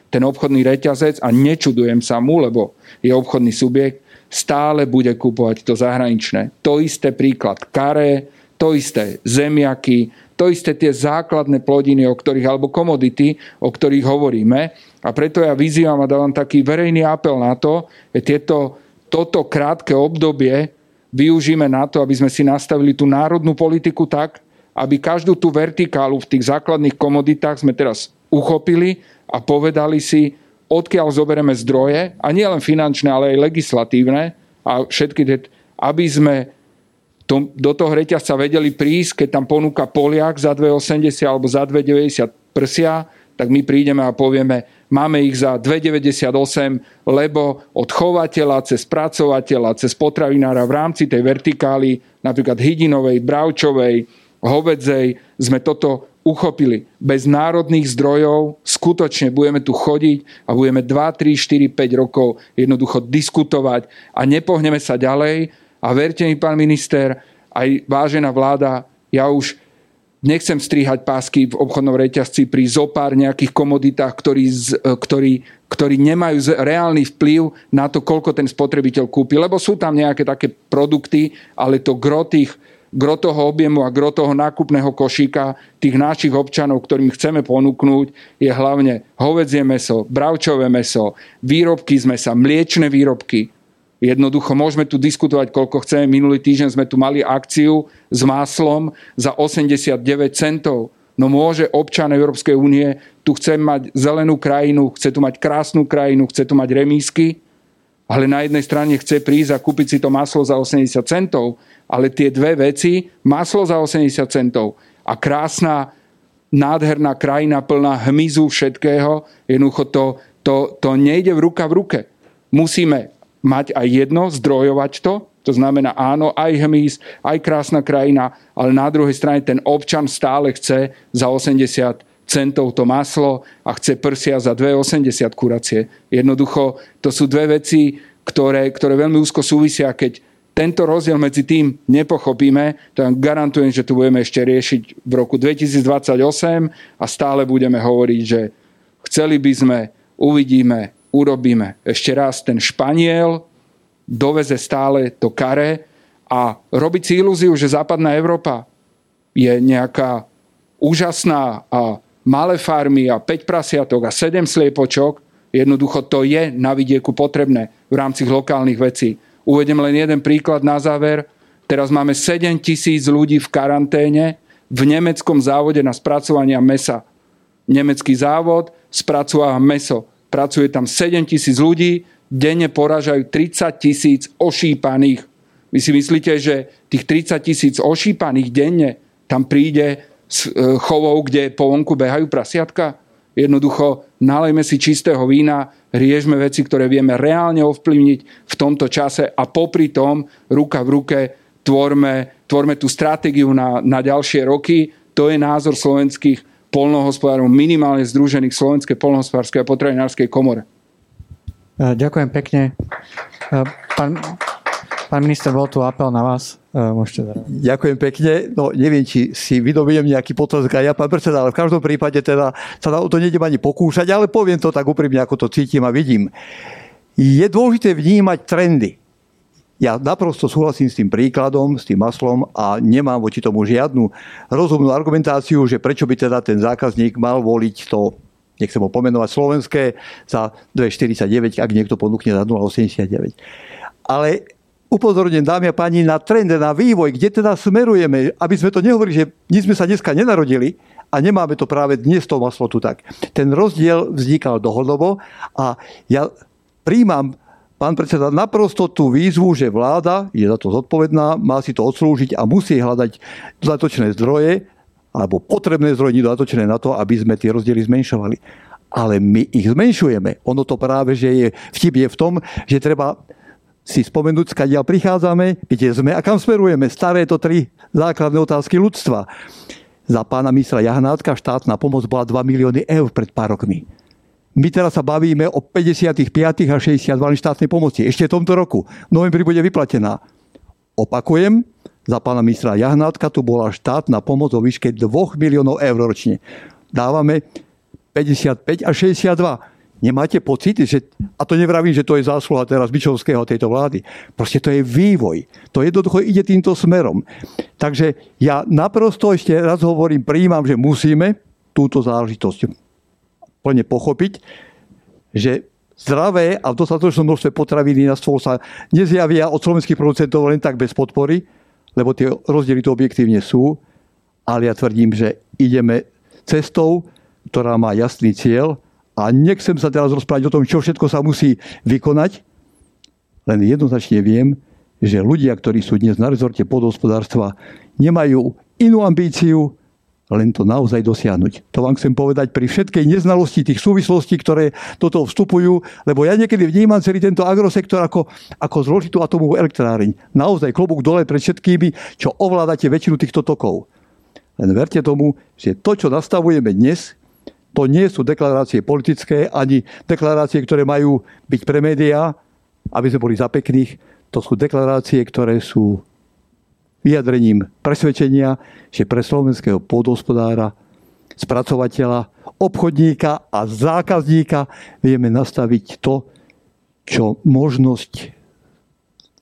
ten obchodný reťazec a nečudujem sa mu, lebo je obchodný subjekt, stále bude kupovať to zahraničné. To isté príklad. Karé, to isté zemiaky, to isté tie základné plodiny, o ktorých, alebo komodity, o ktorých hovoríme. A preto ja vyzývam a dávam taký verejný apel na to, že tieto, toto krátke obdobie využíme na to, aby sme si nastavili tú národnú politiku tak, aby každú tú vertikálu v tých základných komoditách sme teraz uchopili a povedali si, odkiaľ zoberieme zdroje, a nie len finančné, ale aj legislatívne, a všetky aby sme to, do toho reťazca vedeli prísť, keď tam ponúka Poliak za 2,80 alebo za 2,90 prsia, tak my prídeme a povieme, máme ich za 2,98, lebo od chovateľa cez spracovateľa, cez potravinára v rámci tej vertikály, napríklad hydinovej, bravčovej, hovedzej, sme toto uchopili. Bez národných zdrojov skutočne budeme tu chodiť a budeme 2, 3, 4, 5 rokov jednoducho diskutovať a nepohneme sa ďalej. A verte mi, pán minister, aj vážená vláda, ja už nechcem strihať pásky v obchodnom reťazci pri zopár nejakých komoditách, ktorí, ktorí, ktorí nemajú reálny vplyv na to, koľko ten spotrebiteľ kúpi. Lebo sú tam nejaké také produkty, ale to gro tých gro toho objemu a gro toho nákupného košíka tých našich občanov, ktorým chceme ponúknuť, je hlavne hovedzie meso, bravčové meso, výrobky z mesa, mliečne výrobky. Jednoducho môžeme tu diskutovať, koľko chceme. Minulý týždeň sme tu mali akciu s máslom za 89 centov. No môže občan Európskej únie, tu chce mať zelenú krajinu, chce tu mať krásnu krajinu, chce tu mať remísky, ale na jednej strane chce prísť a kúpiť si to maslo za 80 centov ale tie dve veci, maslo za 80 centov a krásna, nádherná krajina plná hmyzu všetkého, jednoducho to, to, to nejde v ruka v ruke. Musíme mať aj jedno, zdrojovať to, to znamená áno, aj hmyz, aj krásna krajina, ale na druhej strane ten občan stále chce za 80 centov to maslo a chce prsia za 2,80 kuracie. Jednoducho, to sú dve veci, ktoré, ktoré veľmi úzko súvisia, keď tento rozdiel medzi tým nepochopíme, to ja garantujem, že tu budeme ešte riešiť v roku 2028 a stále budeme hovoriť, že chceli by sme, uvidíme, urobíme. Ešte raz ten Španiel doveze stále to kare a robiť si ilúziu, že západná Európa je nejaká úžasná a malé farmy a 5 prasiatok a 7 sliepočok, jednoducho to je na vidieku potrebné v rámci lokálnych vecí. Uvedem len jeden príklad na záver. Teraz máme 7 tisíc ľudí v karanténe v nemeckom závode na spracovanie mesa. Nemecký závod spracúva meso. Pracuje tam 7 tisíc ľudí, denne poražajú 30 tisíc ošípaných. Vy si myslíte, že tých 30 tisíc ošípaných denne tam príde z e, chovov, kde po vonku behajú prasiatka? Jednoducho nalejme si čistého vína, riešme veci, ktoré vieme reálne ovplyvniť v tomto čase a popri tom ruka v ruke tvorme, tvorme tú stratégiu na, na ďalšie roky. To je názor slovenských polnohospodárov, minimálne združených Slovenskej polnohospodárskej a potravinárskej komore. Ďakujem pekne. Pán, pán minister, bol tu apel na vás. Môžete zareagovať. Ďakujem pekne. No neviem, či si vydobiem nejaký potlesk ja, pán predseda, ale v každom prípade teda sa o to nejdem ani pokúšať, ale poviem to tak úprimne, ako to cítim a vidím. Je dôležité vnímať trendy. Ja naprosto súhlasím s tým príkladom, s tým maslom a nemám voči tomu žiadnu rozumnú argumentáciu, že prečo by teda ten zákazník mal voliť to nechcem ho pomenovať, slovenské za 2,49, ak niekto ponúkne za 0,89. Ale upozorňujem dámy a páni na trend, na vývoj, kde teda smerujeme, aby sme to nehovorili, že my sme sa dneska nenarodili a nemáme to práve dnes to maslo tu tak. Ten rozdiel vznikal dohodobo a ja príjmam pán predseda, naprosto tú výzvu, že vláda je za to zodpovedná, má si to odslúžiť a musí hľadať dodatočné zdroje, alebo potrebné zdroje dodatočné na to, aby sme tie rozdiely zmenšovali. Ale my ich zmenšujeme. Ono to práve, že je, vtip je v tom, že treba si spomenúť, skadiaľ prichádzame, kde sme a kam smerujeme. Staré to tri základné otázky ľudstva. Za pána ministra Jahnátka štátna pomoc bola 2 milióny eur pred pár rokmi. My teraz sa bavíme o 55. a 62 štátnej pomoci. Ešte v tomto roku. V novembri bude vyplatená. Opakujem, za pána ministra Jahnátka tu bola štátna pomoc o výške 2 miliónov eur ročne. Dávame 55 a 62 Nemáte pocit, že, a to nevravím, že to je zásluha teraz Bičovského tejto vlády, proste to je vývoj. To jednoducho ide týmto smerom. Takže ja naprosto ešte raz hovorím, prijímam, že musíme túto záležitosť plne pochopiť, že zdravé a v dostatočnom množstve potraviny na stôl sa nezjavia od slovenských producentov len tak bez podpory, lebo tie rozdiely to objektívne sú, ale ja tvrdím, že ideme cestou, ktorá má jasný cieľ a nechcem sa teraz rozprávať o tom, čo všetko sa musí vykonať, len jednoznačne viem, že ľudia, ktorí sú dnes na rezorte podhospodárstva, nemajú inú ambíciu, len to naozaj dosiahnuť. To vám chcem povedať pri všetkej neznalosti tých súvislostí, ktoré do toho vstupujú, lebo ja niekedy vnímam celý tento agrosektor ako, ako zložitú atomovú elektráreň. Naozaj klobúk dole pred všetkými, čo ovládate väčšinu týchto tokov. Len verte tomu, že to, čo nastavujeme dnes, to nie sú deklarácie politické, ani deklarácie, ktoré majú byť pre médiá, aby sme boli za pekných. To sú deklarácie, ktoré sú vyjadrením presvedčenia, že pre slovenského pôdohospodára, spracovateľa, obchodníka a zákazníka vieme nastaviť to, čo možnosť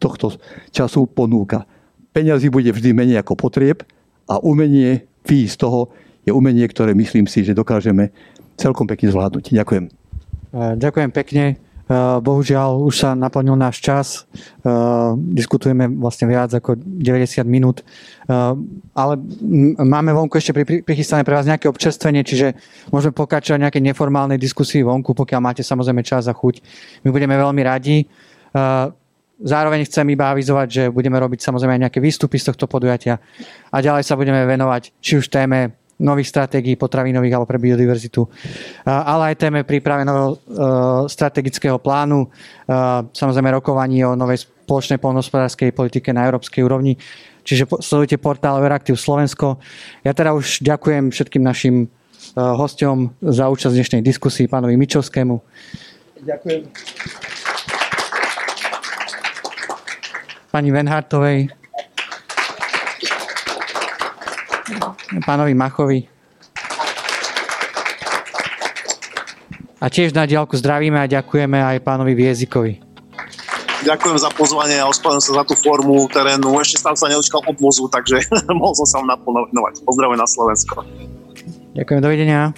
tohto času ponúka. Peňazí bude vždy menej ako potrieb a umenie výjsť z toho je umenie, ktoré myslím si, že dokážeme celkom pekne zvládnuť. Ďakujem. E, ďakujem pekne. E, bohužiaľ, už sa naplnil náš čas. E, diskutujeme vlastne viac ako 90 minút. Ale máme vonku ešte prichystané pre vás nejaké občerstvenie, čiže môžeme pokračovať nejaké neformálnej diskusii vonku, pokiaľ máte samozrejme čas a chuť. My budeme veľmi radi. Zároveň chcem iba avizovať, že budeme robiť samozrejme aj nejaké výstupy z tohto podujatia a ďalej sa budeme venovať či už téme nových stratégií potravinových alebo pre biodiverzitu, ale aj téme príprave nového e, strategického plánu, e, samozrejme rokovaní o novej spoločnej polnohospodárskej politike na európskej úrovni. Čiže sledujte portál Veraktiv Slovensko. Ja teda už ďakujem všetkým našim e, hostom za účasť v dnešnej diskusii, pánovi Mičovskému. Ďakujem. Pani Venhartovej. Pánovi Machovi. A tiež na diálku zdravíme a ďakujeme aj pánovi Viezikovi. Ďakujem za pozvanie a ospravedlňujem sa za tú formu terénu. Ešte stále sa nedočkal obvozu, takže [laughs] mohol som sa vám naplno venovať. Pozdravujem na Slovensko. Ďakujem, dovidenia.